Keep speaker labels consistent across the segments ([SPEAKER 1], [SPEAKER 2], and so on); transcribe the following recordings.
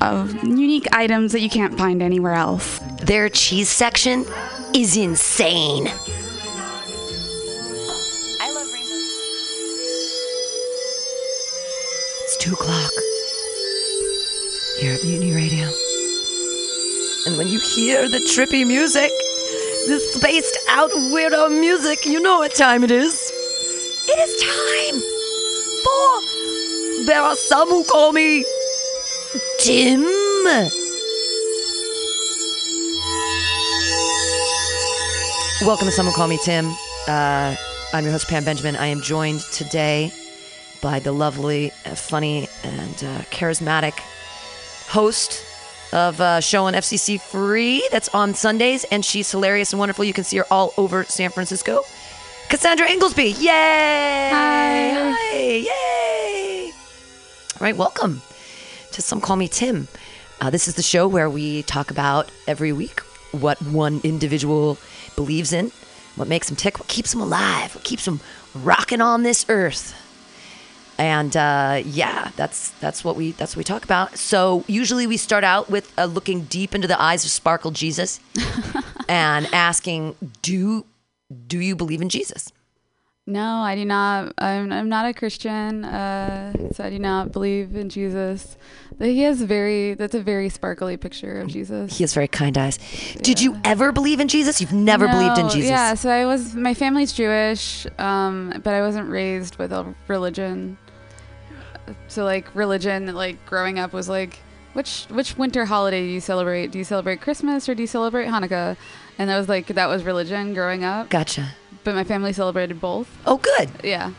[SPEAKER 1] of unique items that you can't find anywhere else.
[SPEAKER 2] Their cheese section is insane.
[SPEAKER 3] I love Rainbow.
[SPEAKER 2] It's two o'clock. Here at Mutiny Radio. And when you hear the trippy music, the spaced out weirdo music, you know what time it is. It is time for There Are Some Who Call Me Tim. Welcome to Someone Call Me Tim. Uh, I'm your host, Pam Benjamin. I am joined today by the lovely, uh, funny, and uh, charismatic host of a show on FCC Free that's on Sundays, and she's hilarious and wonderful. You can see her all over San Francisco. Cassandra Inglesby. Yay!
[SPEAKER 1] Hi.
[SPEAKER 2] Hi. Yay! All right, welcome to Some Call Me Tim. Uh, this is the show where we talk about every week what one individual believes in, what makes them tick, what keeps them alive, what keeps them rocking on this earth and uh, yeah, that's that's what we that's what we talk about. So usually we start out with uh, looking deep into the eyes of Sparkle Jesus and asking, do do you believe in Jesus?
[SPEAKER 1] No, I do not. I'm, I'm not a Christian, uh, so I do not believe in Jesus. But He has very. That's a very sparkly picture of Jesus.
[SPEAKER 2] He has very kind eyes. Did you ever believe in Jesus? You've never believed in Jesus.
[SPEAKER 1] Yeah, so I was. My family's Jewish, um, but I wasn't raised with a religion. So like religion, like growing up was like, which which winter holiday do you celebrate? Do you celebrate Christmas or do you celebrate Hanukkah? And that was like that was religion growing up.
[SPEAKER 2] Gotcha.
[SPEAKER 1] But my family celebrated both.
[SPEAKER 2] Oh, good.
[SPEAKER 1] Yeah.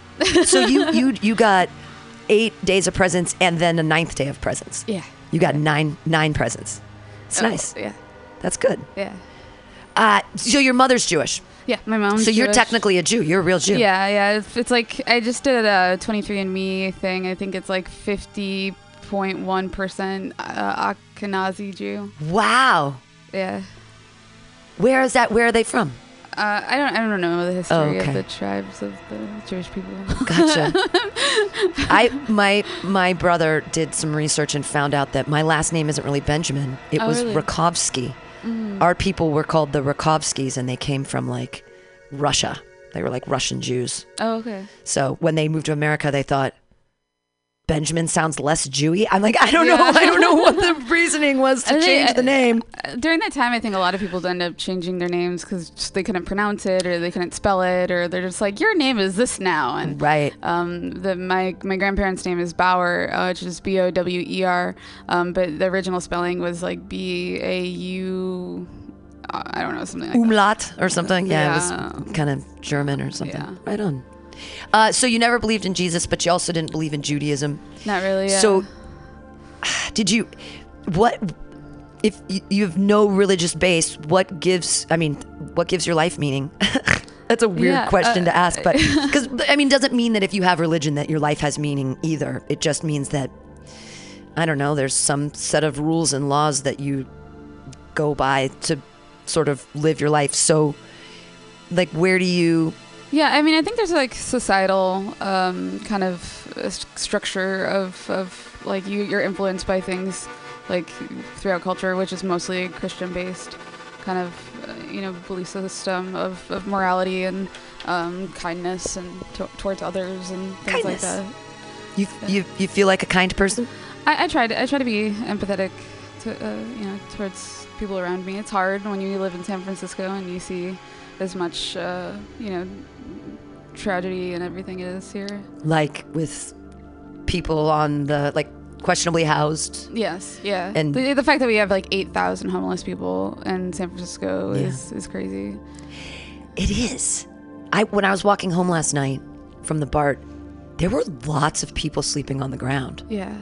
[SPEAKER 2] So you you you got eight days of presents and then a ninth day of presents.
[SPEAKER 1] Yeah.
[SPEAKER 2] You got nine nine presents. It's
[SPEAKER 1] Oh,
[SPEAKER 2] nice.
[SPEAKER 1] Yeah.
[SPEAKER 2] That's good.
[SPEAKER 1] Yeah.
[SPEAKER 2] Uh, so your mother's Jewish.
[SPEAKER 1] Yeah. My mom's
[SPEAKER 2] So you're technically a Jew. You're a real Jew.
[SPEAKER 1] Yeah, yeah. It's, it's like I just did a 23andMe thing. I think it's like 50.1% uh, Ashkenazi Jew.
[SPEAKER 2] Wow.
[SPEAKER 1] Yeah.
[SPEAKER 2] Where is that? Where are they from?
[SPEAKER 1] Uh, I don't. I don't know the history
[SPEAKER 2] Oh, okay.
[SPEAKER 1] of the tribes of the Jewish people.
[SPEAKER 2] Gotcha. I my my brother did some research and found out that my last name isn't really Benjamin. It
[SPEAKER 1] Oh,
[SPEAKER 2] was
[SPEAKER 1] really?
[SPEAKER 2] Rakovsky. Our people were called the Rakovskys, and they came from like Russia. They were like Russian Jews.
[SPEAKER 1] oh, okay.
[SPEAKER 2] So when they moved to America, they thought Benjamin sounds less Jewy. I'm like, I don't know. I don't know what the reasoning was to
[SPEAKER 1] I
[SPEAKER 2] change the name.
[SPEAKER 1] Uh, During that time, I think a lot of people end up changing their names because they couldn't pronounce it or they couldn't spell it or they're just like, your name is this now. And
[SPEAKER 2] Right.
[SPEAKER 1] Um, the my my grandparents' name is Bauer, uh, which is B O W E R, um, but the original spelling was like B A U. uh, don't know something like that.
[SPEAKER 2] Umlaut or something. Yeah, it was kind of German or something.
[SPEAKER 1] Yeah.
[SPEAKER 2] Right on. Uh, so you never believed in Jesus, but you also didn't believe in Judaism.
[SPEAKER 1] Not really. Yeah.
[SPEAKER 2] So, did you? What if you have no religious base? What gives? I mean, what gives your life meaning? That's a weird
[SPEAKER 1] Yeah,
[SPEAKER 2] question
[SPEAKER 1] uh,
[SPEAKER 2] to ask, but because I mean, doesn't mean that if you have religion that your life has meaning either. It just means that I don't know. There's some set of rules and laws that you go by to sort of live your life. So, like, where do you?
[SPEAKER 1] Yeah, I mean, I think there's like societal um, kind of uh, s- structure of, of like you you're influenced by things like throughout culture, which is mostly Christian based, kind of uh, you know belief system of, of morality and um, kindness and to towards others and things
[SPEAKER 2] Kindness.
[SPEAKER 1] like that.
[SPEAKER 2] You, you, you feel like a kind person?
[SPEAKER 1] I, I try to I try to be empathetic to uh, you know towards people around me. It's hard when you live in San Francisco and you see as much uh, you know tragedy and everything is here.
[SPEAKER 2] like with people on the like questionably housed
[SPEAKER 1] Yes, yeah.
[SPEAKER 2] And-
[SPEAKER 1] the, the fact that we have like eight thousand homeless people in San Francisco
[SPEAKER 2] Yeah.
[SPEAKER 1] is is crazy.
[SPEAKER 2] it is i when i was walking home last night from the bart there were lots of people sleeping on the ground
[SPEAKER 1] Yeah,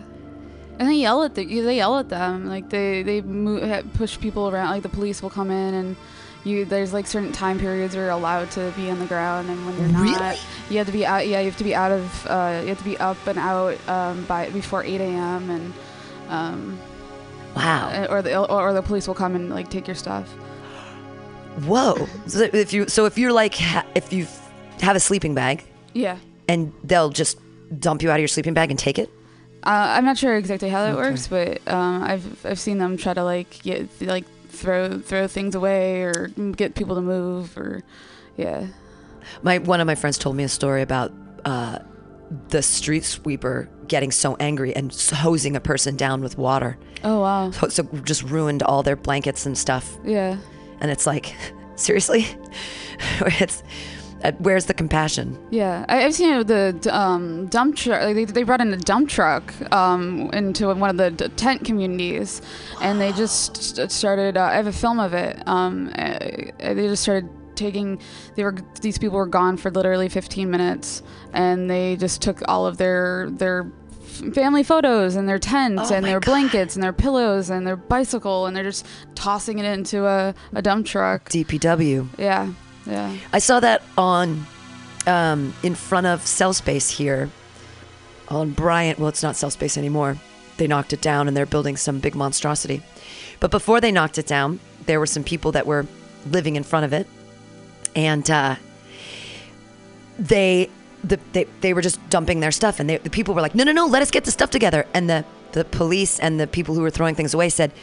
[SPEAKER 1] And they yell at the, they yell at them like they they move, push people around. Like the police will come in and you there's like certain time periods where you're allowed to be on the ground and when you're not,
[SPEAKER 2] Really?
[SPEAKER 1] you have to be out. Yeah, you have to be out of uh, you have to be up and out um, by before 8 a.m. and um,
[SPEAKER 2] Wow.
[SPEAKER 1] or the or, or the police will come and like take your stuff.
[SPEAKER 2] Whoa. So if you so if you're like if you have a sleeping bag
[SPEAKER 1] Yeah.
[SPEAKER 2] and they'll just dump you out of your sleeping bag and take it.
[SPEAKER 1] Uh, I'm not sure exactly how that
[SPEAKER 2] Okay.
[SPEAKER 1] works, but um, I've I've seen them try to like get like throw throw things away or get people to move or yeah.
[SPEAKER 2] My one of my friends told me a story about uh, the street sweeper getting so angry and hosing a person down with water.
[SPEAKER 1] Oh wow.
[SPEAKER 2] So, so just ruined all their blankets and stuff.
[SPEAKER 1] Yeah.
[SPEAKER 2] And it's like, seriously, it's uh, where's the compassion?
[SPEAKER 1] Yeah, I, I've seen the um, dump truck. Like they, they brought in a dump truck um, into one of the d- tent communities, and they just started. Uh, I have a film of it. Um, uh, they just started taking. They were these people were gone for literally 15 minutes, and they just took all of their their family photos and their tents
[SPEAKER 2] Oh
[SPEAKER 1] and their
[SPEAKER 2] God.
[SPEAKER 1] blankets and their pillows and their bicycle, and they're just tossing it into a, a dump truck.
[SPEAKER 2] DPW.
[SPEAKER 1] Yeah, yeah.
[SPEAKER 2] I saw that on um, in front of Cell Space here on Bryant. Well, it's not Cell Space anymore. They knocked it down and they're building some big monstrosity. But before they knocked it down, there were some people that were living in front of it, and uh, they. The, they, they were just dumping their stuff and they, the people were like no no no let us get the stuff together and the, the police and the people who were throwing things away said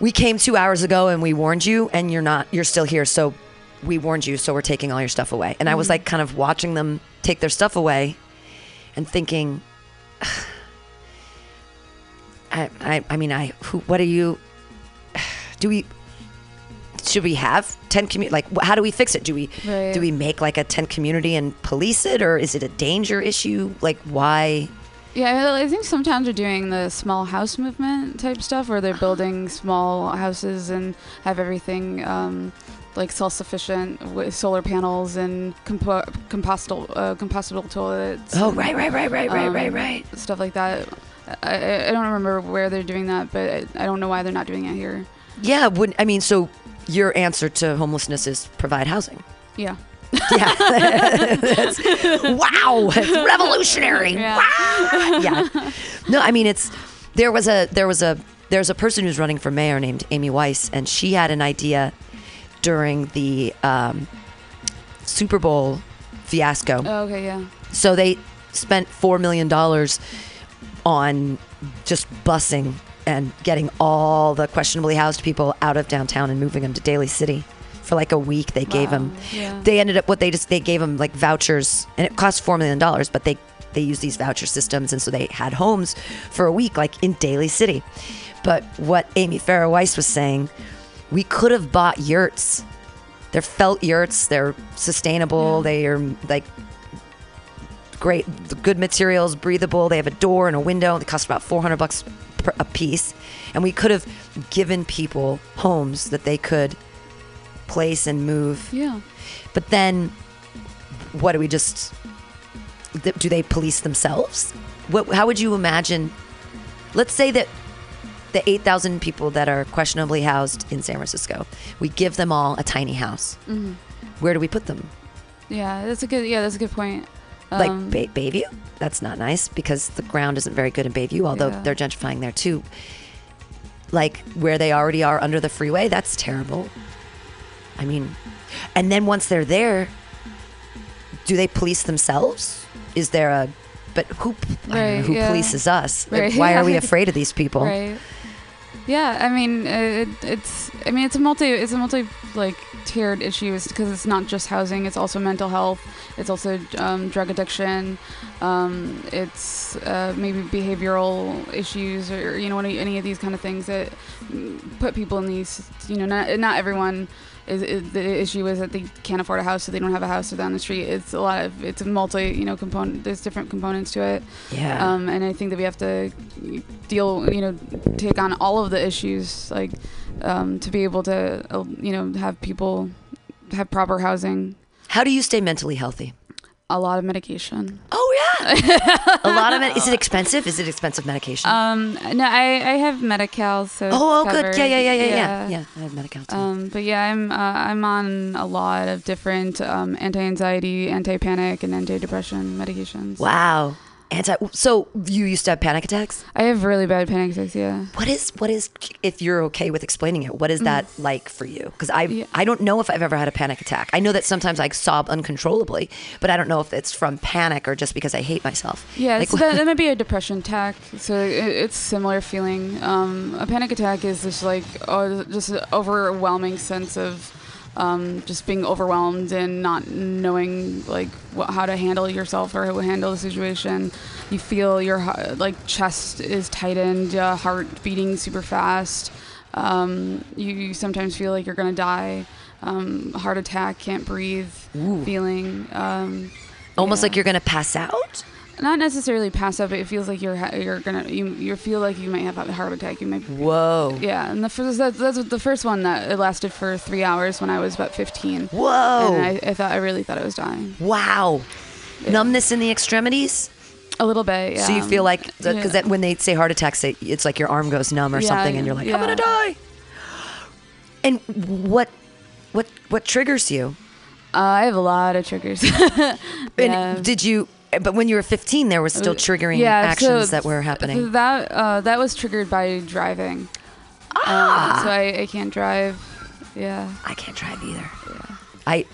[SPEAKER 2] we came two hours ago and we warned you and you're not you're still here so we warned you so we're taking all your stuff away. And i was like kind of watching them take their stuff away and thinking i i, I mean i who what are you do we should we have 10 community like how do we fix it? Do we
[SPEAKER 1] Right.
[SPEAKER 2] do we make like a 10 community and police it or is it a danger issue? Like why?
[SPEAKER 1] Yeah, I think some towns are doing the small house movement type stuff where they're building small houses and have everything um, like self-sufficient with solar panels and compo- compostable uh, compostable toilets.
[SPEAKER 2] oh
[SPEAKER 1] and,
[SPEAKER 2] right right right right right right
[SPEAKER 1] um,
[SPEAKER 2] right
[SPEAKER 1] Stuff like that. I, I- I don't remember where they're doing that, but I, I don't know why they're not doing it here.
[SPEAKER 2] yeah would i mean so your answer to homelessness is provide housing
[SPEAKER 1] Yeah.
[SPEAKER 2] Yeah. That's- wow. It's revolutionary.
[SPEAKER 1] Yeah.
[SPEAKER 2] Wow. Yeah. No, I mean it's there was a there was a there's a person who's running for mayor named Amy Weiss and she had an idea during the um, Super Bowl fiasco.
[SPEAKER 1] Oh, okay. Yeah.
[SPEAKER 2] So they spent four million dollars on just busing and getting all the questionably housed people out of downtown and moving them to Daly City. For like a week, they gave
[SPEAKER 1] Wow,
[SPEAKER 2] them.
[SPEAKER 1] yeah.
[SPEAKER 2] They ended up what they just they gave them like vouchers, and it cost four million dollars. But they they used these voucher systems, and so they had homes for a week, like in Daly City. But what Amy Farah Weiss was saying, we could have bought yurts. They're felt yurts. They're sustainable.
[SPEAKER 1] Yeah.
[SPEAKER 2] They are like great, good materials, breathable. They have a door and a window. They cost about 400 bucks a piece. And we could have given people homes that they could place and move.
[SPEAKER 1] Yeah.
[SPEAKER 2] But then, what do we just? Do they police themselves? What? How would you imagine? Let's say that the 8,000 people that are questionably housed in San Francisco, we give them all a tiny house.
[SPEAKER 1] Mm-hmm.
[SPEAKER 2] Where do we put them?
[SPEAKER 1] Yeah. That's a good. Yeah. That's a good point.
[SPEAKER 2] like
[SPEAKER 1] Um,
[SPEAKER 2] Bay- Bayview. That's not nice because the ground isn't very good in Bayview, although
[SPEAKER 1] Yeah.
[SPEAKER 2] they're gentrifying there too. Like where they already are under the freeway, that's terrible. I mean, and then once they're there, do they police themselves? Is there a but who know,
[SPEAKER 1] Right,
[SPEAKER 2] who
[SPEAKER 1] yeah.
[SPEAKER 2] polices us?
[SPEAKER 1] Right,
[SPEAKER 2] Why are we afraid of these people?
[SPEAKER 1] Right. Yeah, I mean, it, it's I mean, it's a multi it's a multi like tiered issue because it's not just housing; it's also mental health. It's also um, drug addiction. Um, it's uh, maybe behavioral issues or you know any, any of these kind of things that mm, put people in these. You know, not not everyone. Is, is the issue is that they can't afford a house, so they don't have a house, so down the street. It's a lot of it's a multi, you know, component. There's different components to it.
[SPEAKER 2] Yeah.
[SPEAKER 1] Um, and I think that we have to deal, you know, take on all of the issues, like um, to be able to, uh, you know, have people have proper housing,
[SPEAKER 2] How do you stay mentally healthy?
[SPEAKER 1] A lot of medication.
[SPEAKER 2] Oh yeah, a lot of it. Is it expensive? Is it expensive medication?
[SPEAKER 1] Um, no, I, I have Medi-Cal, so
[SPEAKER 2] oh, oh,
[SPEAKER 1] it's
[SPEAKER 2] good. Yeah, yeah, yeah, yeah, yeah. Yeah, I have Medi-Cal too.
[SPEAKER 1] Um, but yeah, I'm uh, I'm on a lot of different um, anti-anxiety, anti-panic, and anti-depression medications.
[SPEAKER 2] wow. Anti. So you used to have panic attacks.
[SPEAKER 1] I have really bad panic attacks. Yeah.
[SPEAKER 2] What is what is if you're okay with explaining it? What is that like for you? Because I
[SPEAKER 1] Yeah.
[SPEAKER 2] I don't know if I've ever had a panic attack. I know that sometimes I sob uncontrollably, but I don't know if it's from panic or just because I hate myself.
[SPEAKER 1] Yeah,
[SPEAKER 2] Like,
[SPEAKER 1] so that, that might be a depression attack. So it, it's similar feeling. Um, a panic attack is just like oh, just an overwhelming sense of um, just being overwhelmed and not knowing like what, how to handle yourself or how to handle the situation. You feel your like chest is tightened, uh, heart beating super fast. Um, you, you sometimes feel like you're gonna die. Um, heart attack, can't breathe,
[SPEAKER 2] Ooh.
[SPEAKER 1] feeling. Um,
[SPEAKER 2] almost
[SPEAKER 1] yeah
[SPEAKER 2] like you're gonna pass out.
[SPEAKER 1] Not necessarily pass out, but it feels like you're ha- you're gonna you you feel like you might have a heart attack. You might
[SPEAKER 2] Whoa.
[SPEAKER 1] yeah, and the first that's, that's the first one that it lasted for three hours when I was about 15,
[SPEAKER 2] Whoa.
[SPEAKER 1] and I, I thought I really thought I was dying
[SPEAKER 2] wow. Numbness in the extremities.
[SPEAKER 1] a little bit. Yeah.
[SPEAKER 2] So you feel like because
[SPEAKER 1] Yeah.
[SPEAKER 2] when they say heart attacks, they, it's like your arm goes numb or
[SPEAKER 1] Yeah,
[SPEAKER 2] something, and you're like, I'm gonna die. And what what what triggers you?
[SPEAKER 1] uh, I have a lot of triggers.
[SPEAKER 2] And
[SPEAKER 1] Yeah.
[SPEAKER 2] did you? But when you were 15, there was still triggering
[SPEAKER 1] Yeah,
[SPEAKER 2] actions
[SPEAKER 1] so
[SPEAKER 2] that were happening.
[SPEAKER 1] That uh, that was triggered by driving.
[SPEAKER 2] Ah.
[SPEAKER 1] Um, so I, I can't drive. Yeah.
[SPEAKER 2] I can't drive either. Yeah. I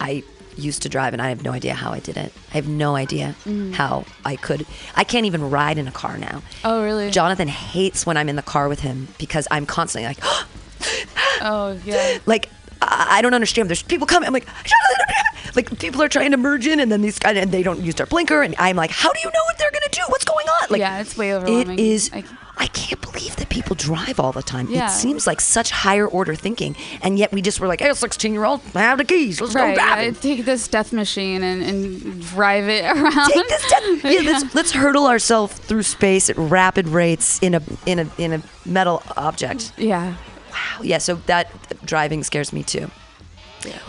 [SPEAKER 2] I used to drive, and I have no idea how I did it. I have no idea
[SPEAKER 1] Mm-hmm.
[SPEAKER 2] how I could. I can't even ride in a car now.
[SPEAKER 1] Oh really?
[SPEAKER 2] Jonathan hates when I'm in the car with him because I'm constantly like,
[SPEAKER 1] Oh yeah.
[SPEAKER 2] like I I don't understand. There's people coming. I'm like, like people are trying to merge in, and then these guys, and they don't use their blinker, and I'm like, how do you know what they're gonna do? What's going on? Like,
[SPEAKER 1] Yeah, it's way
[SPEAKER 2] It
[SPEAKER 1] overwhelming.
[SPEAKER 2] is.
[SPEAKER 1] I-
[SPEAKER 2] I can't believe that people drive all the time.
[SPEAKER 1] Yeah.
[SPEAKER 2] It seems like such higher order thinking, and yet we just were like, hey, 16 year old, I have the keys. Let's
[SPEAKER 1] Right.
[SPEAKER 2] go grab
[SPEAKER 1] yeah,
[SPEAKER 2] it.
[SPEAKER 1] take this death machine and, and drive it around.
[SPEAKER 2] Take this down. Yeah, let's let's hurdle ourselves through space at rapid rates in a in a in a metal object.
[SPEAKER 1] Yeah.
[SPEAKER 2] Wow. Yeah. So that driving scares me too.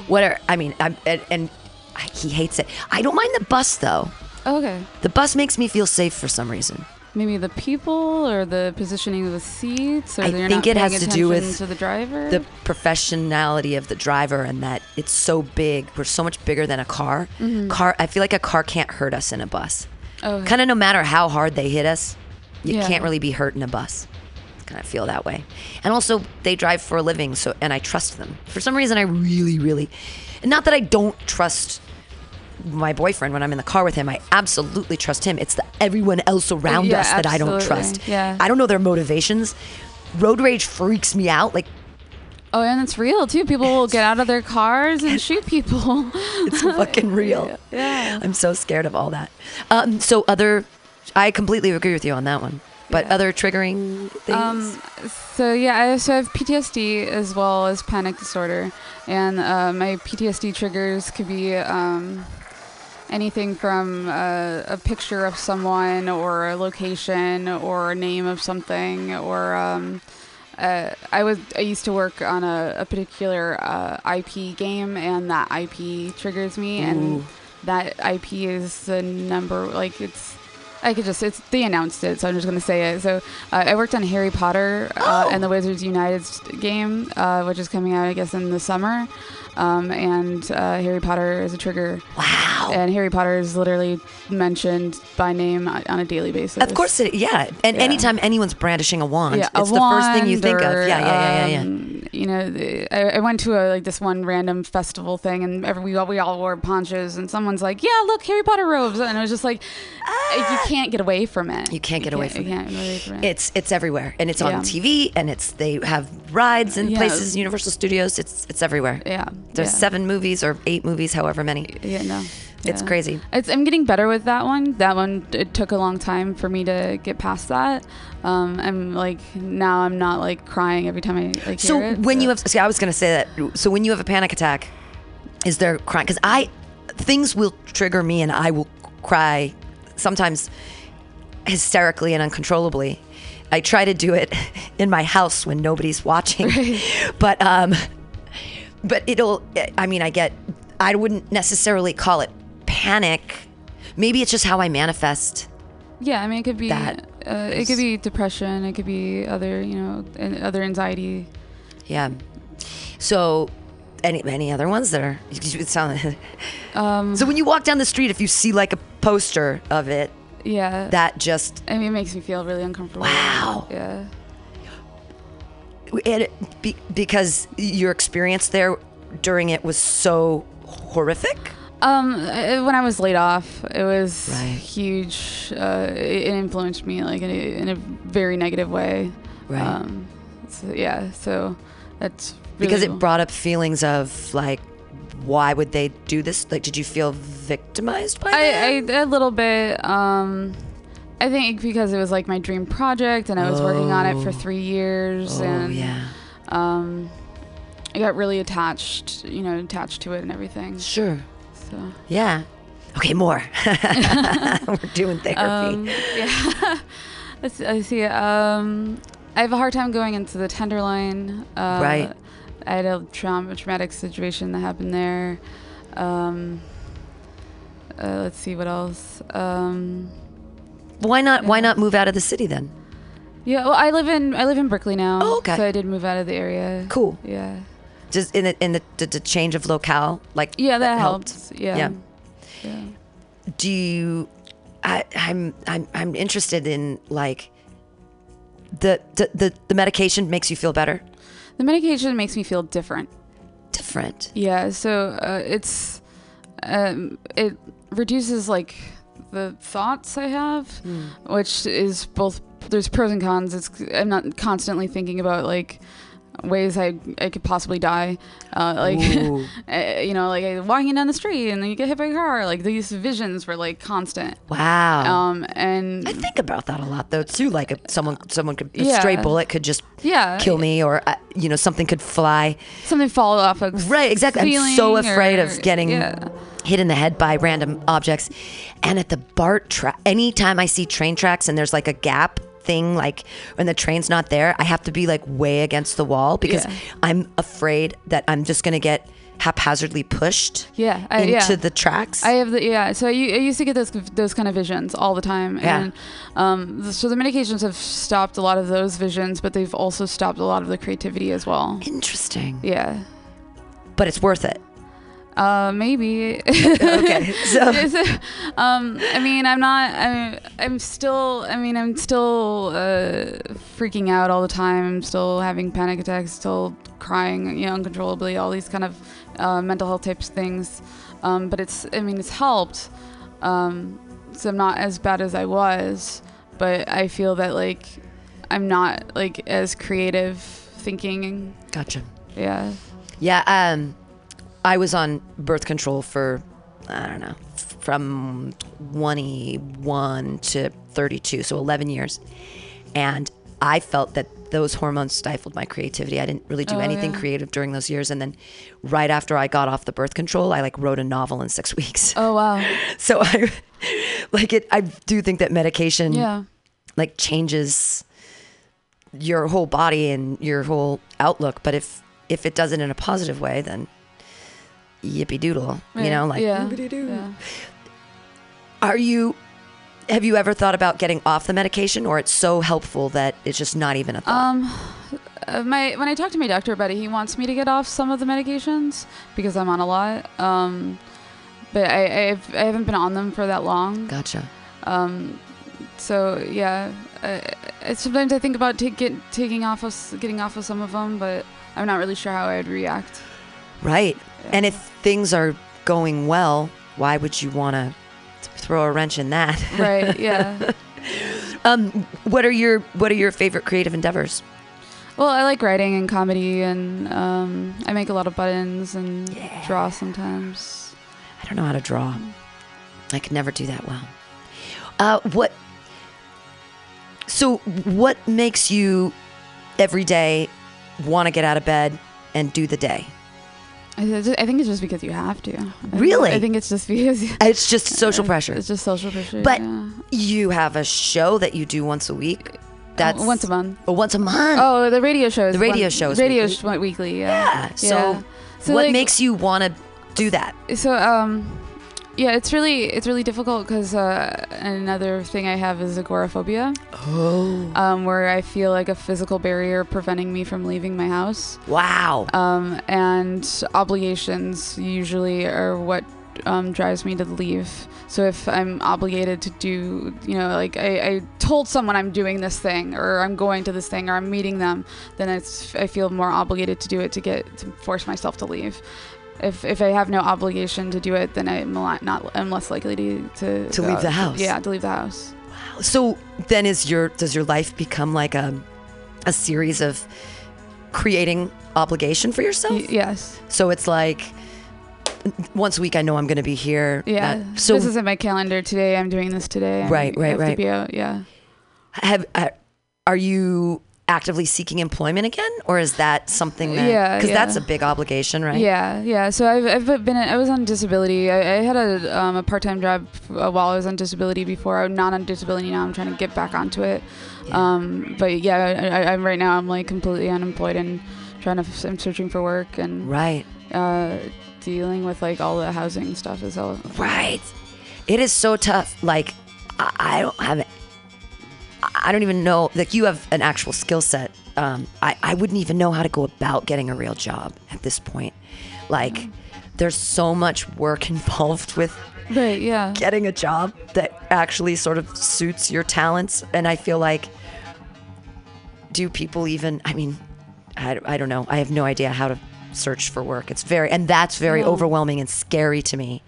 [SPEAKER 2] What are I mean? I'm, and, and I, he hates it. I don't mind the bus though.
[SPEAKER 1] Okay.
[SPEAKER 2] The bus makes me feel safe for some reason.
[SPEAKER 1] Maybe the people or the positioning of the seats, or
[SPEAKER 2] I think it has to do with
[SPEAKER 1] to the driver.
[SPEAKER 2] The professionality of the driver and that it's so big. We're so much bigger than a car. Car. I feel like a car can't hurt us in a bus.
[SPEAKER 1] Mm-hmm. Okay.
[SPEAKER 2] Kind of no matter how hard they hit us, you
[SPEAKER 1] Yeah.
[SPEAKER 2] can't really be hurt in a bus. Kind of feel that way. And also, they drive for a living, so and I trust them. For some reason, I really, really, and not that I don't trust my boyfriend when I'm in the car with him. I absolutely trust him. It's the everyone else around
[SPEAKER 1] Yeah,
[SPEAKER 2] us that I don't trust.
[SPEAKER 1] Yeah.
[SPEAKER 2] I don't know their motivations. Road rage freaks me out. Like
[SPEAKER 1] oh, and it's real too. People will get out of their cars and shoot people.
[SPEAKER 2] it's fucking real.
[SPEAKER 1] Yeah.
[SPEAKER 2] I'm so scared of all that. Um, so other, I completely agree with you on that one. But
[SPEAKER 1] Yeah.
[SPEAKER 2] other triggering things.
[SPEAKER 1] Um, so yeah, I also have PTSD as well as panic disorder, and uh, my PTSD triggers could be um, anything from uh, a picture of someone or a location or a name of something or. Um, uh, I was I used to work on a, a particular uh, IP game, and that IP triggers me,
[SPEAKER 2] Ooh.
[SPEAKER 1] and that IP is the number like it's. I could just it's they announced it, so I'm just gonna say it. So uh, I worked on Harry Potter uh,
[SPEAKER 2] Oh.
[SPEAKER 1] and the Wizards United game, uh, which is coming out I guess in the summer, um, and uh, Harry Potter is a trigger,
[SPEAKER 2] wow.
[SPEAKER 1] and Harry Potter is literally mentioned by name on a daily basis.
[SPEAKER 2] Of course, it, yeah. And
[SPEAKER 1] Yeah.
[SPEAKER 2] anytime anyone's brandishing a wand,
[SPEAKER 1] yeah,
[SPEAKER 2] it's
[SPEAKER 1] a
[SPEAKER 2] the first thing you think of.
[SPEAKER 1] or,
[SPEAKER 2] Yeah, yeah, yeah, yeah, yeah.
[SPEAKER 1] um, You know, I, I went to a, like this one random festival thing, and every, we all we all wore ponchos, and someone's like, "Yeah, look, Harry Potter robes," and it was just like, you can't get away from it.
[SPEAKER 2] You can't get away from
[SPEAKER 1] you
[SPEAKER 2] it.
[SPEAKER 1] Can't away from it.
[SPEAKER 2] It's it's everywhere, and it's
[SPEAKER 1] Yeah.
[SPEAKER 2] on TV, and it's they have rides and
[SPEAKER 1] Yeah.
[SPEAKER 2] places, Universal Studios. It's it's everywhere.
[SPEAKER 1] yeah.
[SPEAKER 2] There's
[SPEAKER 1] yeah.
[SPEAKER 2] seven movies or eight movies, however many.
[SPEAKER 1] Yeah, no.
[SPEAKER 2] It's
[SPEAKER 1] Yeah.
[SPEAKER 2] crazy.
[SPEAKER 1] It's, I'm getting better with that one. That one, it took a long time for me to get past that. Um, I'm like now I'm not like crying every time I like
[SPEAKER 2] So
[SPEAKER 1] hear it.
[SPEAKER 2] when
[SPEAKER 1] so-
[SPEAKER 2] you have, see, I was gonna say that. So when you have a panic attack, is there crying? Because I, things will trigger me, and I will cry sometimes hysterically and uncontrollably. I try to do it in my house when nobody's watching, but um, but it'll. I mean, I get. I wouldn't necessarily call it panic, maybe it's just how I manifest.
[SPEAKER 1] Yeah, I mean, it could be
[SPEAKER 2] That
[SPEAKER 1] uh, it could be depression. It could be other, you know, other anxiety.
[SPEAKER 2] Yeah. So, any any other ones that are? It sound,
[SPEAKER 1] Um,
[SPEAKER 2] so when you walk down the street, if you see like a poster of it,
[SPEAKER 1] yeah,
[SPEAKER 2] that just
[SPEAKER 1] I mean, it makes me feel really uncomfortable.
[SPEAKER 2] Wow.
[SPEAKER 1] Yeah.
[SPEAKER 2] It, be, because your experience there during it was so horrific.
[SPEAKER 1] Um, when I was laid off, it was
[SPEAKER 2] Right.
[SPEAKER 1] huge. Uh, it, it influenced me like in a, in a very negative way.
[SPEAKER 2] Right.
[SPEAKER 1] Um, so, yeah. So that's
[SPEAKER 2] because
[SPEAKER 1] really-
[SPEAKER 2] it brought up feelings of like why would they do this like did you feel victimized by
[SPEAKER 1] I a little bit. Um, I think because it was like my dream project, and I was working on it for
[SPEAKER 2] Oh.
[SPEAKER 1] three years,
[SPEAKER 2] oh
[SPEAKER 1] and
[SPEAKER 2] yeah
[SPEAKER 1] um, I got really attached. You know, attached to it and everything.
[SPEAKER 2] sure
[SPEAKER 1] So.
[SPEAKER 2] yeah okay more we're doing therapy
[SPEAKER 1] Um, yeah. Let's, I see. Um, I have a hard time going into the tenderloin. Uh,
[SPEAKER 2] Right.
[SPEAKER 1] I had a traum- traumatic situation that happened there. Um, uh, let's see what else. Um,
[SPEAKER 2] why not why not move out of the city then
[SPEAKER 1] yeah, well, I live in I live in Berkeley now.
[SPEAKER 2] Oh, okay.
[SPEAKER 1] So I did move out of the area.
[SPEAKER 2] cool
[SPEAKER 1] Yeah.
[SPEAKER 2] just in the in the, the, the change of locale like
[SPEAKER 1] Yeah, that,
[SPEAKER 2] helped.
[SPEAKER 1] helped. Yeah.
[SPEAKER 2] Yeah.
[SPEAKER 1] Yeah.
[SPEAKER 2] do you I, I'm I'm I'm interested in like the, the the the medication makes you feel better
[SPEAKER 1] The medication makes me feel different.
[SPEAKER 2] different
[SPEAKER 1] Yeah, so uh, it's um, it reduces like the thoughts I have,
[SPEAKER 2] Hmm.
[SPEAKER 1] which is both there's pros and cons. It's I'm not constantly thinking about like ways I I could possibly die, uh, like uh, you know like uh, walking down the street and then you get hit by a car. Like these visions were like constant.
[SPEAKER 2] wow
[SPEAKER 1] Um, and
[SPEAKER 2] I think about that a lot though too. Like if someone, someone could a
[SPEAKER 1] Yeah.
[SPEAKER 2] stray bullet could just
[SPEAKER 1] yeah,
[SPEAKER 2] kill me, or uh, you know something could fly.
[SPEAKER 1] something fall off a
[SPEAKER 2] Right, exactly. I'm so afraid
[SPEAKER 1] or-
[SPEAKER 2] of getting
[SPEAKER 1] yeah.
[SPEAKER 2] hit in the head by random objects. And at the BART track, anytime I see train tracks and there's like a gap thing, like when the train's not there, I have to be like way against the wall because
[SPEAKER 1] Yeah.
[SPEAKER 2] I'm afraid that I'm just gonna get haphazardly pushed
[SPEAKER 1] Yeah, I-
[SPEAKER 2] into
[SPEAKER 1] yeah.
[SPEAKER 2] the tracks.
[SPEAKER 1] I have the yeah. So I, I used to get those those kind of visions all the time,
[SPEAKER 2] Yeah.
[SPEAKER 1] and um, so the medications have stopped a lot of those visions, but they've also stopped a lot of the creativity as well.
[SPEAKER 2] Interesting,
[SPEAKER 1] Yeah,
[SPEAKER 2] but it's worth it.
[SPEAKER 1] Uh, maybe.
[SPEAKER 2] Okay, so
[SPEAKER 1] um, I mean, I'm not. I'm, I'm still. I mean, I'm still uh, freaking out all the time. I'm still having panic attacks. Still crying, you know, uncontrollably. All these kind of uh, mental health types things. Um, but it's. I mean, it's helped. Um, so I'm not as bad as I was, but I feel that like I'm not like as creative thinking.
[SPEAKER 2] gotcha.
[SPEAKER 1] Yeah.
[SPEAKER 2] Yeah, um, I was on birth control for I don't know from 21 to 32, so 11 years, and I felt that those hormones stifled my creativity. I didn't really do
[SPEAKER 1] Oh,
[SPEAKER 2] anything
[SPEAKER 1] yeah.
[SPEAKER 2] creative during those years, and then right after I got off the birth control, I like wrote a novel in six weeks.
[SPEAKER 1] Oh wow.
[SPEAKER 2] So I like it. I do think that medication
[SPEAKER 1] Yeah.
[SPEAKER 2] like changes your whole body and your whole outlook. But if if it does it in a positive way, then yippee doodle. You know, like
[SPEAKER 1] yeah. Yeah.
[SPEAKER 2] Are you? Have you ever thought about getting off the medication, or it's so helpful that it's just not even a thought?
[SPEAKER 1] Um, uh, my when I talk to my doctor about it, he wants me to get off some of the medications because I'm on a lot. Um, but I I've, I haven't been on them for that long.
[SPEAKER 2] gotcha.
[SPEAKER 1] Um, so yeah, I, I, sometimes I think about take, get, taking off of getting off of some of them, but I'm not really sure how I'd react.
[SPEAKER 2] Right. And if things are going well, why would you want to throw a wrench in that?
[SPEAKER 1] Right? Yeah.
[SPEAKER 2] um, what are your What are your favorite creative endeavors?
[SPEAKER 1] well, I like writing and comedy, and um, I make a lot of buttons and
[SPEAKER 2] Yeah.
[SPEAKER 1] draw sometimes.
[SPEAKER 2] I don't know how to draw. I could never do that well. Uh, what? So, what makes you every day want to get out of bed and do the day?
[SPEAKER 1] I, I think it's just because you have to.
[SPEAKER 2] Really?
[SPEAKER 1] I think it's just because.
[SPEAKER 2] It's just social pressure.
[SPEAKER 1] It's just social pressure.
[SPEAKER 2] But
[SPEAKER 1] yeah.
[SPEAKER 2] You have a show that you do once a week. That's
[SPEAKER 1] Uh, once a month.
[SPEAKER 2] or once a month.
[SPEAKER 1] Oh, the radio show.
[SPEAKER 2] The radio show is
[SPEAKER 1] radio
[SPEAKER 2] weekly?
[SPEAKER 1] sh- weekly. Yeah.
[SPEAKER 2] yeah. So,
[SPEAKER 1] Yeah. So,
[SPEAKER 2] what
[SPEAKER 1] like-
[SPEAKER 2] makes you want to do that?
[SPEAKER 1] So um, Yeah, it's really it's really difficult because uh, another thing I have is agoraphobia,
[SPEAKER 2] Oh.
[SPEAKER 1] um, where I feel like a physical barrier preventing me from leaving my house.
[SPEAKER 2] Wow.
[SPEAKER 1] Um, and obligations usually are what um, drives me to leave. So if I'm obligated to do, you know, like I, I told someone I'm doing this thing or I'm going to this thing or I'm meeting them, then it's I feel more obligated to do it to get to force myself to leave. If, if I have no obligation to do it, then I'm not I'm less likely to to,
[SPEAKER 2] To leave the house.
[SPEAKER 1] Yeah, to leave the house. Wow.
[SPEAKER 2] So then is your does your life become like a a series of creating obligation for yourself?
[SPEAKER 1] Y- yes.
[SPEAKER 2] So it's like once a week I know I'm going to be here.
[SPEAKER 1] Yeah.
[SPEAKER 2] That- so
[SPEAKER 1] this is in my calendar today. I'm doing this today. I
[SPEAKER 2] Right, right, right.
[SPEAKER 1] Out. Yeah.
[SPEAKER 2] have uh, are you actively seeking employment again or is that something that
[SPEAKER 1] Yeah,
[SPEAKER 2] cuz that's a big obligation, right?
[SPEAKER 1] Yeah, yeah. So I've, I've been I was on disability. I, I had a um, a part time job uh, while I was on disability before. I'm not on disability now. I'm trying to get back onto it.
[SPEAKER 2] Yeah.
[SPEAKER 1] Um, but yeah, I, right now. I'm like completely unemployed and trying to. I'm searching for work and
[SPEAKER 2] Right.
[SPEAKER 1] uh, dealing with like all the housing stuff as well.
[SPEAKER 2] Right. It is so tough. Like I, I don't have. I don't even know. Like you have an actual skill set. Um, I I wouldn't even know how to go about getting a real job at this point. Like there's so much work involved with
[SPEAKER 1] Right. Yeah.
[SPEAKER 2] getting a job that actually sort of suits your talents. And I feel like, do people even, I mean, I, I don't know. I have no idea how to search for work. It's very, and that's very overwhelming and scary to me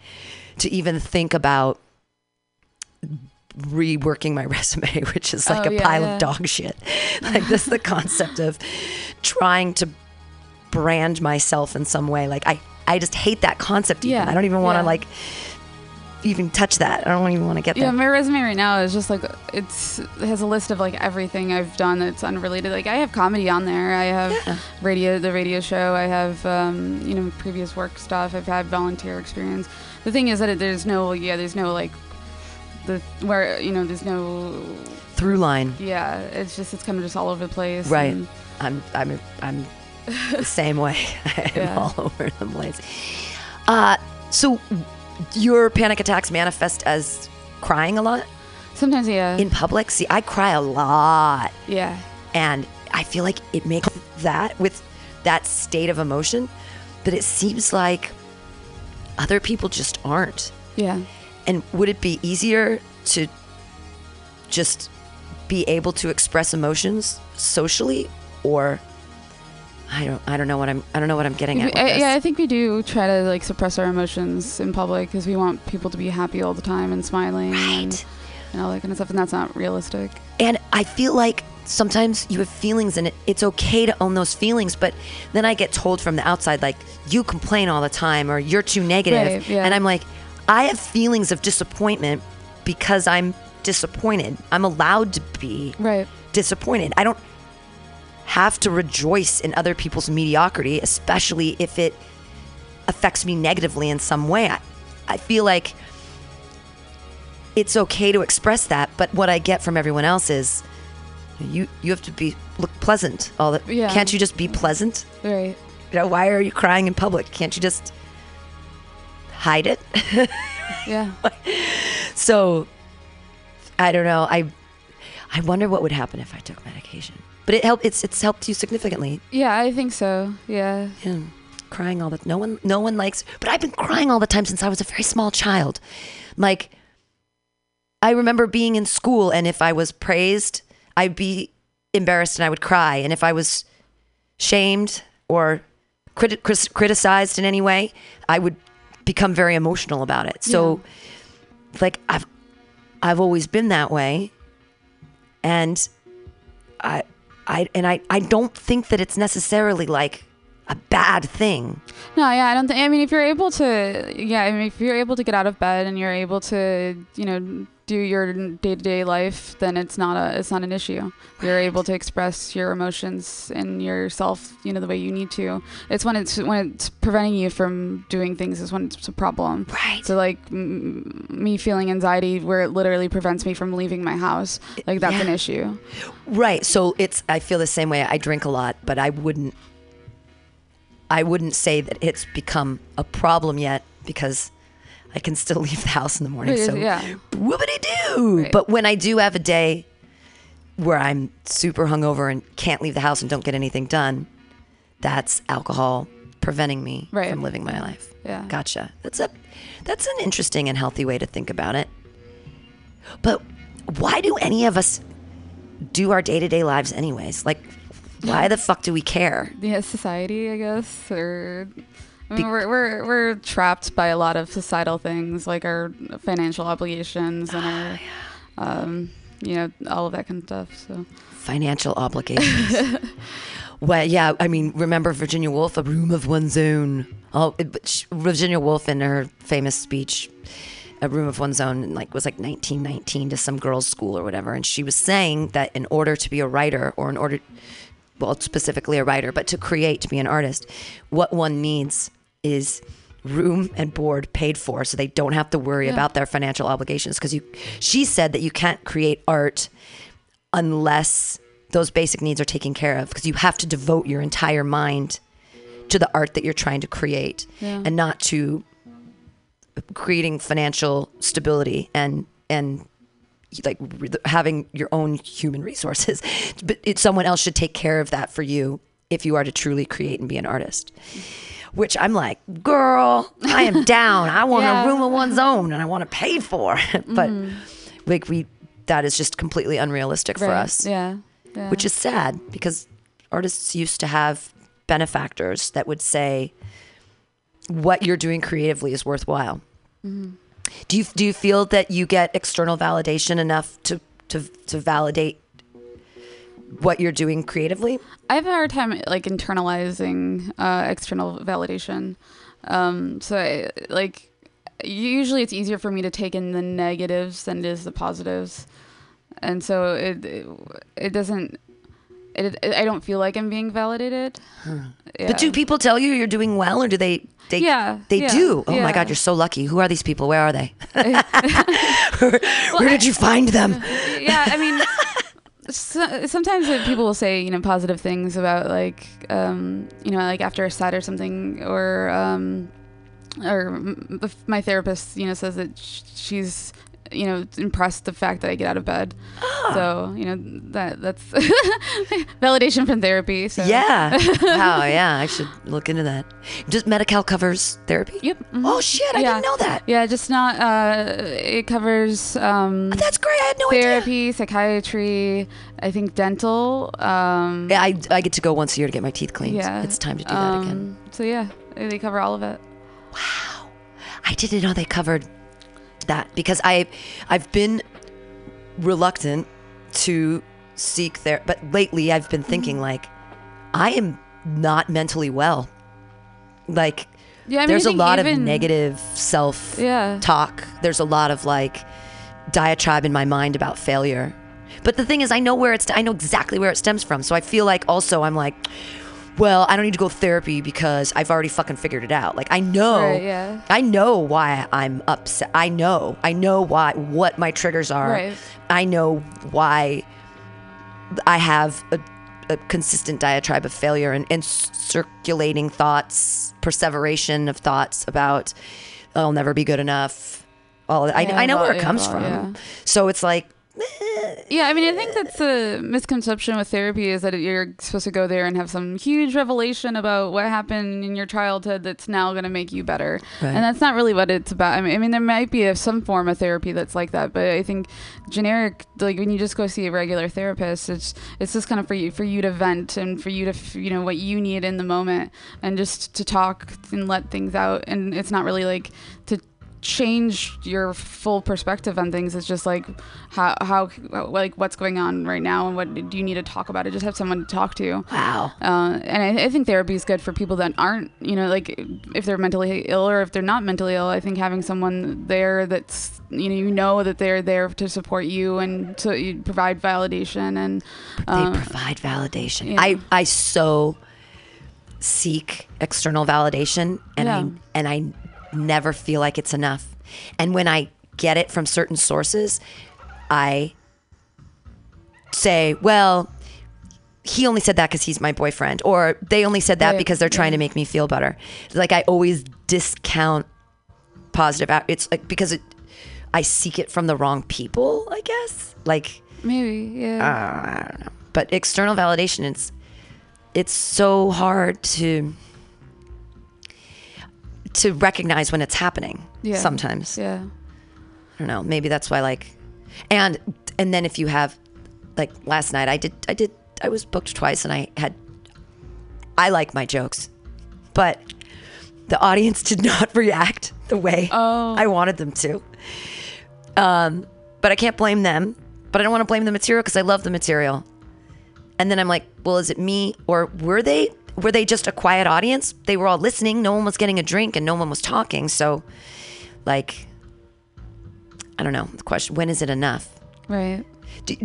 [SPEAKER 2] to even think about reworking my resume, which is like
[SPEAKER 1] Oh,
[SPEAKER 2] a
[SPEAKER 1] yeah,
[SPEAKER 2] pile
[SPEAKER 1] yeah.
[SPEAKER 2] of dog shit. Like, this the concept of trying to brand myself in some way. Like, I, I just hate that concept. Even.
[SPEAKER 1] Yeah,
[SPEAKER 2] I don't even want to
[SPEAKER 1] yeah.
[SPEAKER 2] like even touch that. I don't even want to get
[SPEAKER 1] Yeah, my resume right now is just like it's it has a list of like everything I've done that's unrelated. Like I have comedy on there. I have
[SPEAKER 2] Yeah.
[SPEAKER 1] radio, the radio show. I have um, you know previous work stuff. I've had volunteer experience. The thing is that it, there's no yeah, there's no like the where you know there's no
[SPEAKER 2] Through line.
[SPEAKER 1] yeah. It's just it's kind of just all over the place.
[SPEAKER 2] Right.
[SPEAKER 1] and-
[SPEAKER 2] I'm I'm I'm the same way. I'm
[SPEAKER 1] Yeah.
[SPEAKER 2] all over the place. Uh so your panic attacks manifest as crying a lot
[SPEAKER 1] sometimes yeah,
[SPEAKER 2] in public. See, I cry a lot
[SPEAKER 1] yeah,
[SPEAKER 2] and I feel like it makes that with that state of emotion but it seems like other people just aren't.
[SPEAKER 1] yeah.
[SPEAKER 2] And would it be easier to just be able to express emotions socially or I don't I don't know what I'm I don't know what I'm getting at.
[SPEAKER 1] I,
[SPEAKER 2] this.
[SPEAKER 1] yeah, I think we do try to like suppress our emotions in public because we want people to be happy all the time and smiling and,
[SPEAKER 2] Right.
[SPEAKER 1] and all that kind of stuff, and that's not realistic.
[SPEAKER 2] And I feel like sometimes you have feelings and it, it's okay to own those feelings, but then I get told from the outside like you complain all the time or you're too negative.
[SPEAKER 1] Right, yeah.
[SPEAKER 2] And I'm like I have feelings of disappointment because I'm disappointed. I'm allowed to be
[SPEAKER 1] Right.
[SPEAKER 2] disappointed. I don't have to rejoice in other people's mediocrity, especially if it affects me negatively in some way. I, I feel like it's okay to express that, but what I get from everyone else is you you have to be look pleasant all the
[SPEAKER 1] Yeah.
[SPEAKER 2] can't you just be pleasant?
[SPEAKER 1] Right.
[SPEAKER 2] You know, why are you crying in public? Can't you just hide it?
[SPEAKER 1] Yeah.
[SPEAKER 2] So I don't know. I I wonder what would happen if I took medication. But it helped. It's it's helped you significantly.
[SPEAKER 1] Yeah, I think so. Yeah.
[SPEAKER 2] Yeah, crying all the no one no one likes. But I've been crying all the time since I was a very small child. Like I remember being in school, and if I was praised, I'd be embarrassed and I would cry. And if I was shamed or criti- criticized in any way, I would become very emotional about it. So, like I've I've always been that way, and I I and I I don't think that it's necessarily like a bad thing.
[SPEAKER 1] No, yeah, I don't think. I mean, if you're able to, yeah, I mean, if you're able to get out of bed and you're able to, you know, do your day-to-day life, then it's not a, it's not an issue. You're able to express your emotions and yourself, you know, the way you need to. It's when it's when it's preventing you from doing things is when it's a problem.
[SPEAKER 2] Right.
[SPEAKER 1] So like m- me feeling anxiety where it literally prevents me from leaving my house, like that's an issue.
[SPEAKER 2] Right. So it's I feel the same way. I drink a lot, but I wouldn't I wouldn't say that it's become a problem yet because I can still leave the house in the morning. So
[SPEAKER 1] Yeah.
[SPEAKER 2] whoopity doo.
[SPEAKER 1] Right.
[SPEAKER 2] But when I do have a day where I'm super hungover and can't leave the house and don't get anything done, that's alcohol preventing me
[SPEAKER 1] Right.
[SPEAKER 2] from living my life.
[SPEAKER 1] Yeah.
[SPEAKER 2] Gotcha. That's a that's an interesting and healthy way to think about it. But why do any of us do our day-to-day lives anyways? Like why the fuck do we care?
[SPEAKER 1] yeah, society, I guess, or I mean, we're, we're we're trapped by a lot of societal things like our financial obligations and our, um, you know, all of that kind of stuff. So
[SPEAKER 2] Financial obligations. well, yeah, I mean, remember Virginia Woolf, A Room of One's Own. Oh, it- Virginia Woolf in her famous speech, A Room of One's Own, like was like 1919 to some girls' school or whatever, and she was saying that in order to be a writer, or in order, well, specifically a writer, but to create, to be an artist, what one needs is room and board paid for so they don't have to worry about their financial obligations because you she said that you can't create art unless those basic needs are taken care of because you have to devote your entire mind to the art that you're trying to create
[SPEAKER 1] Yeah.
[SPEAKER 2] and not to creating financial stability and and like re- having your own human resources but it, someone else should take care of that for you if you are to truly create and be an artist. Which i'm like girl i am down. I want
[SPEAKER 1] Yeah.
[SPEAKER 2] a room of one's own and i want it paid for but mm-hmm. like we that is just completely unrealistic for us.
[SPEAKER 1] Yeah, yeah.
[SPEAKER 2] which is sad because artists used to have benefactors that would say what you're doing creatively is worthwhile. Mm-hmm. Do you do you feel that you get external validation enough to to to validate what you're doing creatively?
[SPEAKER 1] I have a hard time like internalizing uh, external validation. Um, so I, like usually it's easier for me to take in the negatives than it is the positives, and so it it, it doesn't. It, I don't feel like I'm being validated. Yeah.
[SPEAKER 2] But do people tell you you're doing well, or do they? They
[SPEAKER 1] Yeah,
[SPEAKER 2] they
[SPEAKER 1] yeah,
[SPEAKER 2] do. Oh my. God, you're so lucky. Who are these people? Where are they? where, where did you find them?
[SPEAKER 1] yeah, I mean, so, sometimes people will say you know positive things about like um, you know like after a set or something, or um, or my therapist you know says that sh- she's you know impressed the fact that I get out of bed.
[SPEAKER 2] Ah.
[SPEAKER 1] So you know that that's validation from therapy. So
[SPEAKER 2] Yeah. wow. Yeah. I should look into that. Just Medi-Cal covers therapy.
[SPEAKER 1] Yep. mhm.
[SPEAKER 2] Oh shit! I
[SPEAKER 1] Yeah.
[SPEAKER 2] didn't know that.
[SPEAKER 1] Yeah, just not. Uh, it covers um,
[SPEAKER 2] That's great. I had no idea.
[SPEAKER 1] therapy, psychiatry, I think dental. Um,
[SPEAKER 2] Yeah, I, I get to go once a year to get my teeth cleaned.
[SPEAKER 1] Yeah.
[SPEAKER 2] It's time to do that again.
[SPEAKER 1] Um, So yeah, they cover all of it.
[SPEAKER 2] Wow. I didn't know they covered that because I I've been reluctant to seek there but lately I've been thinking mm-hmm. like I am not mentally well. Like
[SPEAKER 1] Yeah, I mean,
[SPEAKER 2] there's a lot of negative self
[SPEAKER 1] Yeah.
[SPEAKER 2] talk. There's a lot of like diatribe in my mind about failure. But the thing is, I know where it's. I know exactly where it stems from. So I feel like also I'm like, well, I don't need to go therapy because I've already fucking figured it out. Like I know,
[SPEAKER 1] Right, yeah.
[SPEAKER 2] I know why I'm upset. I know, I know why what my triggers are.
[SPEAKER 1] Right.
[SPEAKER 2] I know why I have a, a consistent diatribe of failure and, and circulating thoughts, perseveration of thoughts about I'll never be good enough. All I,
[SPEAKER 1] Yeah,
[SPEAKER 2] I know
[SPEAKER 1] well,
[SPEAKER 2] where it comes from.
[SPEAKER 1] yeah.
[SPEAKER 2] So it's like,
[SPEAKER 1] Yeah, I mean, I think that's a misconception with therapy is that you're supposed to go there and have some huge revelation about what happened in your childhood that's now going to make you better.
[SPEAKER 2] Right.
[SPEAKER 1] And that's not really what it's about. I mean, I mean, there might be a, some form of therapy that's like that, but I think generic, like when you just go see a regular therapist, it's it's just kind of for you for you to vent and for you to f- you know what you need in the moment and just to talk and let things out. And it's not really like to change your full perspective on things it's just like how how like what's going on right now and what do you need to talk about it just have someone to talk to
[SPEAKER 2] wow.
[SPEAKER 1] uh, and I, I think therapy is good for people that aren't you know like if they're mentally ill or if they're not mentally ill i think having someone there that's you know you know that they're there to support you and to you provide validation and
[SPEAKER 2] they
[SPEAKER 1] uh,
[SPEAKER 2] provide validation. I I so seek external validation and
[SPEAKER 1] Yeah.
[SPEAKER 2] I and I never feel like it's enough. And when I get it from certain sources, I say, well, he only said that because he's my boyfriend, or they only said that
[SPEAKER 1] Right,
[SPEAKER 2] because they're trying to make me feel better. Like I always discount positive. out- It's like because it, I seek it from the wrong people. I guess like
[SPEAKER 1] Maybe, yeah.
[SPEAKER 2] Uh, I don't know. But external validation, it's it's so hard to to recognize when it's happening.
[SPEAKER 1] yeah.
[SPEAKER 2] Sometimes
[SPEAKER 1] Yeah.
[SPEAKER 2] I don't know. Maybe that's why like, and and then if you have like last night, I did I did I was booked twice, and I had I like my jokes, but the audience did not react the way
[SPEAKER 1] Oh.
[SPEAKER 2] I wanted them to. Um, but I can't blame them. But I don't want to blame the material because I love the material. And then I'm like, well, is it me or were they were they just a quiet audience? They were all listening. No one was getting a drink and no one was talking. So, like, I don't know. The question: When is it enough?
[SPEAKER 1] Right.
[SPEAKER 2] Do,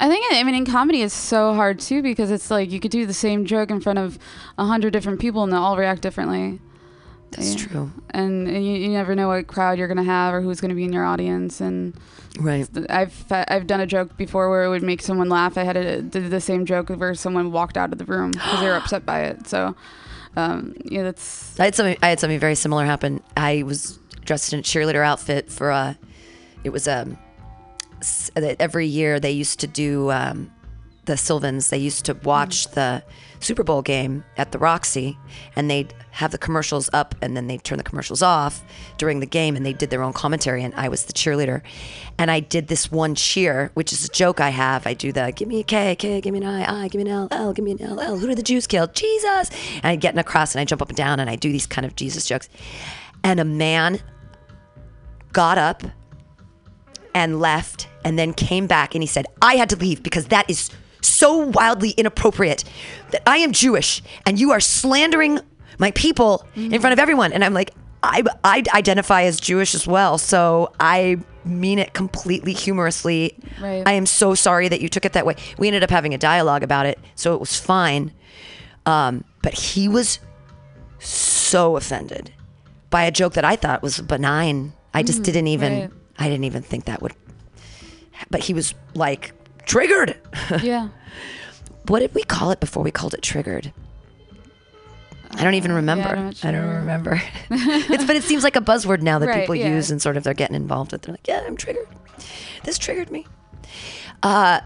[SPEAKER 1] I think I mean in comedy it's so hard too because it's like you could do the same joke in front of a hundred different people and they'll all react differently.
[SPEAKER 2] That's
[SPEAKER 1] Yeah.
[SPEAKER 2] true,
[SPEAKER 1] And, and you, you never know what crowd you're gonna have or who's gonna be in your audience. And
[SPEAKER 2] right?
[SPEAKER 1] I've I've done a joke before where it would make someone laugh. I had a, did the same joke where someone walked out of the room because they were upset by it. So um, yeah, that's
[SPEAKER 2] I had something. I had something very similar happen. I was dressed in a cheerleader outfit for a. It was a. every year they used to do um, the Sylvans. They used to watch the Super Bowl game at the Roxy, and they'd have the commercials up, and then they'd turn the commercials off during the game, and they did their own commentary. And I was the cheerleader, and I did this one cheer, which is a joke I have. I do the give me a K, K, give me an I, I, give me an L, L, give me an L, L. Who did the Jews kill? Jesus! And I get in a cross, and I jump up and down, and I do these kind of Jesus jokes. And a man got up and left and then came back and he said, I had to leave because that is so wildly inappropriate that I am Jewish and you are slandering my people in front of everyone. And I'm like, I, I identify as Jewish as well. So I mean it completely humorously.
[SPEAKER 1] Right.
[SPEAKER 2] I am so sorry that you took it that way. We ended up having a dialogue about it. So it was fine. Um, but he was so offended by a joke that I thought was benign. I just didn't even
[SPEAKER 1] right.
[SPEAKER 2] I didn't even think that would but he was like triggered.
[SPEAKER 1] yeah.
[SPEAKER 2] what did we call it before we called it triggered? I don't even remember.
[SPEAKER 1] I'm not
[SPEAKER 2] I don't remember. it's but it seems like a buzzword now that
[SPEAKER 1] Right,
[SPEAKER 2] people
[SPEAKER 1] yeah.
[SPEAKER 2] use and sort of they're getting involved with. They're like, yeah, I'm triggered. This triggered me. Uh,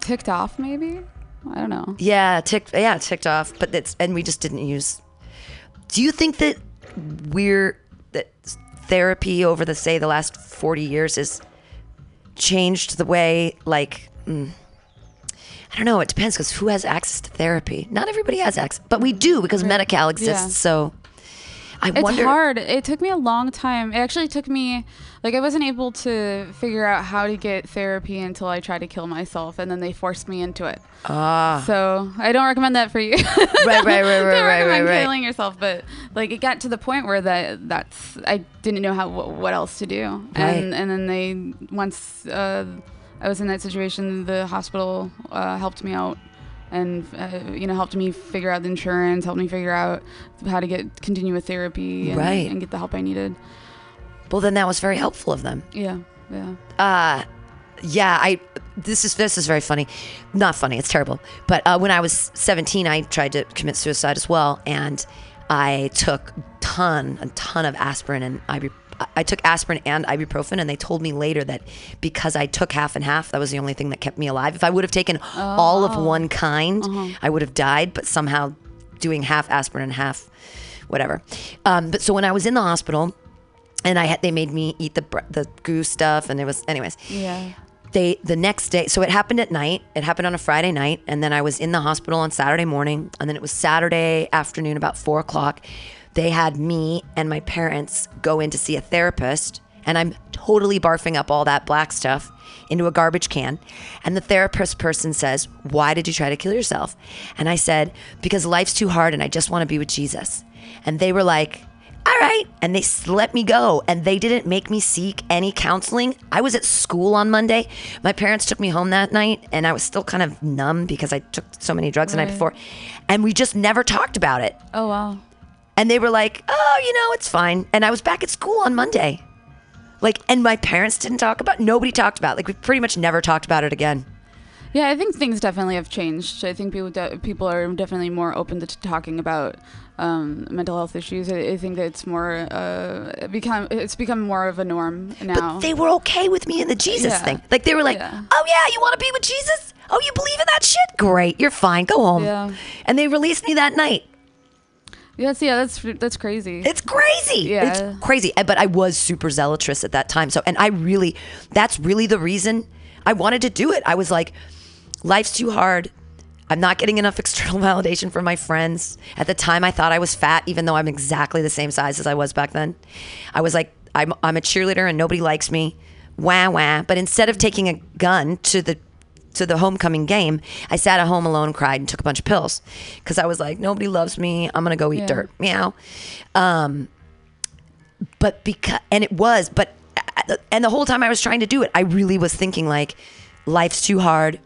[SPEAKER 1] Ticked off maybe. I don't know.
[SPEAKER 2] Yeah, ticked. Yeah, ticked off. But it's and we just didn't use. Do you think that we're that therapy over the say the last forty years has changed the way like? Mm, I don't know. It depends because who has access to therapy? Not everybody has access, but we do because Medi-Cal exists.
[SPEAKER 1] Yeah.
[SPEAKER 2] So I
[SPEAKER 1] It's
[SPEAKER 2] wonder.
[SPEAKER 1] hard. It took me a long time. It actually took me like I wasn't able to figure out how to get therapy until I tried to kill myself, and then they forced me into it.
[SPEAKER 2] Ah,
[SPEAKER 1] So I don't recommend that for you.
[SPEAKER 2] right, right, right, right,
[SPEAKER 1] don't
[SPEAKER 2] right, right,
[SPEAKER 1] recommend
[SPEAKER 2] right.
[SPEAKER 1] killing yourself, but like it got to the point where that that's I didn't know how what, what else to do,
[SPEAKER 2] Right.
[SPEAKER 1] and and then they once uh, I was in that situation, the hospital uh, helped me out. And uh, you know, helped me figure out the insurance, helped me figure out how to get continue with therapy, and,
[SPEAKER 2] Right.
[SPEAKER 1] and get the help I needed.
[SPEAKER 2] Well, then that was very helpful of them.
[SPEAKER 1] Yeah, yeah.
[SPEAKER 2] uh yeah i this is this is very funny not funny it's terrible but uh, when i was 17 i tried to commit suicide as well and i took ton a ton of aspirin and ibu I took aspirin and ibuprofen, and they told me later that because I took half and half, that was the only thing that kept me alive. If I would have taken all of one kind, I would have died. But somehow, doing half aspirin and half whatever. Um, but so when I was in the hospital, and I had they made me eat the the goo stuff, and it was anyways
[SPEAKER 1] Yeah.
[SPEAKER 2] they the next day so it happened at night it happened on a friday night and then i was in the hospital on saturday morning and then it was saturday afternoon about four o'clock they had me and my parents go in to see a therapist and i'm totally barfing up all that black stuff into a garbage can and the therapist person says why did you try to kill yourself and i said because life's too hard and i just want to be with jesus and they were like all right. And they let me go. And they didn't make me seek any counseling. I was at school on Monday. My parents took me home that night, and I was still kind of numb because I took so many drugs the night before. And we just never talked about it.
[SPEAKER 1] Oh wow.
[SPEAKER 2] And they were like, oh, you know, it's fine. And I was back at school on Monday. Like, and my parents didn't talk about Nobody talked about it. Like, we pretty much never talked about it again.
[SPEAKER 1] Yeah, I think things definitely have changed. I think people de- people are definitely more open to t- talking about um, mental health issues. I, I think that it's more uh, become it's become more of a norm now.
[SPEAKER 2] But they were okay with me in the Jesus
[SPEAKER 1] Yeah.
[SPEAKER 2] thing. Like they were like,
[SPEAKER 1] Yeah.
[SPEAKER 2] "Oh yeah, you want to be with Jesus? Oh, you believe in that shit? Great, you're fine. Go home."
[SPEAKER 1] Yeah.
[SPEAKER 2] And they released me that night.
[SPEAKER 1] Yes, yeah, that's that's crazy.
[SPEAKER 2] It's crazy.
[SPEAKER 1] Yeah.
[SPEAKER 2] It's crazy. But I was super zealous at that time. So, and I really, that's really the reason I wanted to do it. I was like, life's too hard. I'm not getting enough external validation from my friends. At the time, I thought I was fat, even though I'm exactly the same size as I was back then. I was like, I'm, I'm a cheerleader and nobody likes me. Wah, wah. But instead of taking a gun to the to the homecoming game, I sat at home alone, cried, and took a bunch of pills because I was like, nobody loves me. I'm gonna go eat
[SPEAKER 1] Yeah.
[SPEAKER 2] dirt, meow. Um, but because and it was, but and the whole time I was trying to do it, I really was thinking like, life's too hard.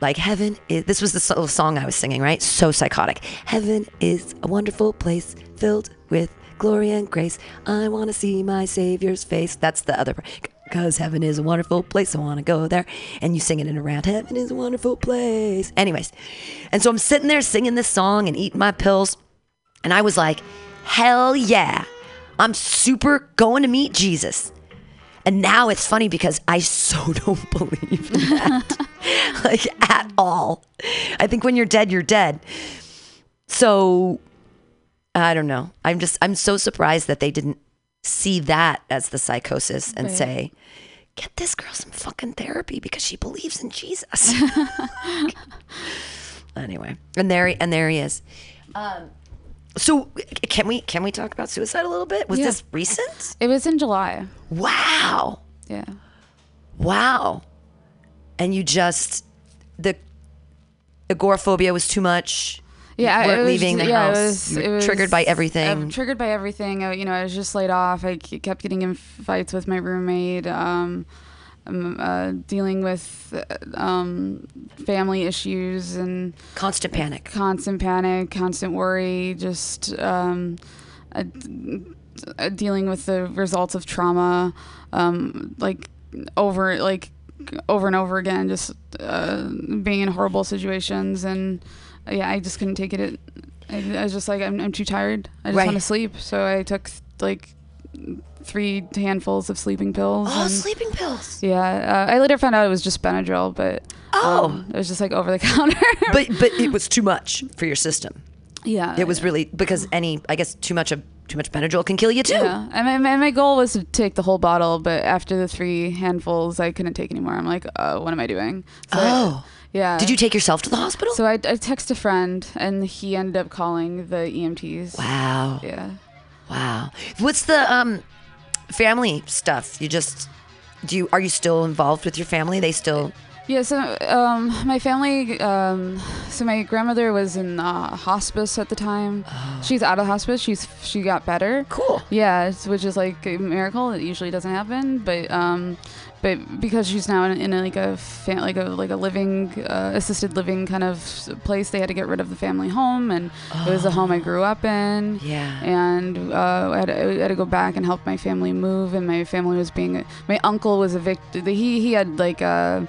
[SPEAKER 2] Like heaven is. This was the so- song I was singing, right? So psychotic. Heaven is a wonderful place filled with glory and grace. I want to see my Savior's face. That's the other part. Because heaven is a wonderful place. I want to go there. And you sing it in a round. Heaven is a wonderful place. Anyways. And so I'm sitting there singing this song and eating my pills. And I was like, hell yeah. I'm super going to meet Jesus. And now it's funny because I so don't believe that. like at all. I think when you're dead, you're dead. So I don't know. I'm just I'm so surprised that they didn't see that as the psychosis and
[SPEAKER 1] Right.
[SPEAKER 2] say, get this girl some fucking therapy because she believes in Jesus. anyway, and there he, and there he is. Um, so can we can we talk about suicide a little bit? Was
[SPEAKER 1] Yeah.
[SPEAKER 2] this recent?
[SPEAKER 1] it was in July.
[SPEAKER 2] Wow.
[SPEAKER 1] Yeah.
[SPEAKER 2] Wow. And you just the agoraphobia was too much.
[SPEAKER 1] Yeah,
[SPEAKER 2] weren't
[SPEAKER 1] it was
[SPEAKER 2] leaving the
[SPEAKER 1] yeah,
[SPEAKER 2] house.
[SPEAKER 1] It was,
[SPEAKER 2] You were
[SPEAKER 1] it was,
[SPEAKER 2] triggered by
[SPEAKER 1] I'm
[SPEAKER 2] everything.
[SPEAKER 1] triggered by everything. I, you know, I was just laid off. I kept getting in fights with my roommate. Um, um, uh, dealing with uh, um, family issues and
[SPEAKER 2] Constant panic.
[SPEAKER 1] constant panic, constant worry, just um, uh, uh, dealing with the results of trauma, um, like over like over and over again, just uh, being in horrible situations, and uh, yeah, I just couldn't take it. I, I was just like, I'm, I'm too tired. I just
[SPEAKER 2] Right.
[SPEAKER 1] want to sleep. So I took like three handfuls of sleeping pills.
[SPEAKER 2] Oh,
[SPEAKER 1] and-
[SPEAKER 2] sleeping pills.
[SPEAKER 1] yeah, uh, I later found out it was just Benadryl, but
[SPEAKER 2] Oh.
[SPEAKER 1] um, it was just like over the counter.
[SPEAKER 2] But but it was too much for your system.
[SPEAKER 1] yeah,
[SPEAKER 2] It was really because any I guess too much of too much Benadryl can kill you too.
[SPEAKER 1] Yeah, and my, my, my goal was to take the whole bottle, but after the three handfuls, I couldn't take anymore. I'm like, uh, what am I doing? So I-
[SPEAKER 2] Oh.
[SPEAKER 1] Yeah.
[SPEAKER 2] Did you take yourself to the hospital?
[SPEAKER 1] So I, I text a friend, and he ended up calling the EMTs.
[SPEAKER 2] wow.
[SPEAKER 1] Yeah.
[SPEAKER 2] Wow. What's the um family stuff? You just do you are you still involved with your family? They still
[SPEAKER 1] Yeah, so um, my family, um, so my grandmother was in uh, hospice at the time. She's out of hospice. She's she got better.
[SPEAKER 2] Cool.
[SPEAKER 1] Yeah, which is like a miracle. It usually doesn't happen, but um, but because she's now in, in a, like a fa- like a like a living uh, assisted living kind of place, they had to get rid of the family home, and it was the home I grew up in.
[SPEAKER 2] Yeah.
[SPEAKER 1] And uh, I, had, I had to go back and help my family move, and my family was being my uncle was evicted. He he had like uh,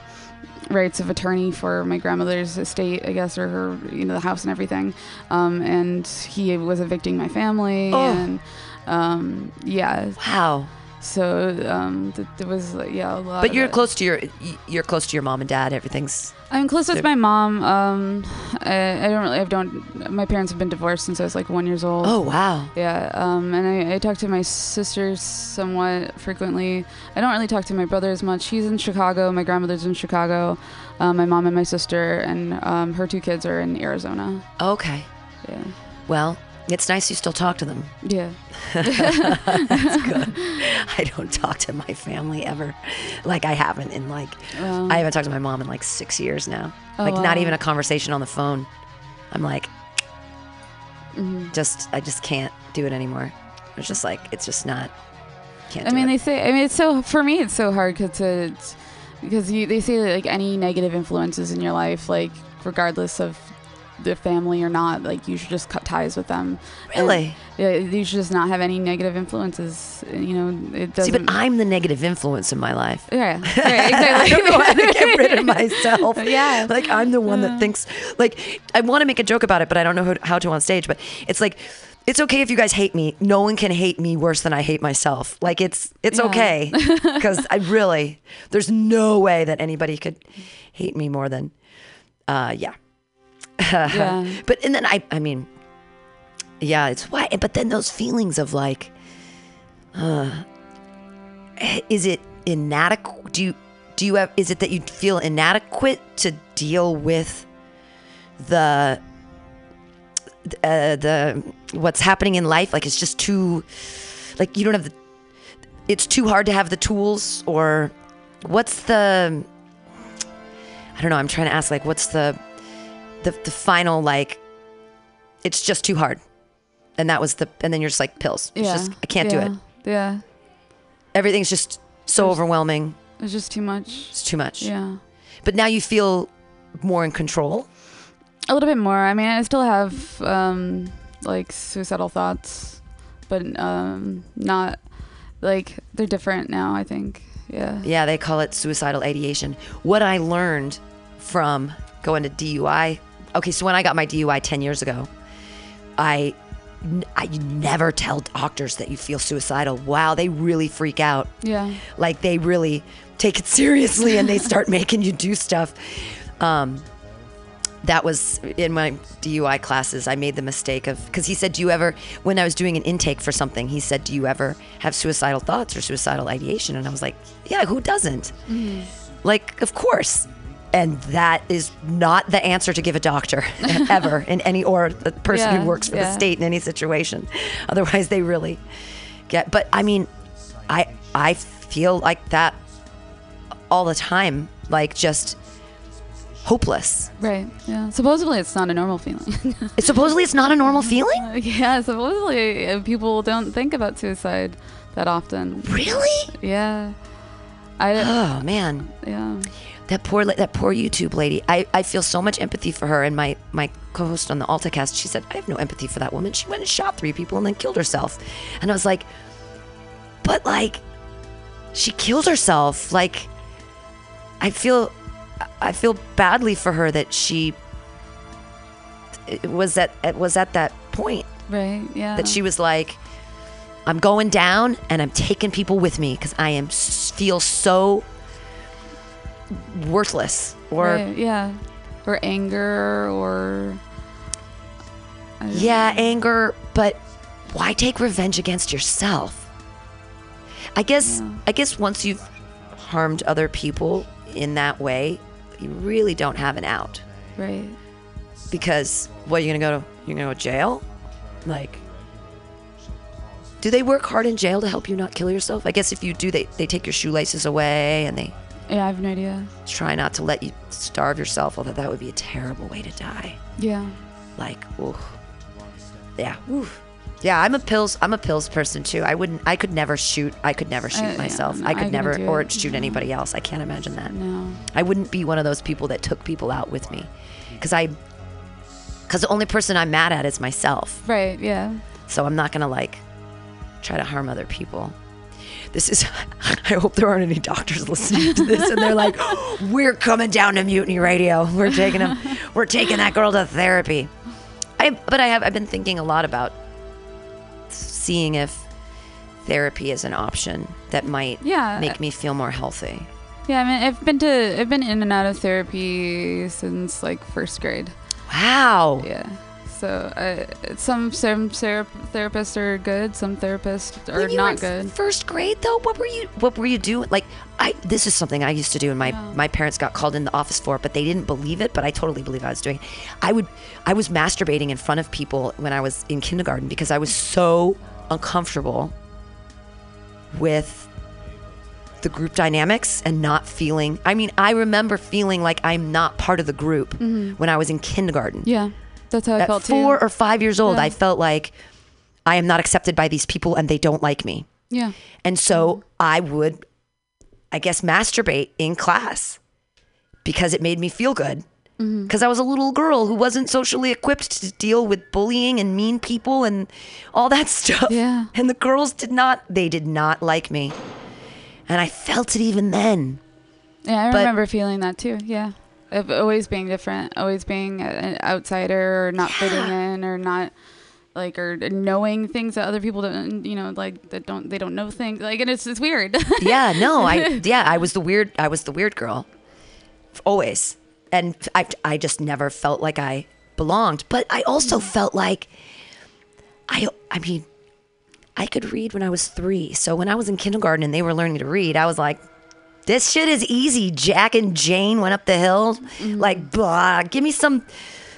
[SPEAKER 1] rights of attorney for my grandmother's estate, I guess, or her you know the house and everything. Um, and he was evicting my family,
[SPEAKER 2] Oh.
[SPEAKER 1] and um, yeah.
[SPEAKER 2] Wow.
[SPEAKER 1] So um, th- there was like, yeah a lot.
[SPEAKER 2] But you're close to your you're close to your mom and dad. Everything's
[SPEAKER 1] I'm close with my mom. Um, I, I don't really. I don't. My parents have been divorced since I was like one years old.
[SPEAKER 2] Oh wow.
[SPEAKER 1] Yeah, um, and I, I talk to my sisters somewhat frequently. I don't really talk to my brother as much. He's in Chicago. My grandmother's in Chicago. Um, my mom and my sister and um, her two kids are in Arizona.
[SPEAKER 2] Okay.
[SPEAKER 1] Yeah,
[SPEAKER 2] Well, it's nice you still talk to them.
[SPEAKER 1] yeah.
[SPEAKER 2] That's good. I don't talk to my family ever. Like I haven't in like
[SPEAKER 1] Um,
[SPEAKER 2] I haven't talked to my mom in like six years now.
[SPEAKER 1] Oh,
[SPEAKER 2] like not even a conversation on the phone. I'm like
[SPEAKER 1] mhm.
[SPEAKER 2] just I just can't do it anymore. It's just like it's just not can't
[SPEAKER 1] I mean,
[SPEAKER 2] it.
[SPEAKER 1] they say. I mean, it's so for me. It's so hard because it's because you, they say that like any negative influences in your life, like regardless of the family or not, like you should just cut ties with them. And,
[SPEAKER 2] Really?
[SPEAKER 1] yeah, you should just not have any negative influences. You know, it
[SPEAKER 2] See,
[SPEAKER 1] doesn't.
[SPEAKER 2] but I'm the negative influence in my life.
[SPEAKER 1] yeah, right,
[SPEAKER 2] I
[SPEAKER 1] exactly.
[SPEAKER 2] don't know how to get rid of myself.
[SPEAKER 1] Yeah.
[SPEAKER 2] Like I'm the one that thinks like I want to make a joke about it, but I don't know how, how to on stage. But it's like it's okay if you guys hate me. No one can hate me worse than I hate myself. Like it's it's
[SPEAKER 1] Yeah.
[SPEAKER 2] okay because I really there's no way that anybody could hate me more than uh yeah.
[SPEAKER 1] Yeah.
[SPEAKER 2] But and then I I mean yeah, it's why but then those feelings of like uh is it inadequate do you do you have is it that you feel inadequate to deal with the uh, the what's happening in life like it's just too like you don't have the it's too hard to have the tools or what's the I don't know I'm trying to ask like what's the the the final like it's just too hard and that was the and then you're just like pills it's
[SPEAKER 1] Yeah.
[SPEAKER 2] just I can't
[SPEAKER 1] yeah.
[SPEAKER 2] do it
[SPEAKER 1] Yeah.
[SPEAKER 2] everything's just so
[SPEAKER 1] There's-
[SPEAKER 2] overwhelming
[SPEAKER 1] It's just too much.
[SPEAKER 2] it's too much
[SPEAKER 1] Yeah.
[SPEAKER 2] but now you feel more in control
[SPEAKER 1] A little bit more. I mean, I still have um, like suicidal thoughts, but um, not like they're different now. I think. Yeah.
[SPEAKER 2] Yeah, they call it suicidal ideation. What I learned from going to DUI. Okay, so when I got my DUI 10 years ago, I I you never tell doctors that you feel suicidal. Wow, they really freak out.
[SPEAKER 1] Yeah.
[SPEAKER 2] Like they really take it seriously and they start making you do stuff. Um that was in my DUI classes. I made the mistake of because he said, "Do you ever?" When I was doing an intake for something, he said, "Do you ever have suicidal thoughts or suicidal ideation?" And I was like, "Yeah, who doesn't?" Like, of course. And that is not the answer to give a doctor ever in any or the person
[SPEAKER 1] Yeah,
[SPEAKER 2] who works for the state in any situation. Otherwise, they really get. But I mean, I I feel like that all the time, like just hopeless.
[SPEAKER 1] Right. Yeah. Supposedly, it's not a normal feeling.
[SPEAKER 2] Supposedly, it's not a normal feeling.
[SPEAKER 1] yeah. Supposedly, uh, people don't think about suicide that often.
[SPEAKER 2] Really?
[SPEAKER 1] Yeah. I.
[SPEAKER 2] Oh man,
[SPEAKER 1] Yeah.
[SPEAKER 2] That poor that poor YouTube lady. I, I feel so much empathy for her. And my my co-host on the AltaCast, she said, I have no empathy for that woman. She went and shot three people and then killed herself. And I was like, but like, she killed herself. Like, I feel I feel badly for her that she it was at it was at that point
[SPEAKER 1] Right. Yeah.
[SPEAKER 2] that she was like, I'm going down and I'm taking people with me because I am feel so worthless or
[SPEAKER 1] Right, yeah. Or anger or.
[SPEAKER 2] Yeah, anger, but why take revenge against yourself? I guess
[SPEAKER 1] Yeah.
[SPEAKER 2] I guess once you've harmed other people in that way, you really don't have an out
[SPEAKER 1] Right.
[SPEAKER 2] because what you're gonna go to you're gonna go to jail, like. Do they work hard in jail to help you not kill yourself? I guess if you do, they, they take your shoelaces away and they
[SPEAKER 1] Yeah, I have no idea.
[SPEAKER 2] try not to let you starve yourself, although that would be a terrible way to die.
[SPEAKER 1] Yeah.
[SPEAKER 2] Like, ooh. Yeah. Ooh. Yeah, I'm a pills I'm a pills person too. I wouldn't I could never shoot I could never shoot
[SPEAKER 1] Uh, yeah,
[SPEAKER 2] myself.
[SPEAKER 1] no,
[SPEAKER 2] I
[SPEAKER 1] I
[SPEAKER 2] could
[SPEAKER 1] couldn't
[SPEAKER 2] never or
[SPEAKER 1] it.
[SPEAKER 2] shoot
[SPEAKER 1] No.
[SPEAKER 2] anybody else. I can't imagine that.
[SPEAKER 1] No.
[SPEAKER 2] I wouldn't be one of those people that took people out with me. Cause I cause the only person I'm mad at is myself.
[SPEAKER 1] Right. Yeah.
[SPEAKER 2] So I'm not gonna like try to harm other people. This is I hope there aren't any doctors listening to this and they're like, We're coming down to mutiny radio. We're taking them we're taking that girl to therapy. I but I have I've been thinking a lot about seeing if therapy is an option that might
[SPEAKER 1] Yeah.
[SPEAKER 2] make me feel more healthy.
[SPEAKER 1] Yeah. I mean, I've been to, I've been in and out of therapy since like first grade.
[SPEAKER 2] Wow.
[SPEAKER 1] Yeah. So uh, some some thera- therapists are good, some therapists are
[SPEAKER 2] When you were
[SPEAKER 1] not
[SPEAKER 2] in
[SPEAKER 1] good.
[SPEAKER 2] First grade though, what were you what were you doing? Like I this is something I used to do and my
[SPEAKER 1] Yeah.
[SPEAKER 2] my parents got called in the office for it, but they didn't believe it, but I totally believe I was doing. it. I would I was masturbating in front of people when I was in kindergarten because I was so uncomfortable with the group dynamics and not feeling I mean, I remember feeling like I'm not part of the group when I was in kindergarten
[SPEAKER 1] Yeah. That's how I
[SPEAKER 2] at
[SPEAKER 1] felt
[SPEAKER 2] four
[SPEAKER 1] too.
[SPEAKER 2] or five years old,
[SPEAKER 1] Yeah.
[SPEAKER 2] I felt like I am not accepted by these people and they don't like me.
[SPEAKER 1] yeah.
[SPEAKER 2] And so I would, I guess, masturbate in class because it made me feel good.
[SPEAKER 1] Mm-hmm.
[SPEAKER 2] Because I was a little girl who wasn't socially equipped to deal with bullying and mean people and all that stuff.
[SPEAKER 1] Yeah.
[SPEAKER 2] And the girls did not, they did not like me. And I felt it even then.
[SPEAKER 1] Yeah, I
[SPEAKER 2] But-
[SPEAKER 1] remember feeling that too. Yeah, of always being different, always being an outsider or not fitting in or not like or knowing things that other people don't you know like that don't they don't know things like and it's it's weird
[SPEAKER 2] yeah, no, I yeah, I was the weird I was the weird girl. Always. And I I just never felt like I belonged, but I also mm-hmm. felt like I I mean I could read when I was 3. So when I was in kindergarten and they were learning to read, I was like this shit is easy. Jack and Jane went up the hill. Mm-hmm. Like, blah, give me some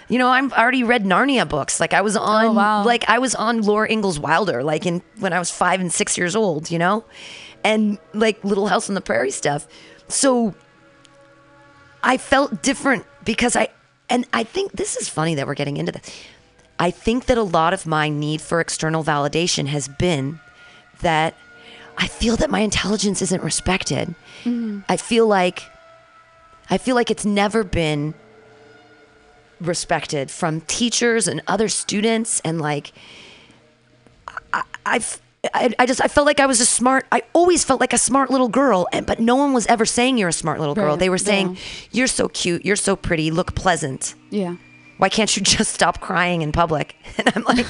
[SPEAKER 2] you know, I'm I already read Narnia books. Like I was oh, on
[SPEAKER 1] Oh, wow.
[SPEAKER 2] like I was on Laura Ingalls Wilder, like in when I was five and six years old, you know? And like Little House on the Prairie stuff. So I felt different because I and I think this is funny that we're getting into this. I think that a lot of my need for external validation has been that I feel that my intelligence isn't respected. Mm-hmm. I feel like I feel like it's never been respected from teachers and other students and like I, I've I, I just I felt like I was a smart I always felt like a smart little girl and but no one was ever saying you're a smart little girl.
[SPEAKER 1] Right,
[SPEAKER 2] They were saying
[SPEAKER 1] yeah.
[SPEAKER 2] you're so cute, you're so pretty, look pleasant.
[SPEAKER 1] yeah
[SPEAKER 2] Why can't you just stop crying in public? And I'm like,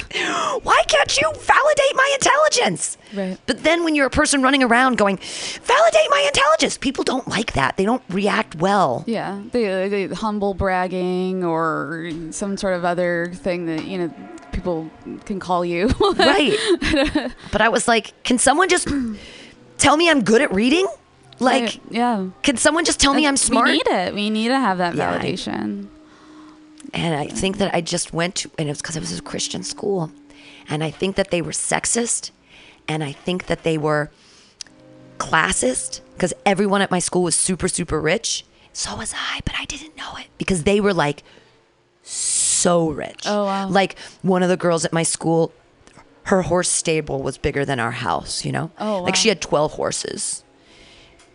[SPEAKER 2] why can't you validate my intelligence?
[SPEAKER 1] Right.
[SPEAKER 2] But then when you're a person running around going, validate my intelligence, people don't like that. They don't react well.
[SPEAKER 1] yeah they, uh, they humble bragging or some sort of other thing that you know people can call you
[SPEAKER 2] right. but I was like, can someone just tell me I'm good at reading? Like,
[SPEAKER 1] yeah
[SPEAKER 2] can someone just tell me I'm smart?
[SPEAKER 1] we need it we need to have that
[SPEAKER 2] Yeah,
[SPEAKER 1] validation
[SPEAKER 2] And I think that I just went to, and it was because it was a Christian school. And I think that they were sexist. And I think that they were classist because everyone at my school was super, super rich. So was I, but I didn't know it because they were like so rich.
[SPEAKER 1] Oh, wow.
[SPEAKER 2] Like one of the girls at my school, her horse stable was bigger than our house, you know?
[SPEAKER 1] Oh, wow.
[SPEAKER 2] Like she had 12 horses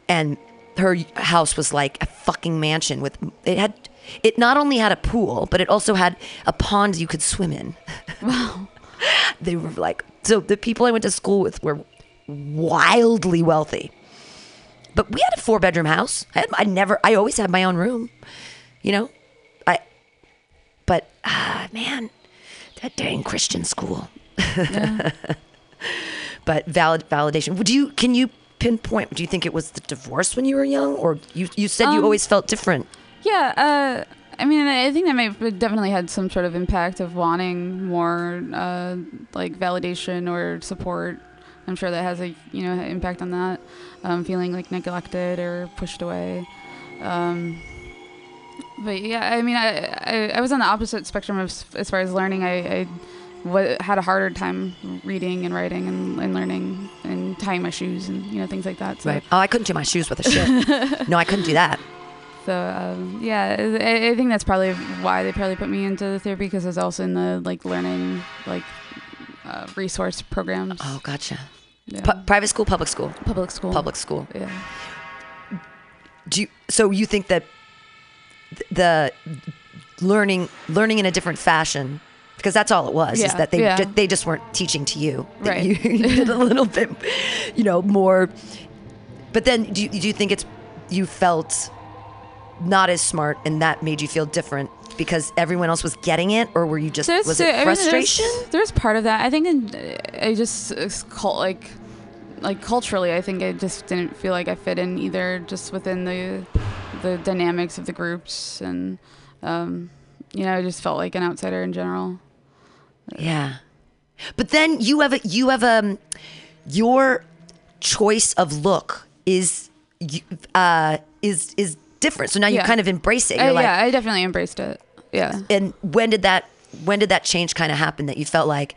[SPEAKER 2] and her house was like a fucking mansion with it had it not only had a pool but it also had a pond you could swim in. Wow. They were like so the people i went to school with were wildly wealthy. But we had a four bedroom house. I, had, I never i always had my own room you know? I but ah man that dang christian school. But valid validation. Would you can you pinpoint do you think it was the divorce when you were young or you you said you
[SPEAKER 1] Um,
[SPEAKER 2] always felt different
[SPEAKER 1] Yeah, uh, I mean, I think that may have definitely had some sort of impact of wanting more uh, like validation or support. I'm sure that has a you know impact on that, um, feeling like neglected or pushed away. Um, but yeah, I mean, I, I I was on the opposite spectrum of as far as learning. I, I had a harder time reading and writing and, and learning and tying my shoes and you know things like that. So
[SPEAKER 2] oh i couldn't do my shoes with a shit no i couldn't do that
[SPEAKER 1] So um, yeah, I, I think that's probably why they probably put me into the therapy because I was also in the like learning like uh, resource programs.
[SPEAKER 2] oh gotcha
[SPEAKER 1] yeah.
[SPEAKER 2] Pu- private school public school
[SPEAKER 1] public school.
[SPEAKER 2] public school
[SPEAKER 1] Yeah.
[SPEAKER 2] do you, so you think that the learning learning in a different fashion because that's all it was is that they
[SPEAKER 1] yeah.
[SPEAKER 2] ju- they just weren't teaching to you
[SPEAKER 1] Right.
[SPEAKER 2] you, you did a little bit you know more but then do you, do you think it's you felt not as smart and that made you feel different because everyone else was getting it or were you just
[SPEAKER 1] There's-
[SPEAKER 2] was
[SPEAKER 1] I
[SPEAKER 2] it
[SPEAKER 1] mean,
[SPEAKER 2] frustration
[SPEAKER 1] There's, there's part of that. I think in, I just like like culturally, I think I just didn't feel like I fit in either, just within the the dynamics of the groups, and um, you know, I just felt like an outsider in general.
[SPEAKER 2] Yeah. But then you have a you have a your choice of look is uh is is different. So now you
[SPEAKER 1] Yeah.
[SPEAKER 2] kind of embrace it.
[SPEAKER 1] Uh,
[SPEAKER 2] You're like
[SPEAKER 1] yeah, I definitely embraced it. Yeah.
[SPEAKER 2] and when did that when did that change kind of happen that you felt like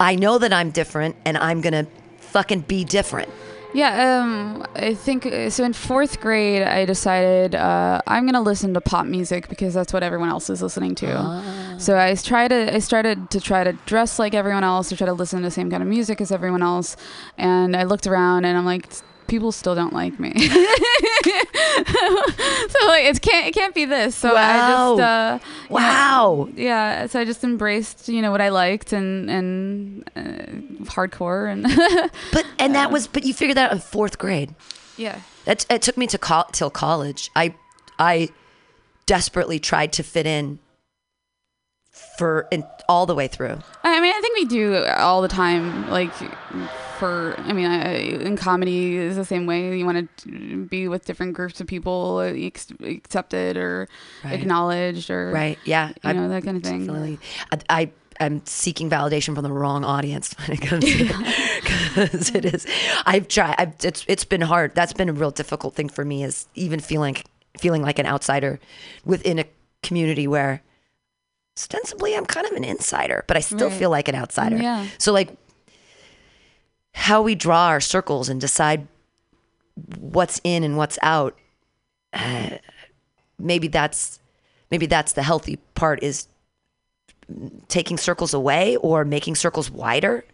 [SPEAKER 2] I know that I'm different and I'm going to fucking be different.
[SPEAKER 1] Yeah, um, I think so. In fourth grade, I decided uh, I'm gonna listen to pop music because that's what everyone else is listening to. So I tried to, I started to try to dress like everyone else, or try to listen to the same kind of music as everyone else, and I looked around and I'm like, people still don't like me. so like, it can't, it can't be this. So I just, uh, you know,
[SPEAKER 2] Wow.
[SPEAKER 1] yeah. So I just embraced, you know, what I liked and and uh, hardcore and
[SPEAKER 2] But and that was but you figured that out in 4th grade.
[SPEAKER 1] yeah.
[SPEAKER 2] It, it took me to col- till college. I I desperately tried to fit in for in, all the way through.
[SPEAKER 1] I mean, I think we do all the time. Like, for I mean, I, in comedy is the same way. You want to be with different groups of people, ex- accepted or
[SPEAKER 2] Right.
[SPEAKER 1] acknowledged, or
[SPEAKER 2] Right. Yeah.
[SPEAKER 1] you know that kind of thing.
[SPEAKER 2] Definitely. I, I I'm seeking validation from the wrong audience when it comes to because it is. I've tried. I've, it's it's been hard. That's been a real difficult thing for me. Is even feeling feeling like an outsider within a community where ostensibly I'm kind of an insider, but I still
[SPEAKER 1] Right.
[SPEAKER 2] feel like an outsider.
[SPEAKER 1] Yeah.
[SPEAKER 2] So like how we draw our circles and decide what's in and what's out. uh, maybe that's maybe that's the healthy part is taking circles away or making circles wider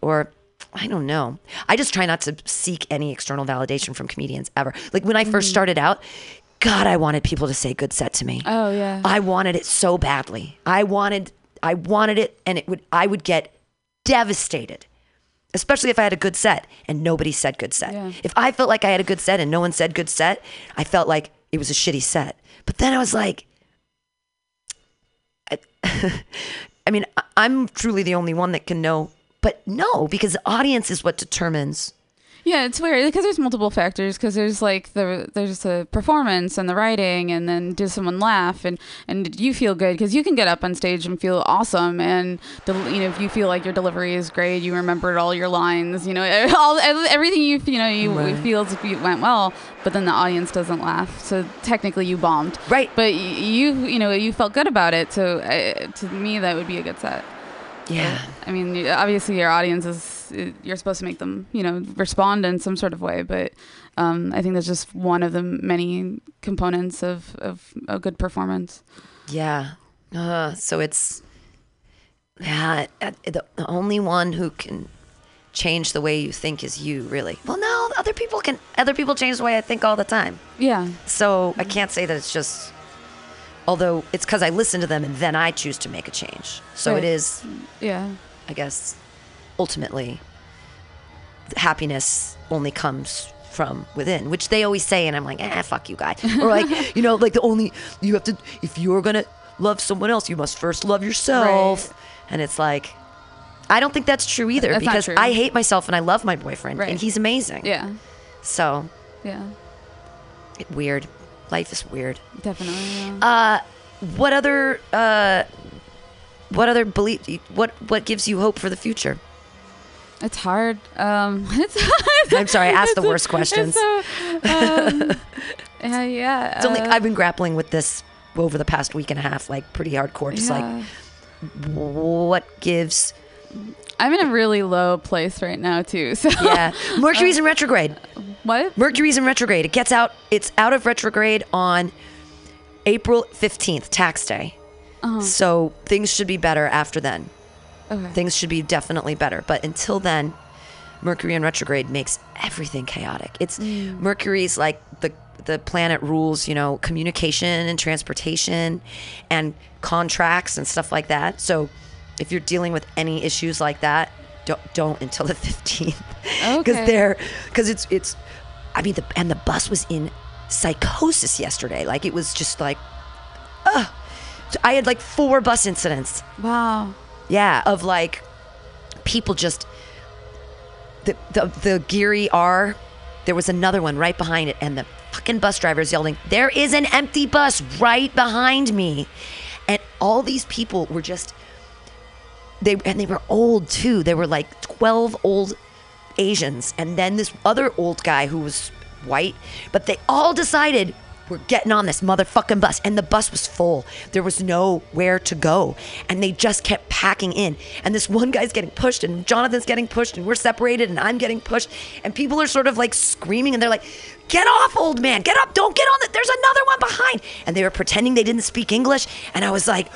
[SPEAKER 2] or I don't know. I just try not to seek any external validation from comedians ever. Like when I first started out, God, I wanted people to say good set to me.
[SPEAKER 1] Oh yeah.
[SPEAKER 2] I wanted it so badly. I wanted I wanted it and it would I would get devastated. Especially if I had a good set and nobody said good set.
[SPEAKER 1] Yeah.
[SPEAKER 2] If I felt like I had a good set and no one said good set, I felt like it was a shitty set. But then I was like I, I mean, I'm truly the only one that can know, but no, because the audience is what determines.
[SPEAKER 1] Yeah, it's weird because there's multiple factors. Because there's like the there's the performance and the writing, and then does someone laugh and and did you feel good? Because you can get up on stage and feel awesome, and del- you know if you feel like your delivery is great, you remembered all your lines, you know, all everything you you know you
[SPEAKER 2] Right.
[SPEAKER 1] feel if it went well, but then the audience doesn't laugh, so technically you bombed.
[SPEAKER 2] Right.
[SPEAKER 1] But you you know you felt good about it, so uh, to me that would be a good set.
[SPEAKER 2] Yeah.
[SPEAKER 1] I mean, obviously your audience is you're supposed to make them, you know, respond in some sort of way, but um, I think that's just one of the many components of, of a good performance.
[SPEAKER 2] Yeah. Uh, so it's yeah. The, the only one who can change the way you think is you, really. Well, no, other people can. Other people change the way I think all the time.
[SPEAKER 1] Yeah.
[SPEAKER 2] So I can't say that it's just. Although it's because I listen to them and then I choose to make a change. So
[SPEAKER 1] Right.
[SPEAKER 2] it is,
[SPEAKER 1] Yeah.
[SPEAKER 2] I guess, ultimately, happiness only comes from within, which they always say, and I'm like, eh, fuck you, guy. Or like, you know, like the only you have to if you're gonna love someone else, you must first love yourself.
[SPEAKER 1] Right.
[SPEAKER 2] And it's like, I don't think that's true either
[SPEAKER 1] That's
[SPEAKER 2] because
[SPEAKER 1] true.
[SPEAKER 2] I hate myself and I love my boyfriend
[SPEAKER 1] Right.
[SPEAKER 2] and he's amazing.
[SPEAKER 1] Yeah.
[SPEAKER 2] So
[SPEAKER 1] Yeah.
[SPEAKER 2] it, weird. Life is weird.
[SPEAKER 1] Definitely. Yeah.
[SPEAKER 2] Uh, what other uh, what other belief? What what gives you hope for the future?
[SPEAKER 1] It's hard. Um, it's,
[SPEAKER 2] I'm sorry, I asked the worst questions.
[SPEAKER 1] So, um, yeah. Yeah.
[SPEAKER 2] It's only
[SPEAKER 1] uh,
[SPEAKER 2] I've been grappling with this over the past week and a half, like pretty hardcore. Just
[SPEAKER 1] yeah.
[SPEAKER 2] like what gives?
[SPEAKER 1] I'm in a really low place right now too. So
[SPEAKER 2] Yeah, Mercury's in retrograde.
[SPEAKER 1] what?
[SPEAKER 2] Mercury's in retrograde. It gets out. It's out of retrograde on April 15th, tax day.
[SPEAKER 1] Uh-huh.
[SPEAKER 2] So things should be better after then.
[SPEAKER 1] Okay.
[SPEAKER 2] Things should be definitely better. But until then, Mercury in retrograde makes everything chaotic. It's mm. Mercury's like the the planet rules, you know, communication and transportation and contracts and stuff like that. So if you're dealing with any issues like that, don't don't until the 15th. Because
[SPEAKER 1] Okay.
[SPEAKER 2] they're because it's it's I mean the and the bus was in psychosis yesterday. Like it was just like ugh. I had like four bus incidents.
[SPEAKER 1] Wow.
[SPEAKER 2] Yeah, of like people just the the the Geary R. There was another one right behind it, and the fucking bus driver's yelling, "There is an empty bus right behind me," and all these people were just they and they were old too. They were like twelve old Asians, and then this other old guy who was white, but they all decided we're getting on this motherfucking bus, and the bus was full. There was nowhere to go, and they just kept packing in. And this one guy's getting pushed, and Jonathan's getting pushed, and we're separated, and I'm getting pushed, and people are sort of like screaming, and they're like, "Get off, old man! Get up! Don't get on it! There's another one behind!" And they were pretending they didn't speak English, and I was like,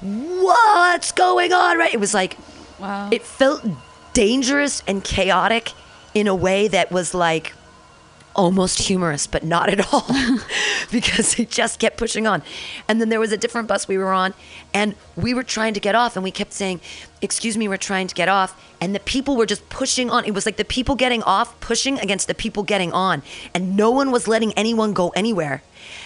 [SPEAKER 2] "What's going on?" Right? It was like
[SPEAKER 1] Wow.
[SPEAKER 2] it felt dangerous and chaotic in a way that was like almost humorous, but not at all because they just kept pushing on. And then there was a different bus we were on, and we were trying to get off, and we kept saying, Excuse me, we're trying to get off. And the people were just pushing on. It was like the people getting off pushing against the people getting on, and no one was letting anyone go anywhere.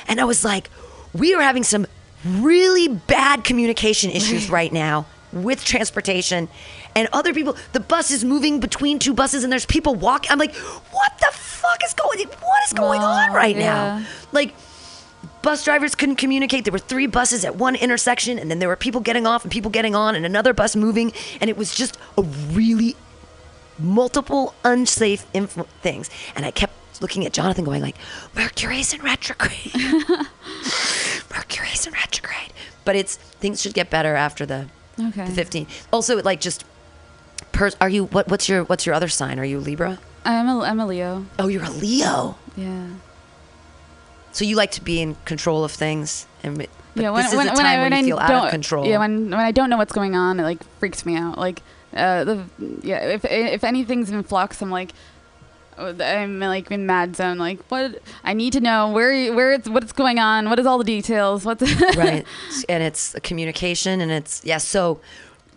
[SPEAKER 2] And I was like, We are having some really bad communication issues right now. with transportation and other people. The bus is moving between two buses and there's people walking. I'm like, what the fuck is going? What is going on right
[SPEAKER 1] yeah.
[SPEAKER 2] now? Like. Bus drivers couldn't communicate. There were three buses at one intersection, and then there were people getting off and people getting on, and another bus moving, and it was just a really multiple unsafe influ- things. And I kept looking at Jonathan, going like, "Mercury's in retrograde. Mercury's in retrograde." But it's things should get better after the
[SPEAKER 1] Okay.
[SPEAKER 2] the 15. Also, like just, pers- are you what? What's your what's your other sign? Are you Libra?
[SPEAKER 1] I'm a, I'm a Leo.
[SPEAKER 2] Oh, you're a Leo.
[SPEAKER 1] Yeah.
[SPEAKER 2] So you like to be in control of things, and
[SPEAKER 1] yeah, when,
[SPEAKER 2] this is
[SPEAKER 1] when,
[SPEAKER 2] a time
[SPEAKER 1] I,
[SPEAKER 2] when,
[SPEAKER 1] when
[SPEAKER 2] you
[SPEAKER 1] I
[SPEAKER 2] feel out of control.
[SPEAKER 1] Yeah, when when I don't know what's going on, it like freaks me out. Like, uh, the yeah, if if anything's in flux, I'm like, oh, I'm like in mad zone. Like, what? I need to know where where it's what's going on. What is all the details? What's
[SPEAKER 2] right and it's a communication and it's yeah so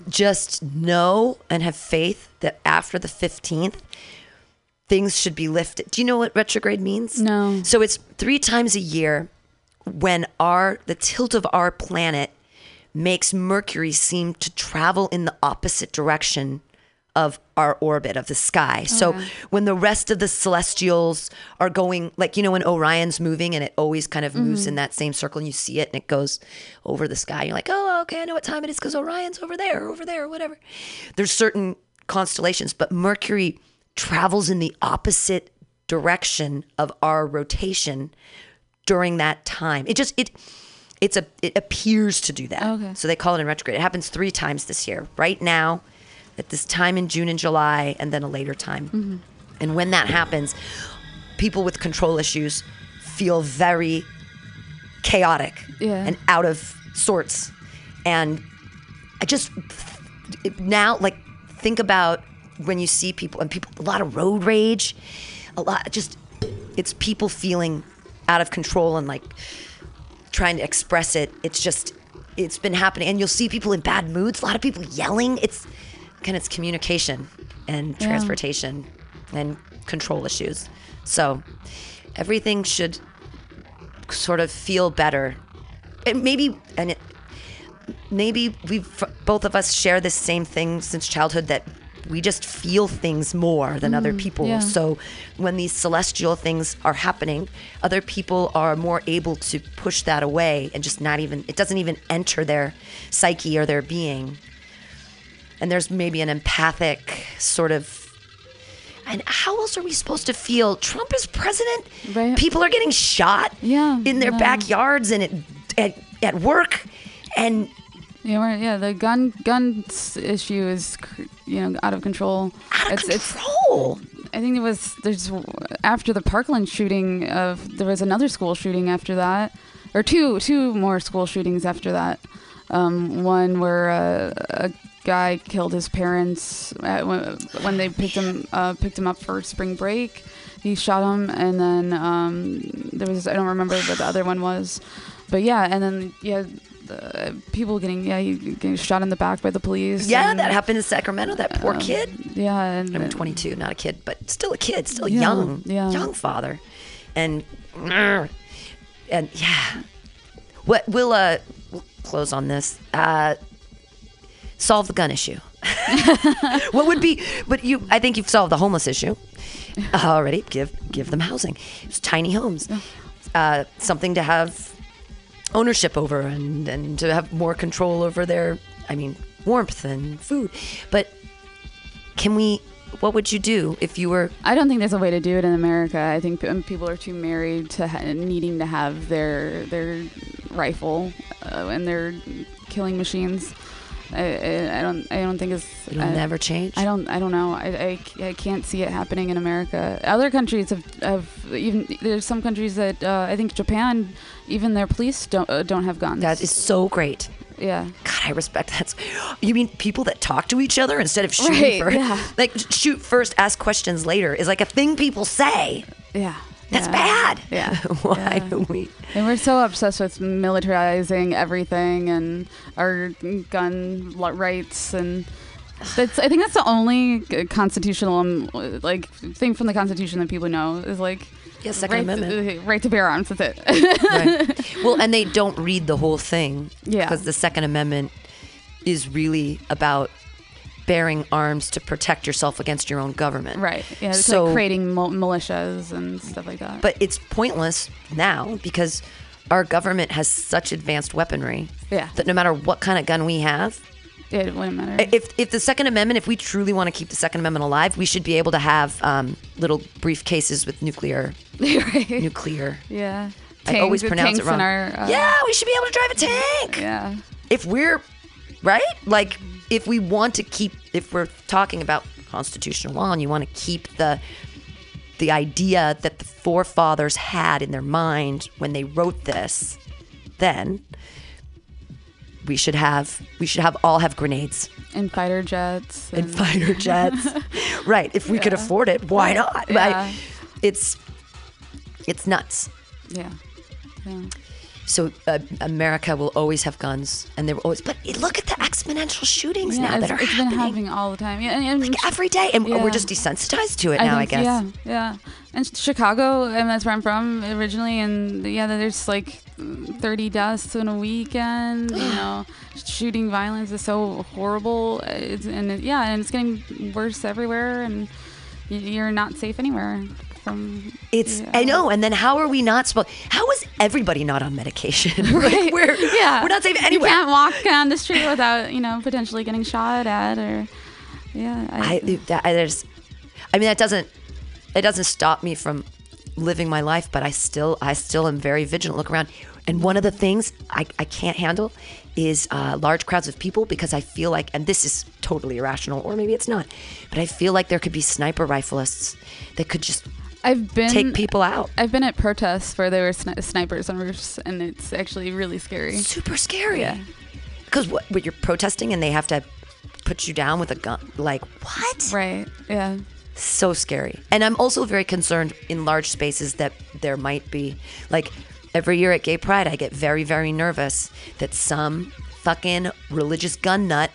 [SPEAKER 2] just know and have faith that after the 15th things should be lifted do you know what retrograde means
[SPEAKER 1] No.
[SPEAKER 2] so it's three times a year when our the tilt of our planet makes mercury seem to travel in the opposite direction of our orbit of the sky. So oh, when the rest of the celestials are going, like, you know, when Orion's moving and it always kind of moves mm-hmm. in that same circle and you see it and it goes over the sky, you're like, oh, okay, I know what time it is because Orion's over there, over there, whatever. There's certain constellations, but Mercury travels in the opposite direction of our rotation during that time. It just, it, it's a, it appears to do that.
[SPEAKER 1] Okay.
[SPEAKER 2] So they call it in retrograde. It happens three times this year. Right now, at this time in June and July, and then a later time. Mm-hmm. And when that happens, people with control issues feel very chaotic
[SPEAKER 1] Yeah.
[SPEAKER 2] and out of sorts. And I just it- now like think about when you see people and people a lot of road rage, a lot just it's people feeling out of control and like trying to express it. It's just it's been happening and you'll see people in bad moods, a lot of people yelling. It's of it's communication and
[SPEAKER 1] Yeah.
[SPEAKER 2] transportation and control issues. So everything should sort of feel better. And maybe and it maybe we both of us share this same thing since childhood that we just feel things more than other mm, people.
[SPEAKER 1] yeah.
[SPEAKER 2] So when these celestial things are happening, other people are more able to push that away and just not even it doesn't even enter their psyche or their being. And there's maybe an empathic sort of and how else are we supposed to feel? Trump is president.
[SPEAKER 1] Right.
[SPEAKER 2] People are getting shot
[SPEAKER 1] Yeah,
[SPEAKER 2] in their
[SPEAKER 1] yeah.
[SPEAKER 2] backyards and at, at, at work. And
[SPEAKER 1] Yeah, yeah. The gun gun issue is you know out of control.
[SPEAKER 2] out of
[SPEAKER 1] it's, it's
[SPEAKER 2] control.
[SPEAKER 1] I think it was there's after the Parkland shooting of there was another school shooting after that, or two two more school shootings after that. Um, one where uh, a guy killed his parents at, when, when they picked him uh, picked him up for spring break. He shot him, and then um, there was I don't remember what the other one was, but yeah, and then yeah. Uh, people getting yeah getting shot in the back by the police.
[SPEAKER 2] yeah,
[SPEAKER 1] and,
[SPEAKER 2] that happened in Sacramento. That poor
[SPEAKER 1] um,
[SPEAKER 2] kid.
[SPEAKER 1] Yeah, and
[SPEAKER 2] I'm 22, not a kid, but still a kid, still
[SPEAKER 1] Yeah,
[SPEAKER 2] young,
[SPEAKER 1] yeah.
[SPEAKER 2] young father, and and yeah. What we'll uh we'll close on this. Uh, solve the gun issue. what would be? But you, I think you've solved the homeless issue already. Give give them housing. It's tiny homes. Uh, something to have ownership over and, and to have more control over their i mean warmth and food but can we what would you do if you were
[SPEAKER 1] I don't think there's a way to do it in America. I think people are too married to ha- needing to have their their rifle uh, and their killing machines. I, I, I don't I don't think it's
[SPEAKER 2] it'll
[SPEAKER 1] I,
[SPEAKER 2] never change
[SPEAKER 1] I don't I don't know I, I, I can't see it happening in America. Other countries have, have even there's some countries that uh, I think Japan even their police don't uh, don't have guns.
[SPEAKER 2] that is so great
[SPEAKER 1] yeah.
[SPEAKER 2] god i respect that you mean people that talk to each other instead of shooting
[SPEAKER 1] Right,
[SPEAKER 2] first
[SPEAKER 1] yeah.
[SPEAKER 2] like shoot first ask questions later is like a thing people say
[SPEAKER 1] Yeah.
[SPEAKER 2] That's
[SPEAKER 1] yeah.
[SPEAKER 2] bad
[SPEAKER 1] Yeah.
[SPEAKER 2] why
[SPEAKER 1] Yeah.
[SPEAKER 2] do we
[SPEAKER 1] And we're so obsessed with militarizing everything and our gun rights and that's I think that's the only constitutional um, like thing from the Constitution that people know is like
[SPEAKER 2] Yeah, Second
[SPEAKER 1] right,
[SPEAKER 2] Amendment.
[SPEAKER 1] uh, right to bear arms. That's it.
[SPEAKER 2] right. well and they don't read the whole thing
[SPEAKER 1] Yeah.
[SPEAKER 2] because the second amendment is really about bearing arms to protect yourself against your own government.
[SPEAKER 1] Right. Yeah. It's
[SPEAKER 2] So-
[SPEAKER 1] like creating mil- militias and stuff like that.
[SPEAKER 2] But it's pointless now because our government has such advanced weaponry
[SPEAKER 1] Yeah.
[SPEAKER 2] that no matter what kind of gun we have,
[SPEAKER 1] it wouldn't matter.
[SPEAKER 2] if if the Second Amendment, if we truly want to keep the Second Amendment alive, we should be able to have um, little briefcases with nuclear
[SPEAKER 1] right.
[SPEAKER 2] nuclear.
[SPEAKER 1] Yeah.
[SPEAKER 2] I always pronounce it wrong.
[SPEAKER 1] our, uh,
[SPEAKER 2] yeah, we should be able to drive a tank.
[SPEAKER 1] Yeah.
[SPEAKER 2] If we're right, like if we want to keep, if we're talking about constitutional law, and you want to keep the the idea that the forefathers had in their mind when they wrote this, then we should have we should have all have grenades
[SPEAKER 1] And fighter jets.
[SPEAKER 2] and fighter jets. right. If we could afford it, why not?
[SPEAKER 1] Yeah.
[SPEAKER 2] Right. It's it's nuts.
[SPEAKER 1] Yeah. Yeah.
[SPEAKER 2] So uh, America will always have guns, and they will always. But look at the exponential shootings
[SPEAKER 1] Yeah,
[SPEAKER 2] now that
[SPEAKER 1] it's,
[SPEAKER 2] are
[SPEAKER 1] it's been
[SPEAKER 2] happening
[SPEAKER 1] happening all the time. Yeah, and, and
[SPEAKER 2] like every day, and
[SPEAKER 1] Yeah.
[SPEAKER 2] we're just desensitized to it now. I, guess.
[SPEAKER 1] Yeah, yeah. And Chicago, and that's where I'm from originally. And yeah, there's like 30 deaths in a weekend. You know, shooting violence is so horrible. It's, and it, yeah, and it's getting worse everywhere. And you're not safe anywhere.
[SPEAKER 2] It's. I know, and then how are we not supposed? How is everybody not on medication? Like, we're
[SPEAKER 1] yeah,
[SPEAKER 2] we're not safe anywhere.
[SPEAKER 1] You can't walk down the street without you know potentially getting shot at or yeah.
[SPEAKER 2] I that, I, there's, I mean that doesn't it doesn't stop me from living my life, but I still I still am very vigilant. Look around, and one of the things I, I can't handle is uh, large crowds of people because I feel like, and this is totally irrational, or maybe it's not, but I feel like there could be sniper rifleists that could just
[SPEAKER 1] I've been
[SPEAKER 2] take people out.
[SPEAKER 1] I've been at protests where there were sni- snipers on roofs, and it's actually really scary.
[SPEAKER 2] Super scary.
[SPEAKER 1] Yeah.
[SPEAKER 2] Because what, what you're protesting and they have to put you down with a gun. Like what?
[SPEAKER 1] Right. Yeah.
[SPEAKER 2] so scary. And I'm also very concerned in large spaces that there might be like every year at Gay Pride I get very very nervous that some fucking religious gun nut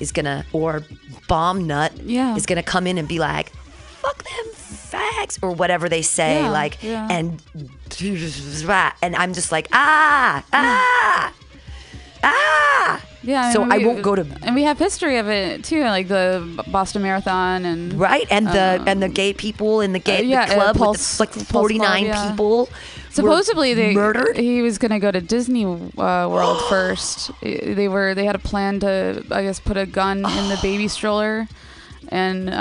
[SPEAKER 2] is going to or bomb nut
[SPEAKER 1] Yeah.
[SPEAKER 2] is going to come in and be like fuck them fags or whatever they say
[SPEAKER 1] Yeah,
[SPEAKER 2] like
[SPEAKER 1] yeah.
[SPEAKER 2] and and I'm just like ah ah ah
[SPEAKER 1] Yeah.
[SPEAKER 2] so I
[SPEAKER 1] we-
[SPEAKER 2] won't go to
[SPEAKER 1] And we have history of it too, like the Boston Marathon and
[SPEAKER 2] Right, and the and the gay people in the gay
[SPEAKER 1] uh, yeah,
[SPEAKER 2] the
[SPEAKER 1] uh,
[SPEAKER 2] club
[SPEAKER 1] Pulse-
[SPEAKER 2] with the, like forty nine
[SPEAKER 1] yeah.
[SPEAKER 2] people.
[SPEAKER 1] Supposedly they
[SPEAKER 2] murdered.
[SPEAKER 1] He was gonna go to Disney uh, World first. They were they had a plan to I guess put a gun in the baby stroller, and uh,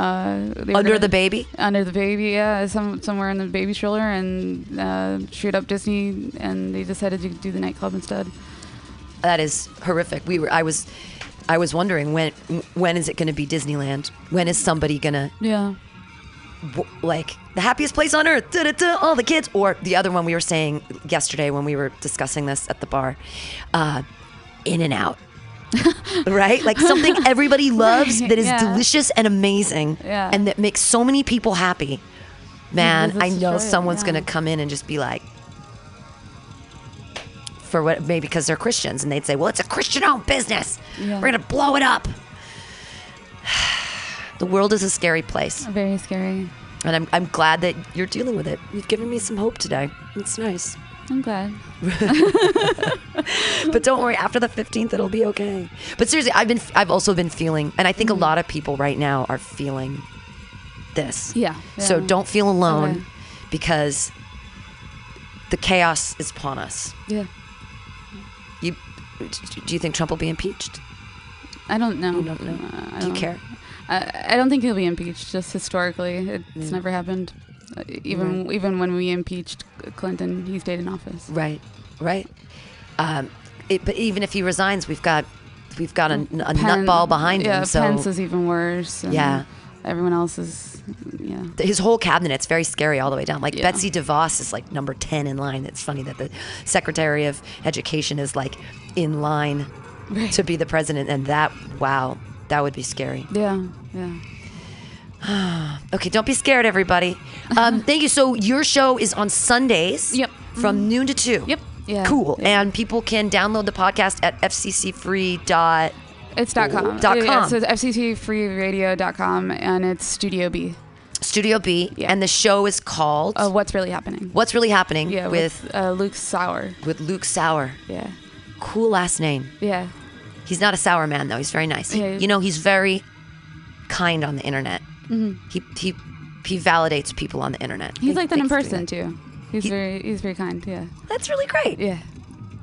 [SPEAKER 2] under
[SPEAKER 1] gonna-
[SPEAKER 2] the baby.
[SPEAKER 1] under the baby, yeah, some somewhere in the baby stroller, and uh, shoot up Disney, and they decided to do the nightclub instead.
[SPEAKER 2] That is horrific. We were. I was. I was wondering when when is it going to be Disneyland? When is somebody gonna
[SPEAKER 1] Yeah.
[SPEAKER 2] w- like the happiest place on earth? Da, da, da, all the kids, or the other one we were saying yesterday when we were discussing this at the bar, uh, In-N-Out. right, like something everybody loves that is
[SPEAKER 1] yeah.
[SPEAKER 2] delicious and amazing,
[SPEAKER 1] Yeah.
[SPEAKER 2] and that makes so many people happy. Man,
[SPEAKER 1] that's
[SPEAKER 2] I know
[SPEAKER 1] right,
[SPEAKER 2] someone's
[SPEAKER 1] yeah.
[SPEAKER 2] gonna come in and just be like, for what? Maybe because they're Christians, and they'd say, "Well, it's a Christian-owned business.
[SPEAKER 1] Yeah.
[SPEAKER 2] We're gonna blow it up." The world is a scary place,
[SPEAKER 1] Very scary.
[SPEAKER 2] and I'm I'm glad that you're dealing with it. You've given me some hope today. It's nice.
[SPEAKER 1] I'm glad.
[SPEAKER 2] but don't worry after the 15th it'll be okay but seriously i've been i've also been feeling and i think
[SPEAKER 1] Mm-hmm.
[SPEAKER 2] a lot of people right now are feeling this
[SPEAKER 1] Yeah.
[SPEAKER 2] so don't feel alone
[SPEAKER 1] Okay.
[SPEAKER 2] because the chaos is upon us
[SPEAKER 1] Yeah.
[SPEAKER 2] you do you think trump will be impeached
[SPEAKER 1] I don't know.
[SPEAKER 2] You don't know.
[SPEAKER 1] Uh, I
[SPEAKER 2] do you
[SPEAKER 1] don't-
[SPEAKER 2] care
[SPEAKER 1] I, I don't think he'll be impeached. Just historically, it's never happened. Even even when we impeached Clinton, he stayed in office.
[SPEAKER 2] right right um it, but even if he resigns we've got we've got a, a
[SPEAKER 1] Pen-
[SPEAKER 2] nutball behind
[SPEAKER 1] yeah,
[SPEAKER 2] him so
[SPEAKER 1] Pence is even worse. and
[SPEAKER 2] Yeah.
[SPEAKER 1] Everyone else is, yeah.
[SPEAKER 2] his whole cabinet's very scary all the way down. Like
[SPEAKER 1] Yeah.
[SPEAKER 2] Betsy DeVos is like number 10 in line. It's funny that the Secretary of Education is like in line
[SPEAKER 1] Right.
[SPEAKER 2] to be the president. And that, wow, that would be scary.
[SPEAKER 1] Yeah, yeah.
[SPEAKER 2] Okay, don't be scared, everybody. Um, thank you. So your show is on Sundays
[SPEAKER 1] Yep.
[SPEAKER 2] from noon to 2.
[SPEAKER 1] Yep. Yeah.
[SPEAKER 2] Cool.
[SPEAKER 1] Yeah.
[SPEAKER 2] And people can download the podcast at fccfree. dot.
[SPEAKER 1] It's dot com.
[SPEAKER 2] Dot com.
[SPEAKER 1] Yeah, so it's fccfreeradio.com and it's Studio B.
[SPEAKER 2] Studio B.
[SPEAKER 1] Yeah.
[SPEAKER 2] And the show is called
[SPEAKER 1] Uh, what's really happening?
[SPEAKER 2] What's Really Happening
[SPEAKER 1] Yeah,
[SPEAKER 2] with,
[SPEAKER 1] with, uh, Luke Sauer.
[SPEAKER 2] with Luke Sauer.
[SPEAKER 1] Yeah.
[SPEAKER 2] Cool last name.
[SPEAKER 1] Yeah.
[SPEAKER 2] He's not a sour man though. He's very nice.
[SPEAKER 1] Yeah,
[SPEAKER 2] you know, he's very kind on the internet. He he he validates people on the internet.
[SPEAKER 1] Mm-hmm. He's like that in person too. He's very he's very kind. Yeah.
[SPEAKER 2] That's really great.
[SPEAKER 1] Yeah.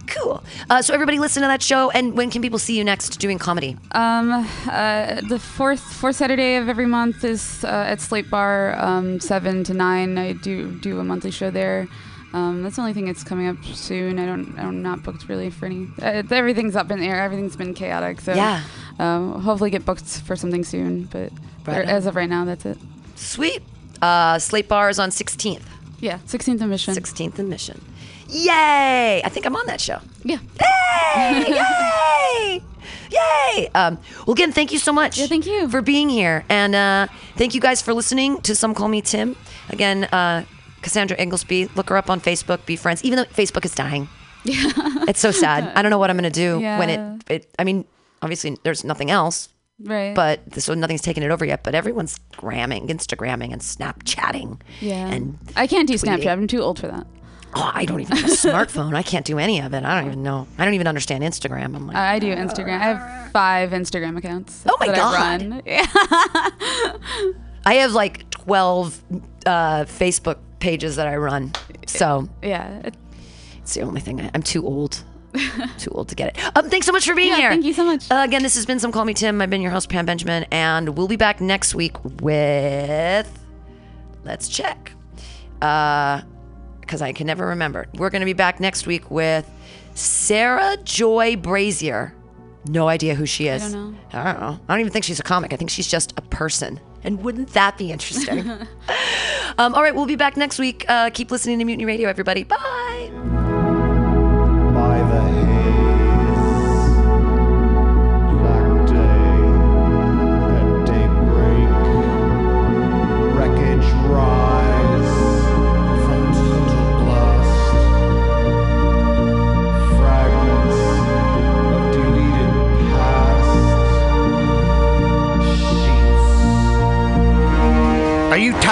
[SPEAKER 2] Cool. Uh, so everybody listen to that show. And when can people see you next doing comedy?
[SPEAKER 1] Um, uh, the fourth fourth Saturday of every month is uh, at Slate Bar, um, seven to nine. I do do a monthly show there. Um, that's the only thing that's coming up soon. I don't I'm not booked really for any. Uh, everything's up in the air. Everything's been chaotic. So
[SPEAKER 2] Yeah.
[SPEAKER 1] Um, hopefully get booked for something soon. But
[SPEAKER 2] Right
[SPEAKER 1] as of right now, that's it.
[SPEAKER 2] Sweet. Uh, Slate Bar is on 16th.
[SPEAKER 1] Yeah, 16th and Mission.
[SPEAKER 2] 16th and Mission. Yay! I think I'm on that show.
[SPEAKER 1] Yeah.
[SPEAKER 2] Yay! Yay! Yay! Um, well, again, thank you so much.
[SPEAKER 1] Yeah, thank you.
[SPEAKER 2] for being here, and uh, thank you guys for listening to Some Call Me Tim. Again, uh, Cassandra Inglesby. Look her up on Facebook. Be friends. Even though Facebook is dying,
[SPEAKER 1] Yeah.
[SPEAKER 2] it's so sad. I don't know what I'm gonna do when it. It. I mean, obviously, there's nothing else,
[SPEAKER 1] right.
[SPEAKER 2] but so nothing's taken it over yet. But everyone's gramming, Instagramming, and Snapchatting.
[SPEAKER 1] yeah.
[SPEAKER 2] And
[SPEAKER 1] I can't do
[SPEAKER 2] tweeting.
[SPEAKER 1] Snapchat. I'm too old for that.
[SPEAKER 2] oh, I don't even have a smartphone. I can't do any of it. I don't even know. I don't even understand Instagram. I'm like.
[SPEAKER 1] I do Instagram. I have five Instagram accounts.
[SPEAKER 2] Oh my
[SPEAKER 1] that
[SPEAKER 2] God.
[SPEAKER 1] I run. Yeah.
[SPEAKER 2] I have like 12 uh, Facebook pages that I run. So
[SPEAKER 1] Yeah.
[SPEAKER 2] It's the only thing. I, I'm too old. too old to get it. Um, thanks so much for being
[SPEAKER 1] Yeah,
[SPEAKER 2] here.
[SPEAKER 1] thank you so much.
[SPEAKER 2] Uh, again, this has been Some Call Me Tim. I've been your host, Pam Benjamin, and we'll be back next week with. Let's check. Because I can never remember. We're going to be back next week with Sarah Joy Brazier. No idea who she is.
[SPEAKER 1] don't know.
[SPEAKER 2] I don't know. I don't even think she's a comic. I think she's just a person. And wouldn't that be interesting? um, all right, we'll be back next week. Uh, keep listening to Mutiny Radio, everybody. Bye.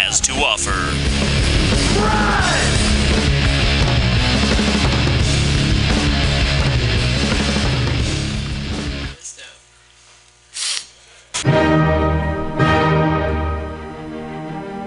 [SPEAKER 4] has to offer.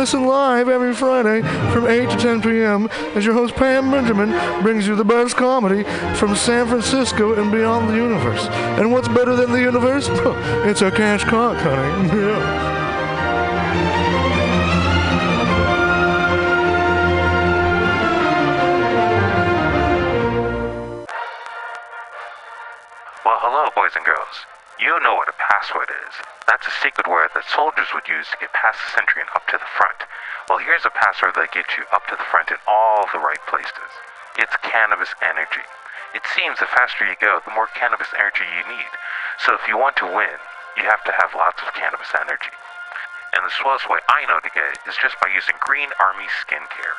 [SPEAKER 5] listen live every Friday from 8 to 10 p.m. as your host Pam Benjamin brings you the best comedy from San Francisco and beyond the universe. And what's better than the universe? It's a cash cock, honey. Yeah.
[SPEAKER 6] Well, hello, boys and girls. You know what a password is. That's a secret word that soldiers would use to get past the sentry and up to the front. Well, here's a password that gets you up to the front in all the right places. It's cannabis energy. It seems the faster you go, the more cannabis energy you need. So if you want to win, you have to have lots of cannabis energy. And the swellest way I know to get it is just by using Green Army Skincare.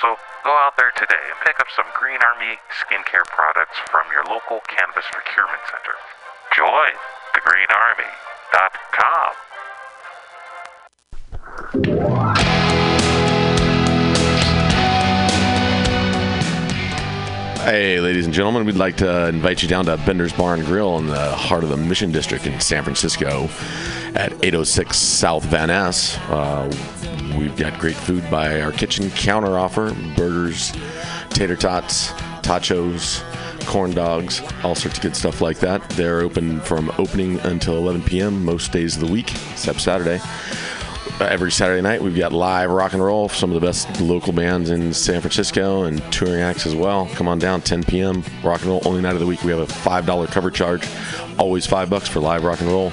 [SPEAKER 6] So go out there today and pick up some Green Army skincare products from your local cannabis procurement center. Join thegreenarmy.com.
[SPEAKER 7] Hey, ladies and gentlemen, we'd like to invite you down to Bender's Bar and Grill in the heart of the Mission District in San Francisco at 806 South Van Ness. Uh, we've got great food by our kitchen counter offer burgers, tater tots, tachos, corn dogs, all sorts of good stuff like that. They're open from opening until 11 p.m. most days of the week, except Saturday. Uh, every Saturday night, we've got live rock and roll, some of the best local bands in San Francisco and touring acts as well. Come on down, 10 p.m. Rock and roll, only night of the week. We have a $5 cover charge, always five bucks for live rock and roll.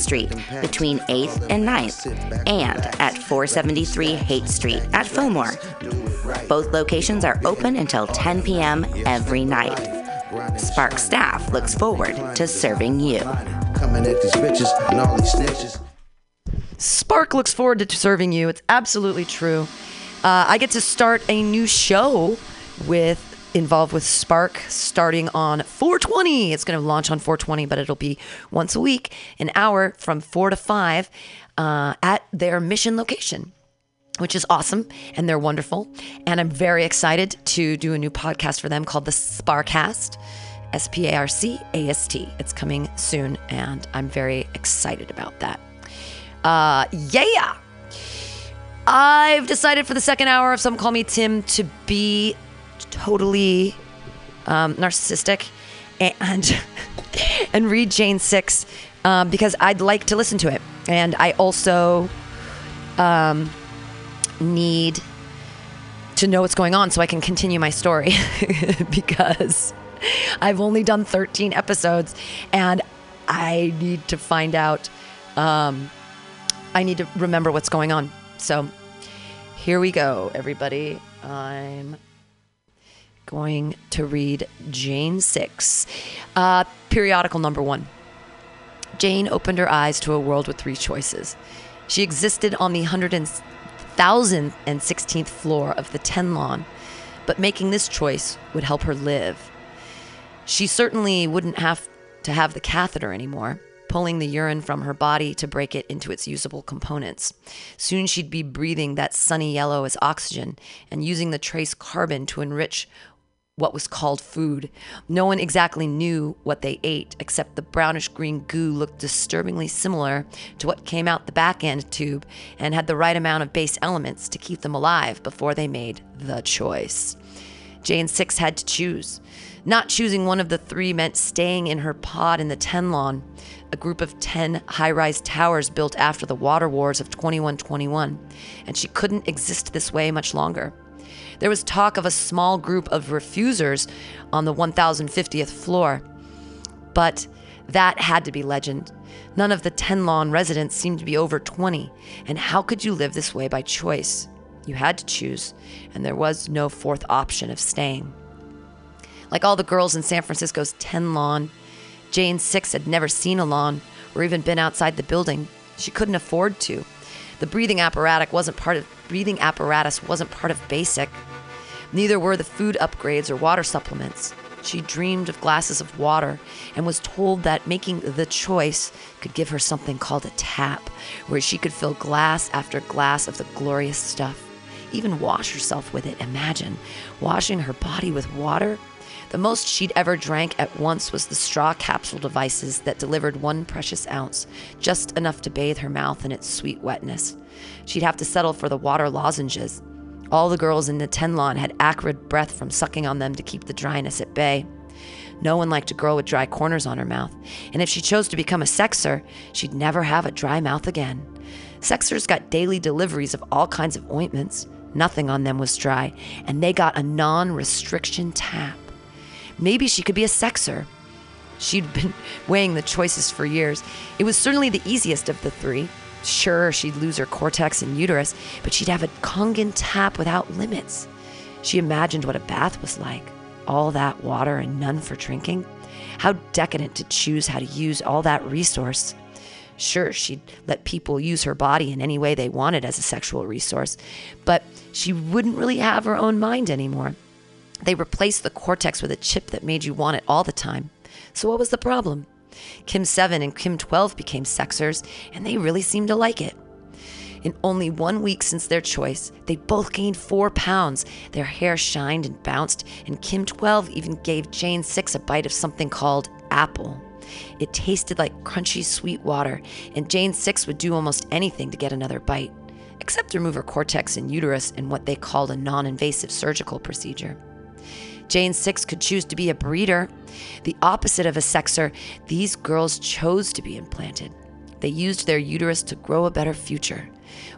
[SPEAKER 3] Street between 8th and 9th and at 473 Haight Street at Fillmore. Both locations are open until 10 p.m. every night. SPARC staff looks forward to serving you.
[SPEAKER 8] Coming at these bitches and all these snitches.
[SPEAKER 2] SPARC looks forward to serving you. It's absolutely true. Uh, I get to start a new show with involved with SPARC starting on 420. It's going to launch on 420, but it'll be once a week, an hour from 4 to 5 uh, at their mission location. Which is awesome, and they're wonderful. And I'm very excited to do a new podcast for them called the Sparcast, S P A R C A S T. It's coming soon, and I'm very excited about that. Uh, yeah. I've decided for the second hour of Some Call Me Tim to be totally um, narcissistic and and read Jane Six um, because I'd like to listen to it, and I also um, need to know what's going on so I can continue my story because I've only done 13 episodes and I need to find out. Um, I need to remember what's going on. So here we go, everybody. I'm going to read Jane 6, uh, periodical number one. Jane opened her eyes to a world with three choices. She existed on the 100,016th floor of the Ten Lawn, but making this choice would help her live. She certainly wouldn't have to have the catheter anymore, pulling the urine from her body to break it into its usable components. Soon she'd be breathing that sunny yellow as oxygen and using the trace carbon to enrich what was called food. No one exactly knew what they ate, except the brownish green goo looked disturbingly similar to what came out the back end tube and had the right amount of base elements to keep them alive before they made the choice. Jane Six had to choose. Not choosing one of the three meant staying in her pod in the Ten Lawn, a group of 10 high rise towers built after the water wars of 2121, and she couldn't exist this way much longer. There was talk of a small group of refusers on the 1050th floor, but that had to be legend. None of the Ten Lawn residents seemed to be over 20, and how could you live this way by choice? You had to choose, and there was no fourth option of staying. Like all the girls in San Francisco's Ten Lawn, Jane Six had never seen a lawn or even been outside the building. She couldn't afford to. The breathing apparatus wasn't part of breathing apparatus wasn't part of basic. Neither were the food upgrades or water supplements. She dreamed of glasses of water and was told that making the choice could give her something called a tap, where she could fill glass after glass of the glorious stuff. Even wash herself with it. Imagine washing her body with water. The most she'd ever drank at once was the straw capsule devices that delivered one precious ounce, just enough to bathe her mouth in its sweet wetness. She'd have to settle for the water lozenges. All the girls in the Ten Lawn had acrid breath from sucking on them to keep the dryness at bay. No one liked a girl with dry corners on her mouth, and if she chose to become a sexer, she'd never have a dry mouth again. Sexers got daily deliveries of all kinds of ointments. Nothing on them was dry, and they got a non restriction tap. Maybe she could be a sexer. She'd been weighing the choices for years. It was certainly the easiest of the three. Sure, she'd lose her cortex and uterus, but she'd have a Kangen tap without limits. She imagined what a bath was like all that water and none for drinking. How decadent to choose how to use all that resource. Sure, she'd let people use her body in any way they wanted as a sexual resource, but she wouldn't really have her own mind anymore. They replaced the cortex with a chip that made you want it all the time. So, what was the problem? Kim 7 and Kim 12 became sexers, and they really seemed to like it. In only one week since their choice, they both gained four pounds. Their hair shined and bounced, and Kim 12 even gave Jane 6 a bite of something called apple. It tasted like crunchy sweet water, and Jane 6 would do almost anything to get another bite, except remove her cortex and uterus in what they called a non invasive surgical procedure. Jane Six could choose to be a breeder. The opposite of a sexer, these girls chose to be implanted. They used their uterus to grow a better future.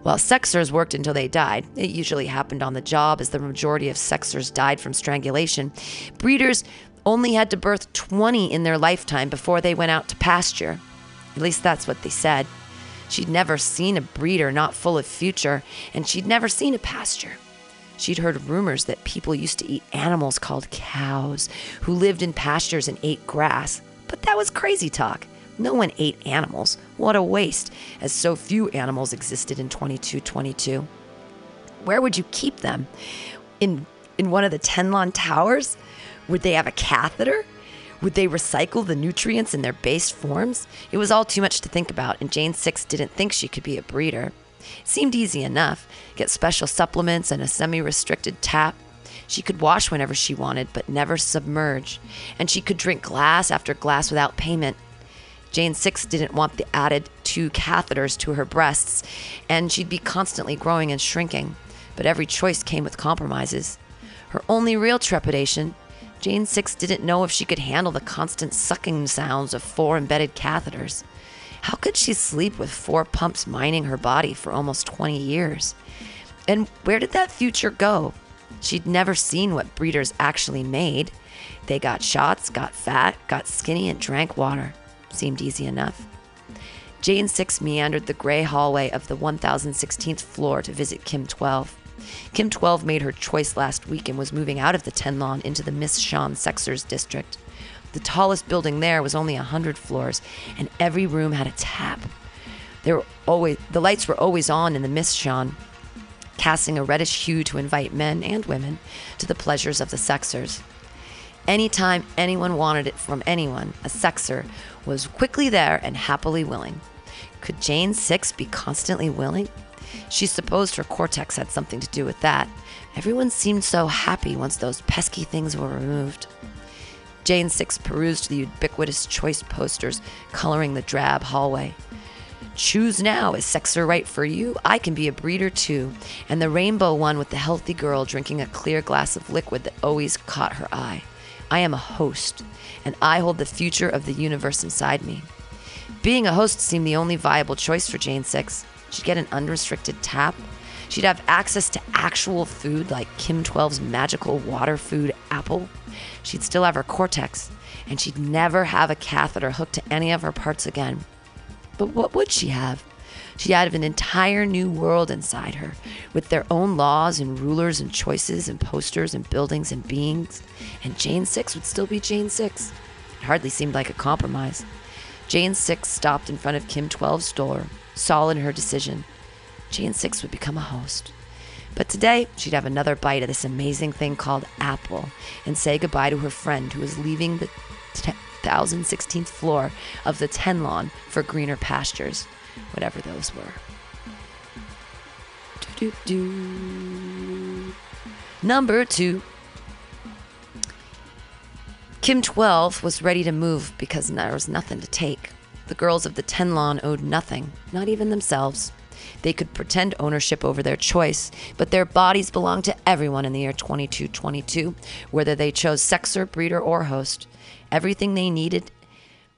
[SPEAKER 2] While sexers worked until they died, it usually happened on the job as the majority of sexers died from strangulation. Breeders only had to birth 20 in their lifetime before they went out to pasture. At least that's what they said. She'd never seen a breeder not full of future, and she'd never seen a pasture. She'd heard rumors that people used to eat animals called cows who lived in pastures and ate grass, but that was crazy talk. No one ate animals. What a waste, as so few animals existed in 2222. Where would you keep them? In in one of the Tenlon towers? Would they have a catheter? Would they recycle the nutrients in their base forms? It was all too much to think about, and Jane Six didn't think she could be a breeder. Seemed easy enough get special supplements and a semi restricted tap. She could wash whenever she wanted, but never submerge. And she could drink glass after glass without payment. Jane Six didn't want the added two catheters to her breasts, and she'd be constantly growing and shrinking. But every choice came with compromises. Her only real trepidation Jane Six didn't know if she could handle the constant sucking sounds of four embedded catheters. How could she sleep with four pumps mining her body for almost 20 years? And where did that future go? She'd never seen what breeders actually made. They got shots, got fat, got skinny, and drank water. Seemed easy enough. Jane Six meandered the gray hallway of the 1016th floor to visit Kim 12. Kim 12 made her choice last week and was moving out of the Tenlon into the Miss Sean Sexers district. The tallest building there was only a hundred floors, and every room had a tap. There were always the lights were always on in the mist shone, casting a reddish hue to invite men and women to the pleasures of the Sexers. Anytime anyone wanted it from anyone, a Sexer was quickly there and happily willing. Could Jane Six be constantly willing? She supposed her cortex had something to do with that. Everyone seemed so happy once those pesky things were removed. Jane Six perused the ubiquitous choice posters coloring the drab hallway. Choose now. Is Sexer right for you? I can be a breeder too. And the rainbow one with the healthy girl drinking a clear glass of liquid that always caught her eye. I am a host, and I hold the future of the universe inside me. Being a host seemed the only viable choice for Jane Six. She'd get an unrestricted tap. She'd have access to actual food like Kim 12's magical water food apple. She'd still have her cortex, and she'd never have a catheter hooked to any of her parts again. But what would she have? She'd have an entire new world inside her, with their own laws and rulers and choices and posters and buildings and beings. And Jane Six would still be Jane Six. It hardly seemed like a compromise. Jane Six stopped in front of Kim 12's door, solid in her decision. Jane Six would become a host. But today, she'd have another bite of this amazing thing called Apple and say goodbye to her friend who was leaving the 1016th floor of the Tenlon for greener pastures, whatever those were. Number two. Kim 12 was ready to move because there was nothing to take. The girls of the Tenlon owed nothing, not even themselves. They could pretend ownership over their choice, but their bodies belonged to everyone in the year 2222, whether they chose sexer, breeder, or host. Everything they needed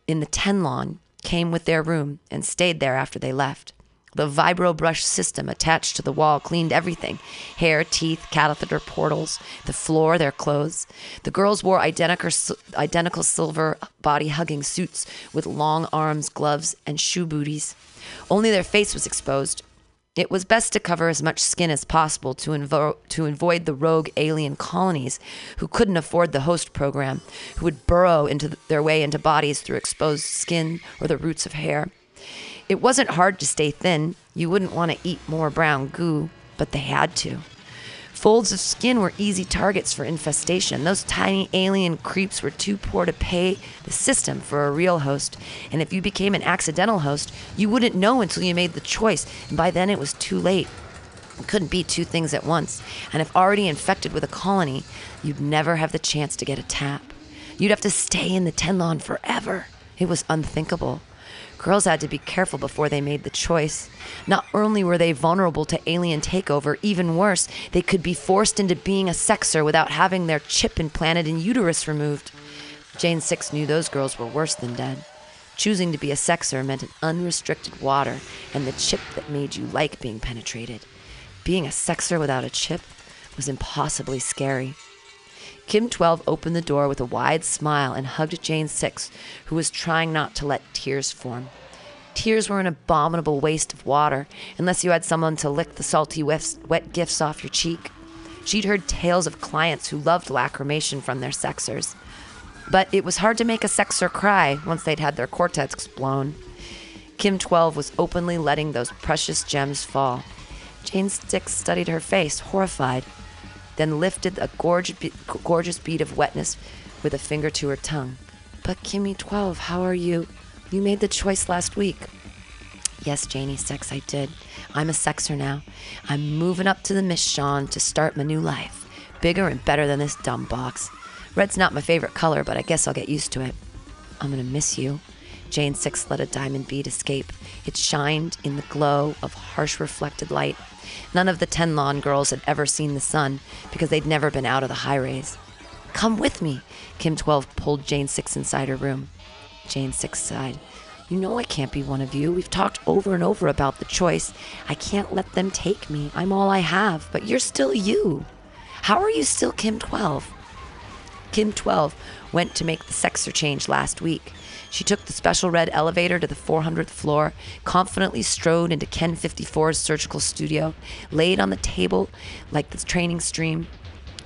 [SPEAKER 2] in the Tenlon came with their room and stayed there after they left. The vibro brush system attached to the wall cleaned everything hair, teeth, catheter portals, the floor, their clothes. The girls wore identical, identical silver body hugging suits with long arms, gloves, and shoe booties. Only their face was exposed. It was best to cover as much skin as possible to, invo- to avoid the rogue alien colonies who couldn't afford the host program, who would burrow into th- their way into bodies through exposed skin or the roots of hair. It wasn't hard to stay thin. You wouldn't want to eat more brown goo, but they had to. Folds of skin were easy targets for infestation. Those tiny alien creeps were too poor to pay the system for a real host. And if you became an accidental host, you wouldn't know until you made the choice. And by then it was too late. You couldn't be two things at once. And if already infected with a colony, you'd never have the chance to get a tap. You'd have to stay in the Tenlon forever. It was unthinkable. Girls had to be careful before they made the choice. Not only were they vulnerable to alien takeover, even worse, they could be forced into being a sexer without having their chip implanted and uterus removed. Jane Six knew those girls were worse than dead. Choosing to be a sexer meant an unrestricted water and the chip that made you like being penetrated. Being a sexer without a chip was impossibly scary. Kim 12 opened the door with a wide smile and hugged Jane 6, who was trying not to let tears form. Tears were an abominable waste of water unless you had someone to lick the salty wet gifts off your cheek. She'd heard tales of clients who loved lacrimation from their sexers. But it was hard to make a sexer cry once they'd had their cortex blown. Kim 12 was openly letting those precious gems fall. Jane Six studied her face, horrified, then lifted a gorgeous, gorgeous bead of wetness with a finger to her tongue. But Kimmy 12, how are you? You made the choice last week. Yes, Janie Six, I did. I'm a sexer now. I'm moving up to the Miss Sean to start my new life. Bigger and better than this dumb box. Red's not my favorite color, but I guess I'll get used to it. I'm gonna miss you. Jane Six let a diamond bead escape. It shined in the glow of harsh reflected light. None of the ten lawn girls had ever seen the sun because they'd never been out of the high rays. Come with me. Kim 12 pulled Jane 6 inside her room. Jane 6 sighed. You know I can't be one of you. We've talked over and over about the choice. I can't let them take me. I'm all I have, but you're still you. How are you still Kim 12? Kim 12 went to make the sexer change last week. She took the special red elevator to the 400th floor, confidently strode into Ken 54's surgical studio, laid on the table like the training stream,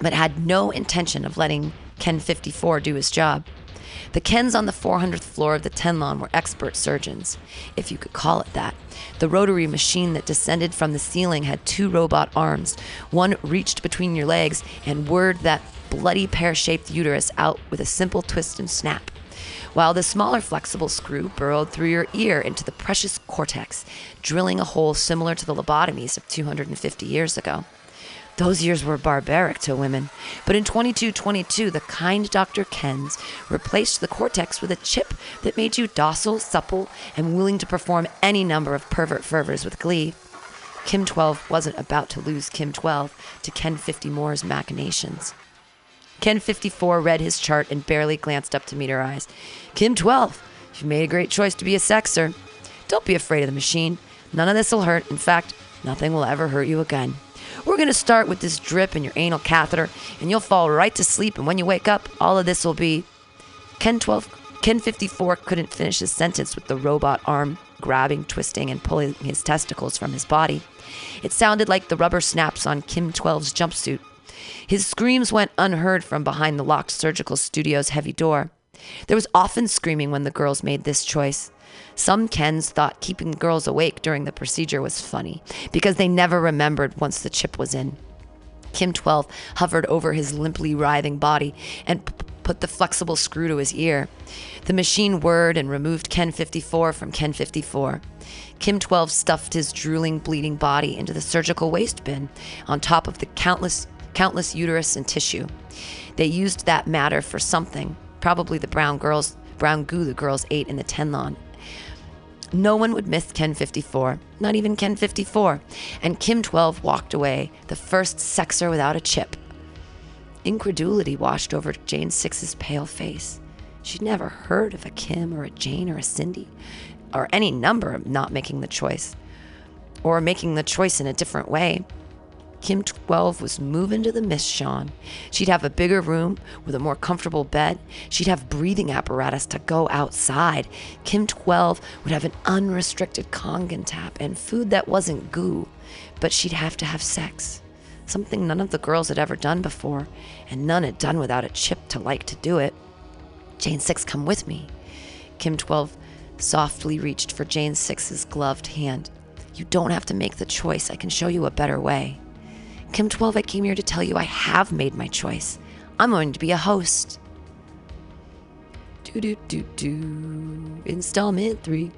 [SPEAKER 2] but had no intention of letting Ken 54 do his job. The Kens on the 400th floor of the Tenlon were expert surgeons, if you could call it that. The rotary machine that descended from the ceiling had two robot arms. One reached between your legs and whirred that bloody pear shaped uterus out with a simple twist and snap, while the smaller flexible screw burrowed through your ear into the precious cortex, drilling a hole similar to the lobotomies of 250 years ago. Those years were barbaric to women. But in 2222, the kind Dr. Kens replaced the cortex with a chip that made you docile, supple, and willing to perform any number of pervert fervors with glee. Kim 12 wasn't about to lose Kim 12 to Ken 50 Moore's machinations. Ken 54 read his chart and barely glanced up to meet her eyes. Kim 12, you've made a great choice to be a sexer. Don't be afraid of the machine. None of this will hurt. In fact, nothing will ever hurt you again. We're going to start with this drip in your anal catheter, and you'll fall right to sleep. And when you wake up, all of this will be. Ken 12, Ken 54 couldn't finish his sentence with the robot arm grabbing, twisting, and pulling his testicles from his body. It sounded like the rubber snaps on Kim 12's jumpsuit. His screams went unheard from behind the locked surgical studio's heavy door. There was often screaming when the girls made this choice. Some Kens thought keeping girls awake during the procedure was funny because they never remembered once the chip was in. Kim 12 hovered over his limply writhing body and p- put the flexible screw to his ear. The machine whirred and removed Ken 54 from Ken 54. Kim 12 stuffed his drooling, bleeding body into the surgical waste bin on top of the countless, countless uterus and tissue. They used that matter for something, probably the brown girls, brown goo the girls ate in the Tenlon. No one would miss Ken 54, not even Ken 54. And Kim 12 walked away, the first sexer without a chip. Incredulity washed over Jane Six's pale face. She'd never heard of a Kim or a Jane or a Cindy, or any number of not making the choice, or making the choice in a different way. Kim 12 was moving to the Miss Sean. She'd have a bigger room with a more comfortable bed. She'd have breathing apparatus to go outside. Kim 12 would have an unrestricted Kangen tap and food that wasn't goo, but she'd have to have sex. Something none of the girls had ever done before, and none had done without a chip to like to do it. Jane 6, come with me. Kim 12 softly reached for Jane 6's gloved hand. You don't have to make the choice. I can show you a better way. Kim 12, I came here to tell you I have made my choice. I'm going to be a host. Do do do do. Installment three.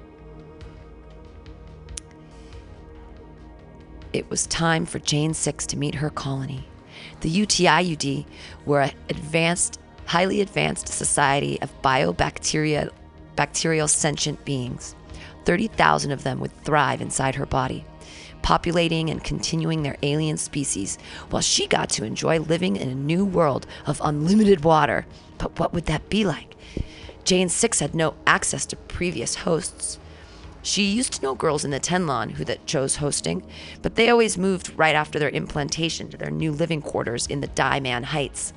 [SPEAKER 2] It was time for Jane Six to meet her colony. The UTIUD were an advanced, highly advanced society of biobacteria, bacterial sentient beings. 30,000 of them would thrive inside her body populating and continuing their alien species, while she got to enjoy living in a new world of unlimited water. But what would that be like? Jane Six had no access to previous hosts. She used to know girls in the Tenlon who that chose hosting, but they always moved right after their implantation to their new living quarters in the Diamond Heights.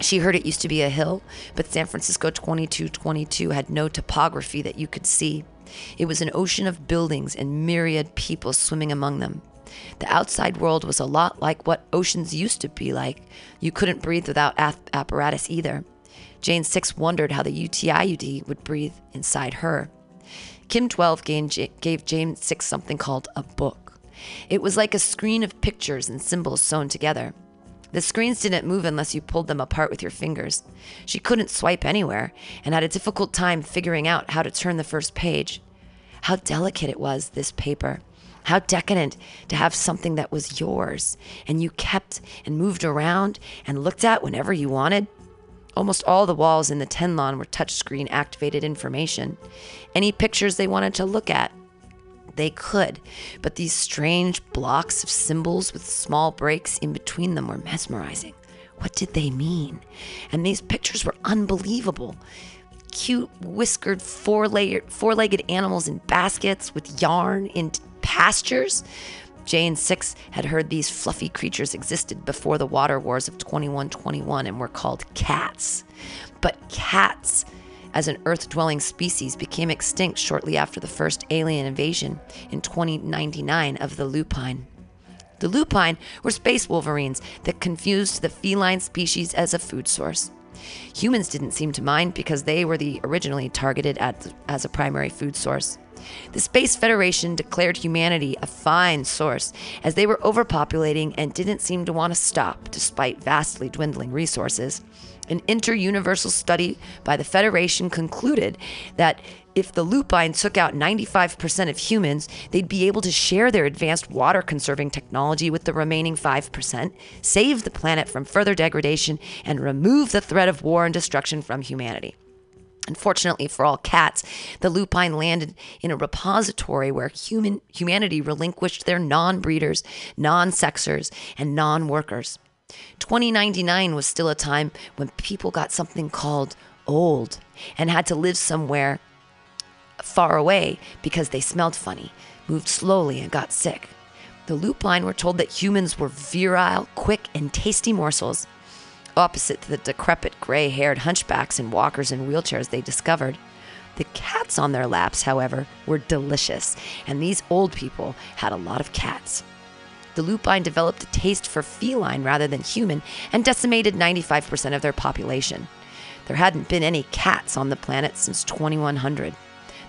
[SPEAKER 2] She heard it used to be a hill, but San Francisco 2222 had no topography that you could see. It was an ocean of buildings and myriad people swimming among them. The outside world was a lot like what oceans used to be like. You couldn't breathe without ath- apparatus either. Jane 6 wondered how the UTIUD would breathe inside her. Kim 12 gave, gave Jane 6 something called a book. It was like a screen of pictures and symbols sewn together. The screens didn't move unless you pulled them apart with your fingers. She couldn't swipe anywhere and had a difficult time figuring out how to turn the first page. How delicate it was, this paper. How decadent to have something that was yours and you kept and moved around and looked at whenever you wanted. Almost all the walls in the Tenlon were touchscreen activated information. Any pictures they wanted to look at, they could, but these strange blocks of symbols with small breaks in between them were mesmerizing. What did they mean? And these pictures were unbelievable. Cute, whiskered, four legged animals in baskets with yarn in pastures. Jane 6 had heard these fluffy creatures existed before the water wars of 2121 and were called cats. But cats as an earth dwelling species became extinct shortly after the first alien invasion in 2099 of the lupine. The lupine were space wolverines that confused the feline species as a food source. Humans didn't seem to mind because they were the originally targeted at, as a primary food source. The Space Federation declared humanity a fine source as they were overpopulating and didn't seem to want to stop despite vastly dwindling resources. An inter-universal study by the Federation concluded that if the lupine took out 95% of humans, they'd be able to share their advanced water conserving technology with the remaining 5%, save the planet from further degradation, and remove the threat of war and destruction from humanity. Unfortunately for all cats, the lupine landed in a repository where human humanity relinquished their non-breeders, non-sexers, and non-workers. 2099 was still a time when people got something called old and had to live somewhere far away because they smelled funny, moved slowly, and got sick. The lupine were told that humans were virile, quick, and tasty morsels, opposite to the decrepit, gray haired hunchbacks and walkers and wheelchairs they discovered. The cats on their laps, however, were delicious, and these old people had a lot of cats. The lupine developed a taste for feline rather than human and decimated 95% of their population. There hadn't been any cats on the planet since 2100,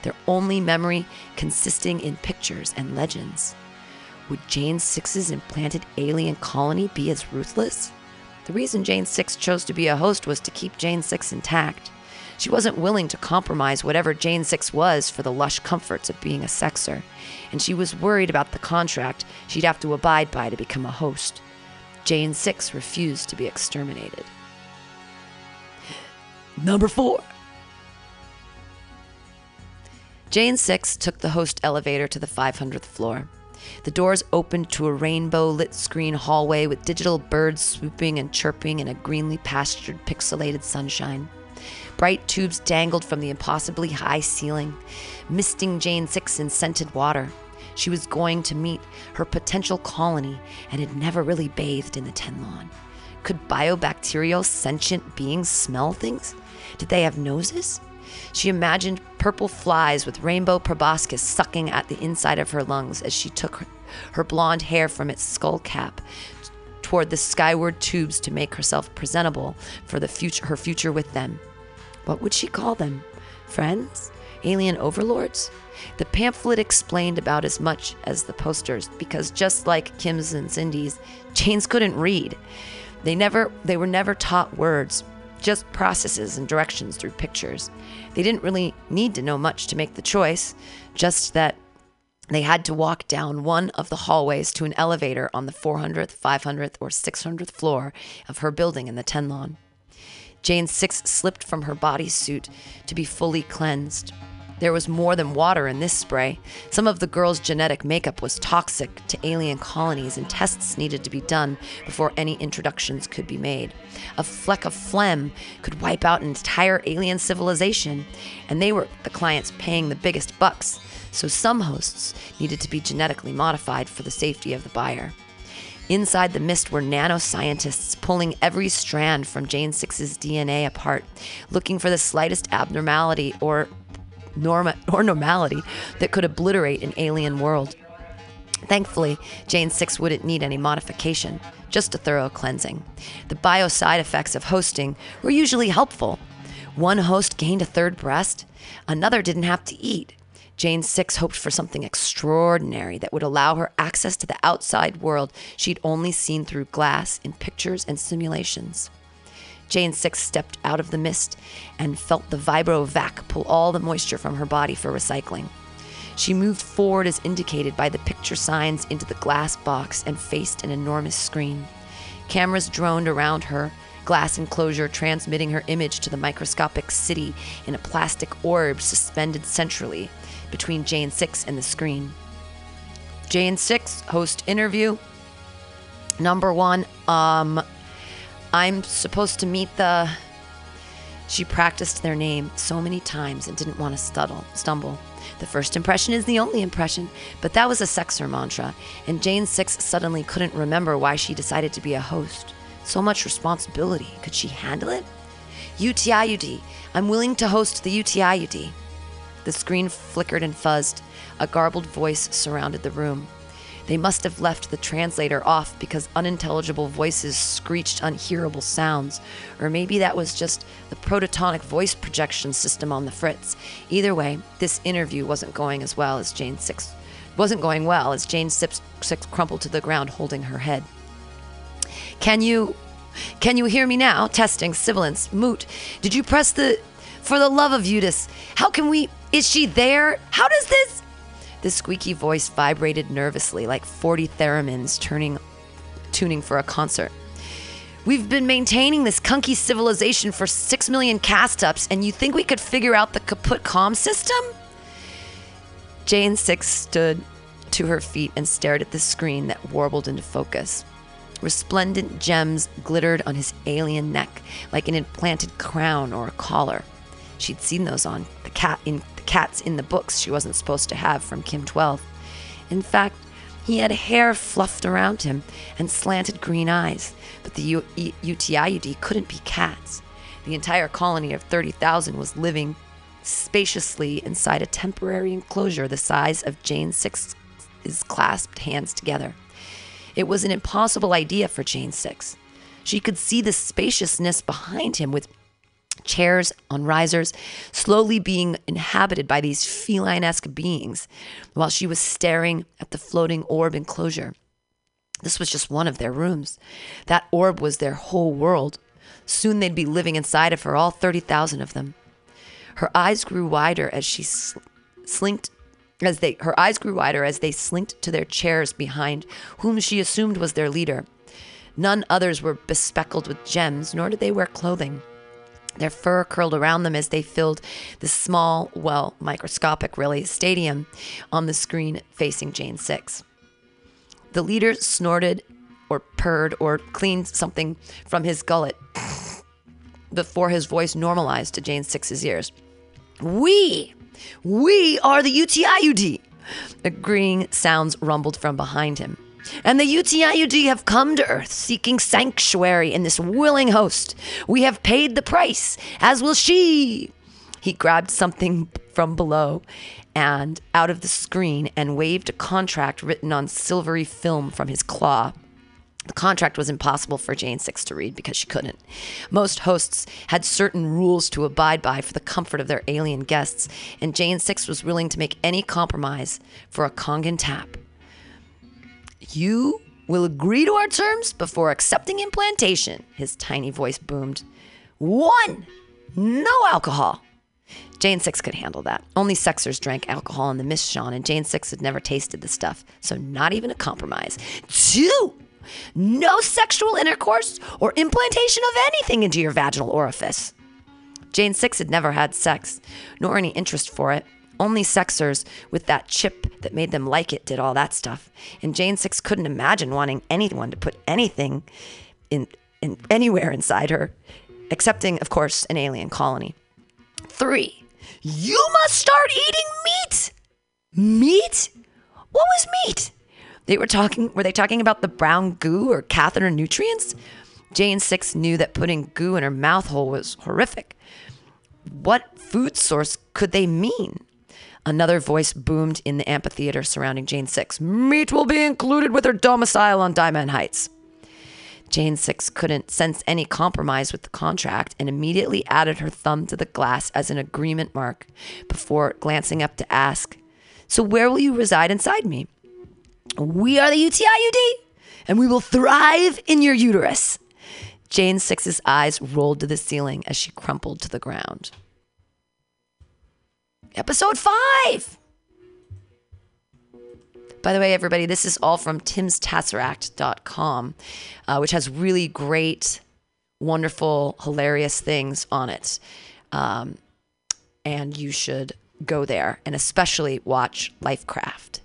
[SPEAKER 2] their only memory consisting in pictures and legends. Would Jane Six's implanted alien colony be as ruthless? The reason Jane Six chose to be a host was to keep Jane Six intact. She wasn't willing to compromise whatever Jane Six was for the lush comforts of being a sexer, and she was worried about the contract she'd have to abide by to become a host. Jane Six refused to be exterminated. Number four. Jane Six took the host elevator to the 500th floor. The doors opened to a rainbow lit screen hallway with digital birds swooping and chirping in a greenly pastured, pixelated sunshine. Bright tubes dangled from the impossibly high ceiling, misting Jane Six in scented water. She was going to meet her potential colony and had never really bathed in the Tenlon. Could biobacterial sentient beings smell things? Did they have noses? She imagined purple flies with rainbow proboscis sucking at the inside of her lungs as she took her, blonde hair from its skull cap toward the skyward tubes to make herself presentable for the future, her future with them. What would she call them? Friends? Alien overlords? The pamphlet explained about as much as the posters because just like Kim's and Cindy's, Jane's couldn't read. They never they were never taught words, just processes and directions through pictures. They didn't really need to know much to make the choice, just that they had to walk down one of the hallways to an elevator on the 400th, 500th, or 600th floor of her building in the Tenlon. Jane Six slipped from her bodysuit to be fully cleansed. There was more than water in this spray. Some of the girl's genetic makeup was toxic to alien colonies, and tests needed to be done before any introductions could be made. A fleck of phlegm could wipe out an entire alien civilization, and they were the clients paying the biggest bucks, so some hosts needed to be genetically modified for the safety of the buyer. Inside the mist were nanoscientists pulling every strand from Jane Six's DNA apart, looking for the slightest abnormality or norma- or normality that could obliterate an alien world. Thankfully, Jane 6 wouldn't need any modification, just a thorough cleansing. The bio side effects of hosting were usually helpful. One host gained a third breast, another didn't have to eat. Jane 6 hoped for something extraordinary that would allow her access to the outside world she'd only seen through glass in pictures and simulations. Jane 6 stepped out of the mist and felt the vibrovac pull all the moisture from her body for recycling. She moved forward as indicated by the picture signs into the glass box and faced an enormous screen. Cameras droned around her, glass enclosure transmitting her image to the microscopic city in a plastic orb suspended centrally between Jane 6 and the screen. Jane 6 host interview. Number 1 um I'm supposed to meet the she practiced their name so many times and didn't want to stuttle, stumble. The first impression is the only impression, but that was a sexer mantra, and Jane Six suddenly couldn't remember why she decided to be a host. So much responsibility. Could she handle it? UTIUD. I'm willing to host the UTIUD. The screen flickered and fuzzed. A garbled voice surrounded the room. They must have left the translator off because unintelligible voices screeched unhearable sounds. Or maybe that was just the prototonic voice projection system on the fritz. Either way, this interview wasn't going as well as Jane Six wasn't going well as Jane Six, Six crumpled to the ground holding her head. Can you can you hear me now? Testing, sibilance, moot. Did you press the for the love of Eudice? How can we is she there? How does this the squeaky voice vibrated nervously like 40 theremins turning tuning for a concert. We've been maintaining this kunky civilization for 6 million cast ups, and you think we could figure out the kaput comm system? Jane Six stood to her feet and stared at the screen that warbled into focus. Resplendent gems glittered on his alien neck like an implanted crown or a collar. She'd seen those on the cat in the cats in the books she wasn't supposed to have from Kim 12. In fact, he had hair fluffed around him and slanted green eyes, but the U- E- UTIUD couldn't be cats. The entire colony of 30,000 was living spaciously inside a temporary enclosure the size of Jane Six's clasped hands together. It was an impossible idea for Jane Six. She could see the spaciousness behind him with chairs on risers, slowly being inhabited by these feline esque beings, while she was staring at the floating orb enclosure. This was just one of their rooms. That orb was their whole world. Soon they'd be living inside of her, all 30,000 of them. Her eyes grew wider as she sl- slinked as they her eyes grew wider as they slinked to their chairs behind whom she assumed was their leader. None others were bespeckled with gems, nor did they wear clothing. Their fur curled around them as they filled the small, well, microscopic, really, stadium on the screen facing Jane 6. The leader snorted or purred or cleaned something from his gullet before his voice normalized to Jane 6's ears. We, we are the UTIUD. Agreeing sounds rumbled from behind him. And the UTIUD have come to Earth seeking sanctuary in this willing host. We have paid the price, as will she. He grabbed something from below and out of the screen and waved a contract written on silvery film from his claw. The contract was impossible for Jane Six to read because she couldn't. Most hosts had certain rules to abide by for the comfort of their alien guests, and Jane Six was willing to make any compromise for a Kangen tap. You will agree to our terms before accepting implantation, his tiny voice boomed. One, no alcohol. Jane Six could handle that. Only sexers drank alcohol in the Mishshan, and Jane Six had never tasted the stuff, so not even a compromise. Two, no sexual intercourse or implantation of anything into your vaginal orifice. Jane Six had never had sex, nor any interest for it. Only sexers with that chip that made them like it did all that stuff. And Jane Six couldn't imagine wanting anyone to put anything in, in anywhere inside her, excepting, of course, an alien colony. Three, you must start eating meat. Meat? What was meat? They were talking were they talking about the brown goo or catheter nutrients? Jane Six knew that putting goo in her mouth hole was horrific. What food source could they mean? Another voice boomed in the amphitheater surrounding Jane Six. Meat will be included with her domicile on Diamond Heights. Jane Six couldn't sense any compromise with the contract and immediately added her thumb to the glass as an agreement mark before glancing up to ask, So where will you reside inside me? We are the UTIUD, and we will thrive in your uterus. Jane Six's eyes rolled to the ceiling as she crumpled to the ground. Episode 5! By the way, everybody, this is all from timstesseract.com, uh, which has really great, wonderful, hilarious things on it. Um, and you should go there and especially watch Lifecraft.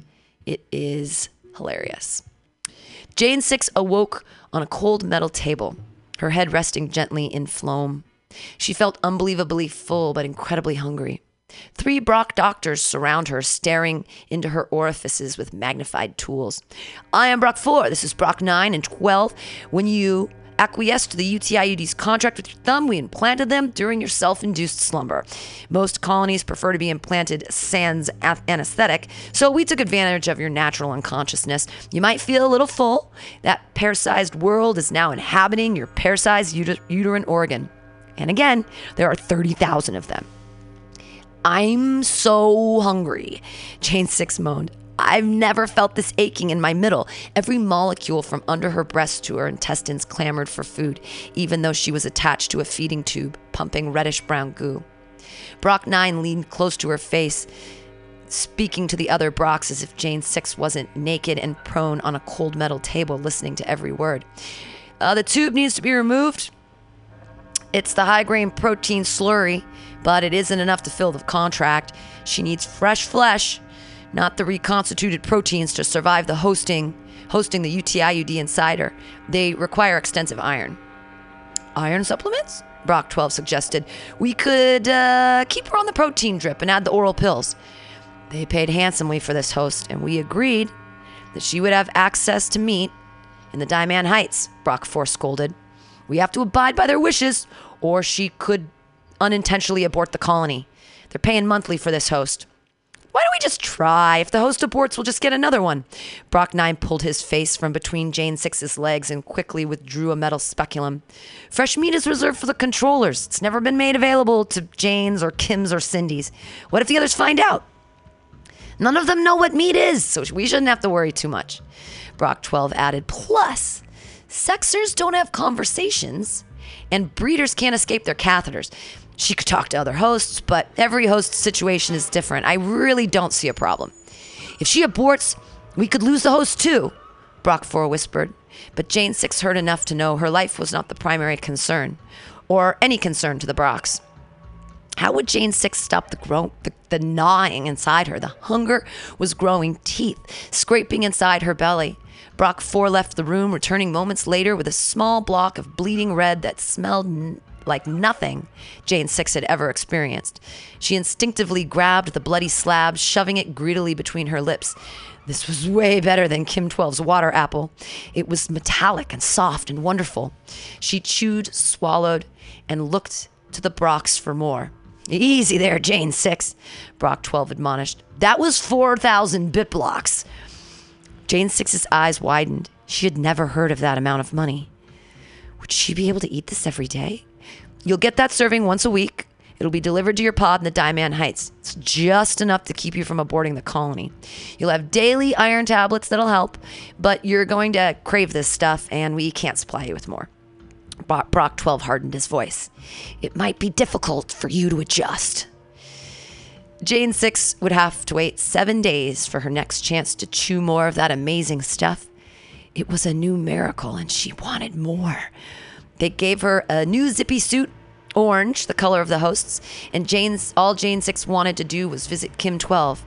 [SPEAKER 2] It is hilarious. Jane Six awoke on a cold metal table, her head resting gently in phloem. She felt unbelievably full but incredibly hungry. Three Brock doctors surround her, staring into her orifices with magnified tools. I am Brock 4. This is Brock 9 and 12. When you acquiesced to the UTIUD's contract with your thumb, we implanted them during your self induced slumber. Most colonies prefer to be implanted sans anesthetic, so we took advantage of your natural unconsciousness. You might feel a little full. That pear sized world is now inhabiting your pear sized uter- uterine organ. And again, there are 30,000 of them. I'm so hungry. Jane Six moaned. I've never felt this aching in my middle. Every molecule from under her breast to her intestines clamored for food, even though she was attached to a feeding tube, pumping reddish brown goo. Brock 9 leaned close to her face, speaking to the other Brocks as if Jane Six wasn't naked and prone on a cold metal table, listening to every word. Uh, the tube needs to be removed. It's the high grain protein slurry, but it isn't enough to fill the contract. She needs fresh flesh, not the reconstituted proteins to survive the hosting hosting the UTIUD inside her. They require extensive iron. Iron supplements? Brock 12 suggested. We could uh, keep her on the protein drip and add the oral pills. They paid handsomely for this host, and we agreed that she would have access to meat in the Diamond Heights, Brock 4 scolded. We have to abide by their wishes, or she could unintentionally abort the colony. They're paying monthly for this host. Why don't we just try? If the host aborts, we'll just get another one. Brock 9 pulled his face from between Jane Six's legs and quickly withdrew a metal speculum. Fresh meat is reserved for the controllers. It's never been made available to Jane's or Kim's or Cindy's. What if the others find out? None of them know what meat is, so we shouldn't have to worry too much. Brock 12 added, Plus, sexers don't have conversations, and breeders can't escape their catheters. She could talk to other hosts, but every host situation is different. I really don't see a problem. If she aborts, we could lose the host too, Brock 4 whispered. But Jane 6 heard enough to know her life was not the primary concern, or any concern to the Brocks. How would Jane Six stop the, the, the gnawing inside her? The hunger was growing teeth, scraping inside her belly. Brock 4 left the room, returning moments later with a small block of bleeding red that smelled n- like nothing Jane Six had ever experienced. She instinctively grabbed the bloody slab, shoving it greedily between her lips. This was way better than Kim 12's water apple. It was metallic and soft and wonderful. She chewed, swallowed, and looked to the Brocks for more. Easy there, Jane Six, Brock 12 admonished. That was 4,000 bit blocks. Jane Six's eyes widened. She had never heard of that amount of money. Would she be able to eat this every day? You'll get that serving once a week. It'll be delivered to your pod in the Diamond Heights. It's just enough to keep you from aborting the colony. You'll have daily iron tablets that'll help, but you're going to crave this stuff, and we can't supply you with more. Brock 12 hardened his voice. It might be difficult for you to adjust. Jane Six would have to wait seven days for her next chance to chew more of that amazing stuff. It was a new miracle, and she wanted more. They gave her a new zippy suit, orange, the color of the hosts, and Jane's all Jane Six wanted to do was visit Kim Twelve.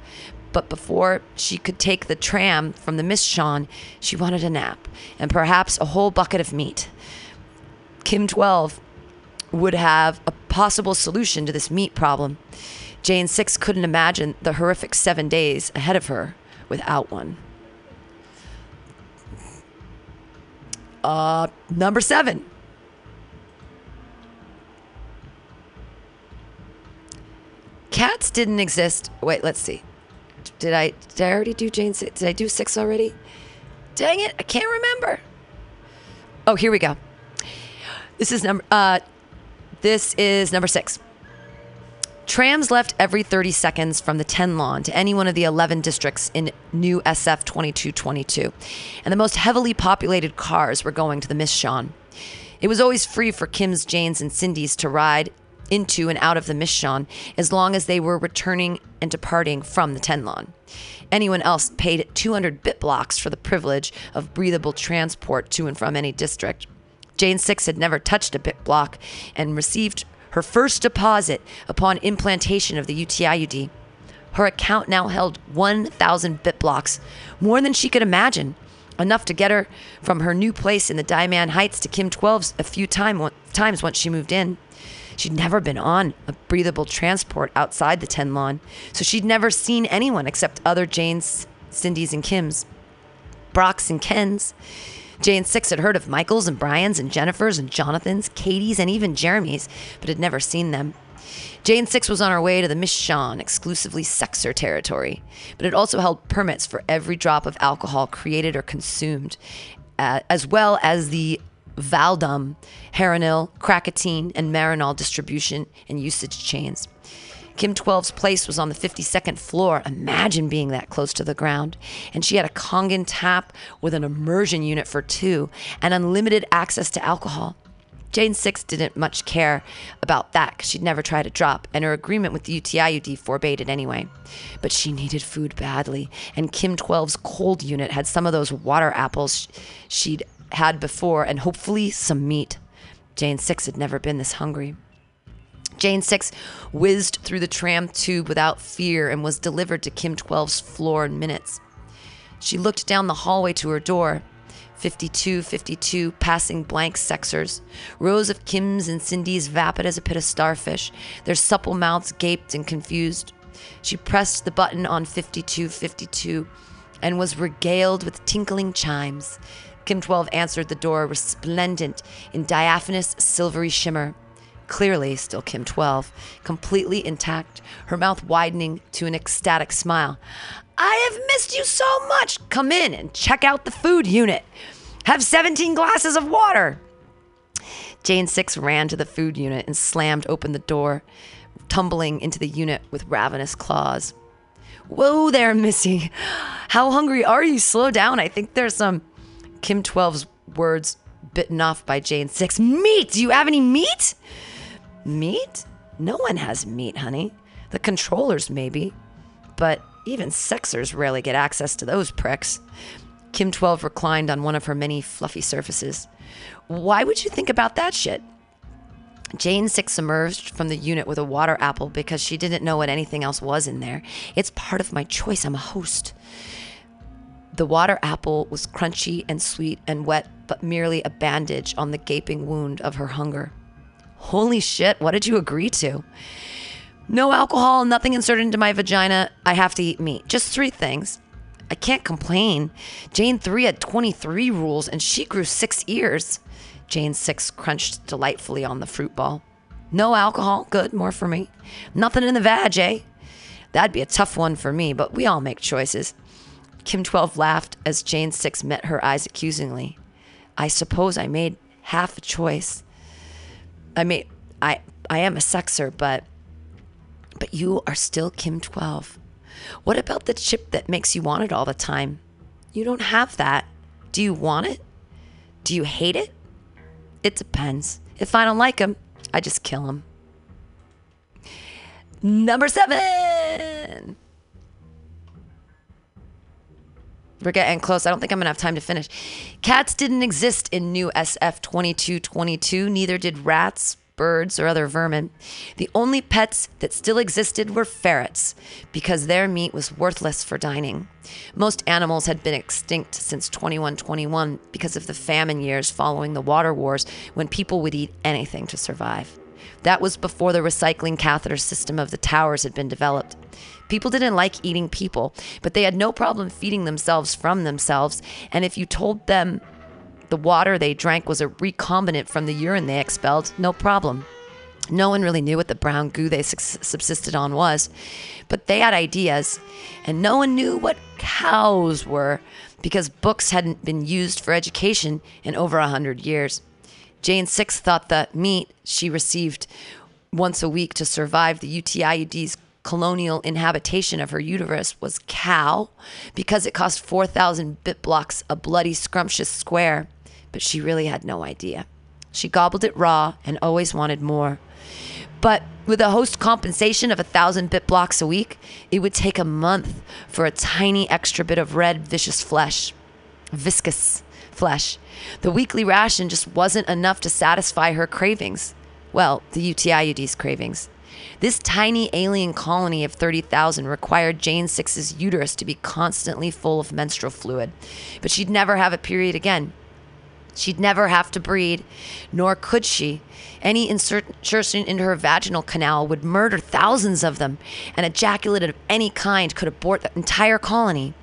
[SPEAKER 2] But before she could take the tram from the Miss Shawn, she wanted a nap and perhaps a whole bucket of meat. Kim 12 would have a possible solution to this meat problem. Jane 6 couldn't imagine the horrific seven days ahead of her without one. Uh, number seven. Cats didn't exist. Wait, let's see. Did I did I already do Jane six? Did I do six already? Dang it, I can't remember. Oh, here we go. This is number uh this is number 6. Trams left every 30 seconds from the 10 lawn to any one of the 11 districts in new SF 2222. And the most heavily populated cars were going to the Miss It was always free for Kim's, Jane's, and Cindy's to ride into and out of the Miss as long as they were returning and departing from the 10 lawn. Anyone else paid 200 bit blocks for the privilege of breathable transport to and from any district. Jane Six had never touched a bit block and received her first deposit upon implantation of the UTIUD. Her account now held 1,000 bit blocks, more than she could imagine, enough to get her from her new place in the Diamond Heights to Kim 12's a few time, times once she moved in. She'd never been on a breathable transport outside the 10 lawn, so she'd never seen anyone except other Jane's, Cindy's, and Kim's. Brock's and Ken's. Jane Six had heard of Michael's and Brian's and Jennifer's and Jonathan's, Katie's, and even Jeremy's, but had never seen them. Jane Six was on her way to the Miss Shawn, exclusively sexer territory, but it also held permits for every drop of alcohol created or consumed, uh, as well as the Valdum, Heronil, Krakatine, and Marinol distribution and usage chains. Kim 12's place was on the 52nd floor. Imagine being that close to the ground. And she had a Kangen tap with an immersion unit for two and unlimited access to alcohol. Jane Six didn't much care about that because she'd never tried a drop, and her agreement with the UTIUD forbade it anyway. But she needed food badly, and Kim 12's cold unit had some of those water apples she'd had before and hopefully some meat. Jane Six had never been this hungry. Jane Six whizzed through the tram tube without fear and was delivered to Kim 12's floor in minutes. She looked down the hallway to her door. 52, 52, passing blank sexers. Rows of Kim's and Cindy's vapid as a pit of starfish. Their supple mouths gaped and confused. She pressed the button on 52, 52 and was regaled with tinkling chimes. Kim 12 answered the door, resplendent in diaphanous silvery shimmer. Clearly, still Kim 12, completely intact, her mouth widening to an ecstatic smile. I have missed you so much. Come in and check out the food unit. Have 17 glasses of water. Jane Six ran to the food unit and slammed open the door, tumbling into the unit with ravenous claws. Whoa there, Missy. How hungry are you? Slow down. I think there's some. Kim 12's words bitten off by Jane Six. Meat! Do you have any meat? Meat? No one has meat, honey. The controllers, maybe. But even sexers rarely get access to those pricks. Kim 12 reclined on one of her many fluffy surfaces. Why would you think about that shit? Jane Six emerged from the unit with a water apple because she didn't know what anything else was in there. It's part of my choice. I'm a host. The water apple was crunchy and sweet and wet, but merely a bandage on the gaping wound of her hunger. Holy shit, what did you agree to? No alcohol, nothing inserted into my vagina. I have to eat meat. Just three things. I can't complain. Jane 3 had 23 rules and she grew six ears. Jane 6 crunched delightfully on the fruit ball. No alcohol, good, more for me. Nothing in the vag, eh? That'd be a tough one for me, but we all make choices. Kim 12 laughed as Jane 6 met her eyes accusingly. I suppose I made half a choice. I mean, I I am a sexer, but but you are still Kim 12. What about the chip that makes you want it all the time? You don't have that. Do you want it? Do you hate it? It depends. If I don't like him, I just kill him. Number seven. We're getting close. I don't think I'm to have time to finish. Cats didn't exist in new SF 2222, neither did rats, birds, or other vermin. The only pets that still existed were ferrets, because their meat was worthless for dining. Most animals had been extinct since 2121 because of the famine years following the water wars when people would eat anything to survive. That was before the recycling catheter system of the towers had been developed. People didn't like eating people, but they had no problem feeding themselves from themselves. And if you told them the water they drank was a recombinant from the urine they expelled, no problem. No one really knew what the brown goo they subsisted on was, but they had ideas, and no one knew what cows were because books hadn't been used for education in over a hundred years. Jane Six thought the meat she received once a week to survive the UTIUD's colonial inhabitation of her uterus was cow because it cost 4,000 bit blocks a bloody scrumptious square, but she really had no idea. She gobbled it raw and always wanted more. But with a host compensation of a thousand bit blocks a week, it would take a month for a tiny extra bit of red, vicious flesh. Viscous flesh. The weekly ration just wasn't enough to satisfy her cravings. Well, the UTIUD's cravings. This tiny alien colony of 30,000 required Jane Six's uterus to be constantly full of menstrual fluid, but she'd never have a period again. She'd never have to breed, nor could she. Any insertion into her vaginal canal would murder thousands of them, and ejaculate of any kind could abort the entire colony.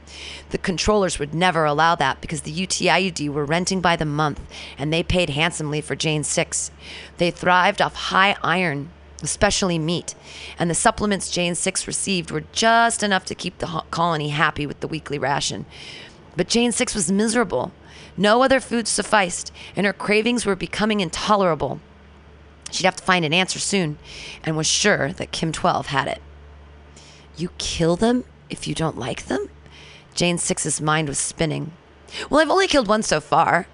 [SPEAKER 2] The controllers would never allow that because the UTIUD were renting by the month, and they paid handsomely for Jane Six. They thrived off high iron, especially meat, and the supplements Jane Six received were just enough to keep the colony happy with the weekly ration. But Jane Six was miserable. No other food sufficed, and her cravings were becoming intolerable. She'd have to find an answer soon, and was sure that Kim 12 had it. You kill them if you don't like them? Jane Six's mind was spinning. Well, I've only killed one so far.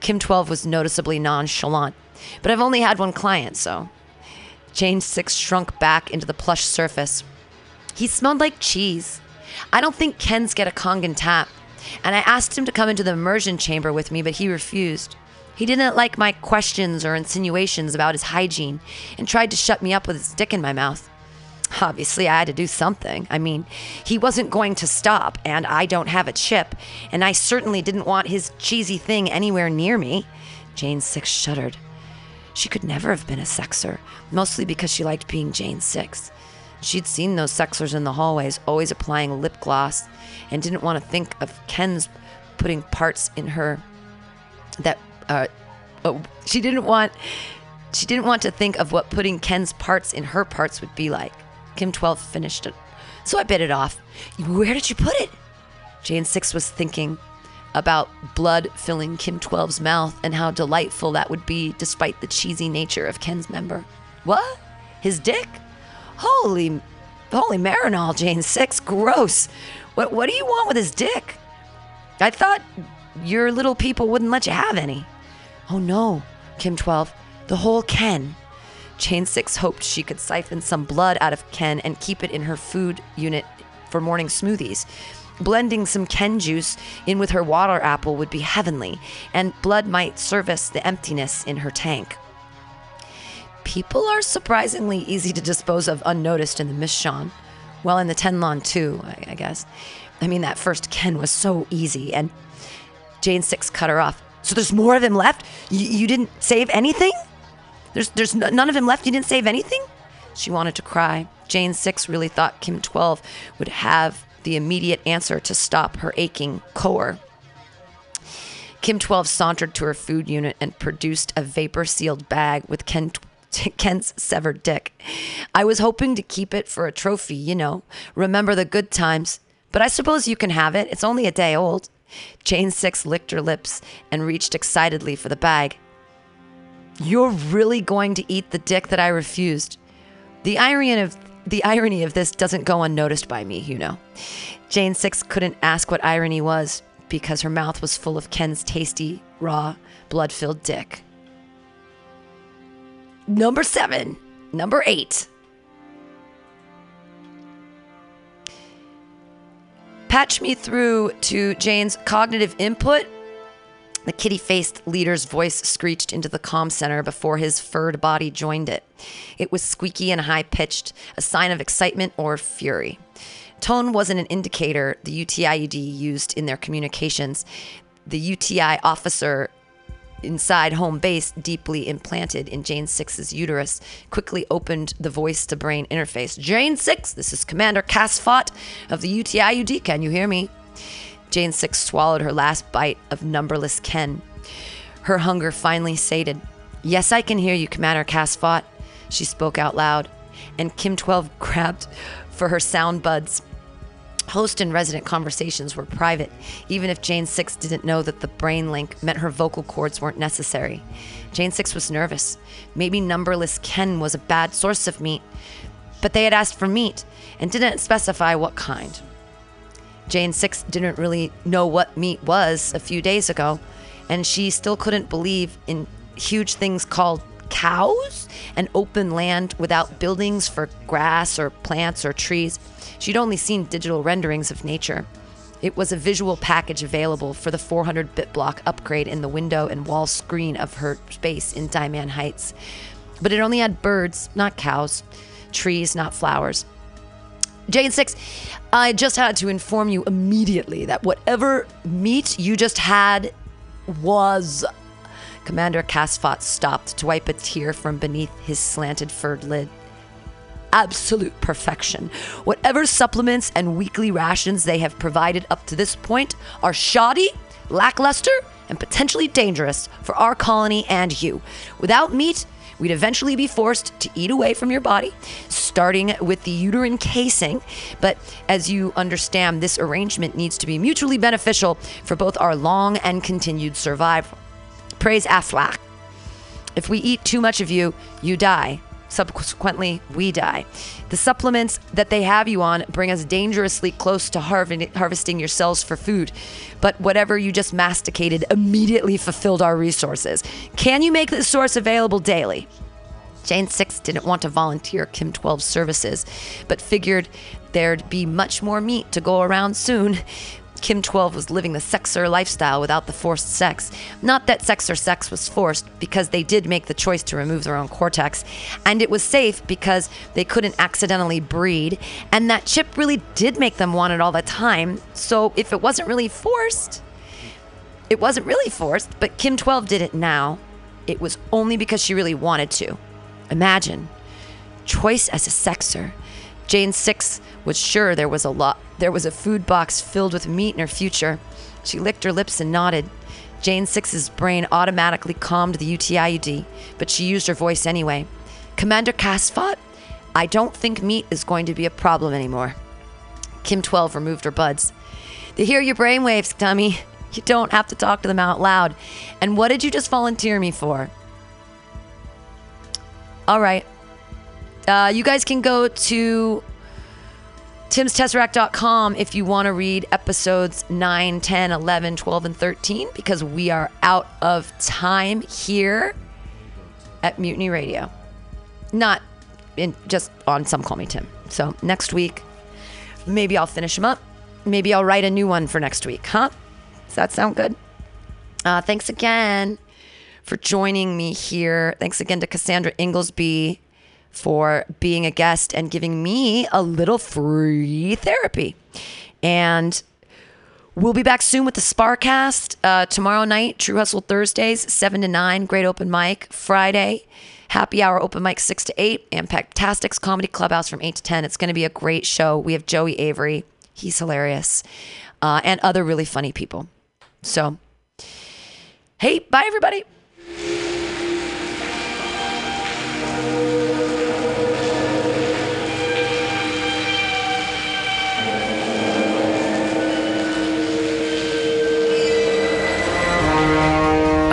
[SPEAKER 2] Kim 12 was noticeably nonchalant, but I've only had one client, so. Jane Six shrunk back into the plush surface. He smelled like cheese. I don't think Ken's get a Kangen tap, and I asked him to come into the immersion chamber with me, but he refused. He didn't like my questions or insinuations about his hygiene and tried to shut me up with his dick in my mouth. Obviously, I had to do something. I mean, he wasn't going to stop, and I don't have a chip, and I certainly didn't want his cheesy thing anywhere near me. Jane Six shuddered. She could never have been a sexer, mostly because she liked being Jane Six. She'd seen those sexers in the hallways, always applying lip gloss, and didn't want to think of Ken's putting parts in her that uh, oh, she didn't want she didn't want to think of what putting Ken's parts in her parts would be like. Kim 12 finished it. So I bit it off. Where did you put it? Jane 6 was thinking about blood filling Kim 12's mouth and how delightful that would be despite the cheesy nature of Ken's member. What? His dick? Holy holy Marinol, Jane 6. Gross. What what do you want with his dick? I thought your little people wouldn't let you have any. Oh no, Kim 12. The whole Ken. Jane 6 hoped she could siphon some blood out of Ken and keep it in her food unit for morning smoothies. Blending some Ken juice in with her water apple would be heavenly, and blood might service the emptiness in her tank. People are surprisingly easy to dispose of unnoticed in the Mishon. Well, in the Tenlon too, I, I guess. I mean, that first Ken was so easy, and Jane Six cut her off. So there's more of him left? You, you didn't save anything? There's there's n- none of him left. You didn't save anything? She wanted to cry. Jane Six really thought Kim 12 would have the immediate answer to stop her aching core. Kim 12 sauntered to her food unit and produced a vapor sealed bag with Ken, Ken's severed dick. I was hoping to keep it for a trophy, you know, remember the good times. But I suppose you can have it. It's only a day old. Jane Six licked her lips and reached excitedly for the bag. You're really going to eat the dick that I refused. The irony of the irony of this doesn't go unnoticed by me, you know. Jane Six couldn't ask what irony was because her mouth was full of Ken's tasty, raw, blood-filled dick. Number 7, number 8. Patch me through to Jane's cognitive input. The kitty faced leader's voice screeched into the comm center before his furred body joined it. It was squeaky and high pitched, a sign of excitement or fury. Tone wasn't an indicator the UTIUD used in their communications. The UTI officer inside home base, deeply implanted in Jane Six's uterus, quickly opened the voice to brain interface. Jane Six, this is Commander Casfot of the UTIUD. Can you hear me? Jane Six swallowed her last bite of numberless Ken. Her hunger finally sated. Yes, I can hear you, Commander Casfot. She spoke out loud, and Kim 12 grabbed for her sound buds. Host and resident conversations were private, even if Jane 6 didn't know that the brain link meant her vocal cords weren't necessary. Jane 6 was nervous. Maybe numberless Ken was a bad source of meat, but they had asked for meat and didn't specify what kind. Jane 6 didn't really know what meat was a few days ago, and she still couldn't believe in huge things called cows and open land without buildings for grass or plants or trees. She'd only seen digital renderings of nature. It was a visual package available for the 400 bit block upgrade in the window and wall screen of her space in Diamond Heights. But it only had birds, not cows, trees, not flowers. Jane 6, I just had to inform you immediately that whatever meat you just had was. Commander Casfot stopped to wipe a tear from beneath his slanted furred lid. Absolute perfection. Whatever supplements and weekly rations they have provided up to this point are shoddy, lackluster, and potentially dangerous for our colony and you. Without meat, we'd eventually be forced to eat away from your body, starting with the uterine casing. But as you understand, this arrangement needs to be mutually beneficial for both our long and continued survival. Praise Aflach. If we eat too much of you, you die. Subsequently, we die. The supplements that they have you on bring us dangerously close to harv- harvesting your cells for food. But whatever you just masticated immediately fulfilled our resources. Can you make this source available daily? Jane 6 didn't want to volunteer Kim 12's services, but figured there'd be much more meat to go around soon. Kim 12 was living the sexer lifestyle without the forced sex. Not that sex or sex was forced, because they did make the choice to remove their own cortex. And it was safe because they couldn't accidentally breed. And that chip really did make them want it all the time. So if it wasn't really forced, it wasn't really forced, but Kim 12 did it now. It was only because she really wanted to. Imagine choice as a sexer. Jane 6 was sure there was a lot there was a food box filled with meat in her future. She licked her lips and nodded. Jane Six's brain automatically calmed the UTIUD, but she used her voice anyway. Commander Casfot, I don't think meat is going to be a problem anymore. Kim 12 removed her buds. They hear your brainwaves, dummy. You don't have to talk to them out loud. And what did you just volunteer me for? All right. Uh, you guys can go to timstesseract.com if you want to read episodes 9, 10, 11, 12, and 13 because we are out of time here at Mutiny Radio. Not in just on Some Call Me Tim. So next week, maybe I'll finish them up. Maybe I'll write a new one for next week, huh? Does that sound good? Uh, thanks again for joining me here. Thanks again to Cassandra Inglesby for being a guest and giving me a little free therapy. And we'll be back soon with the Sparcast uh, tomorrow night, True Hustle Thursdays, 7 to 9, great open mic. Friday, happy hour open mic, 6 to 8, and Pactastics Comedy Clubhouse from 8 to 10. It's going to be a great show. We have Joey Avery, he's hilarious, uh, and other really funny people. So, hey, bye, everybody.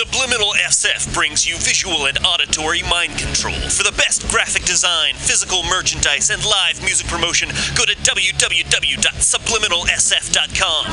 [SPEAKER 4] Subliminal SF brings you visual and auditory mind control. For the best graphic design, physical merchandise, and live music promotion, go to www.subliminalsf.com.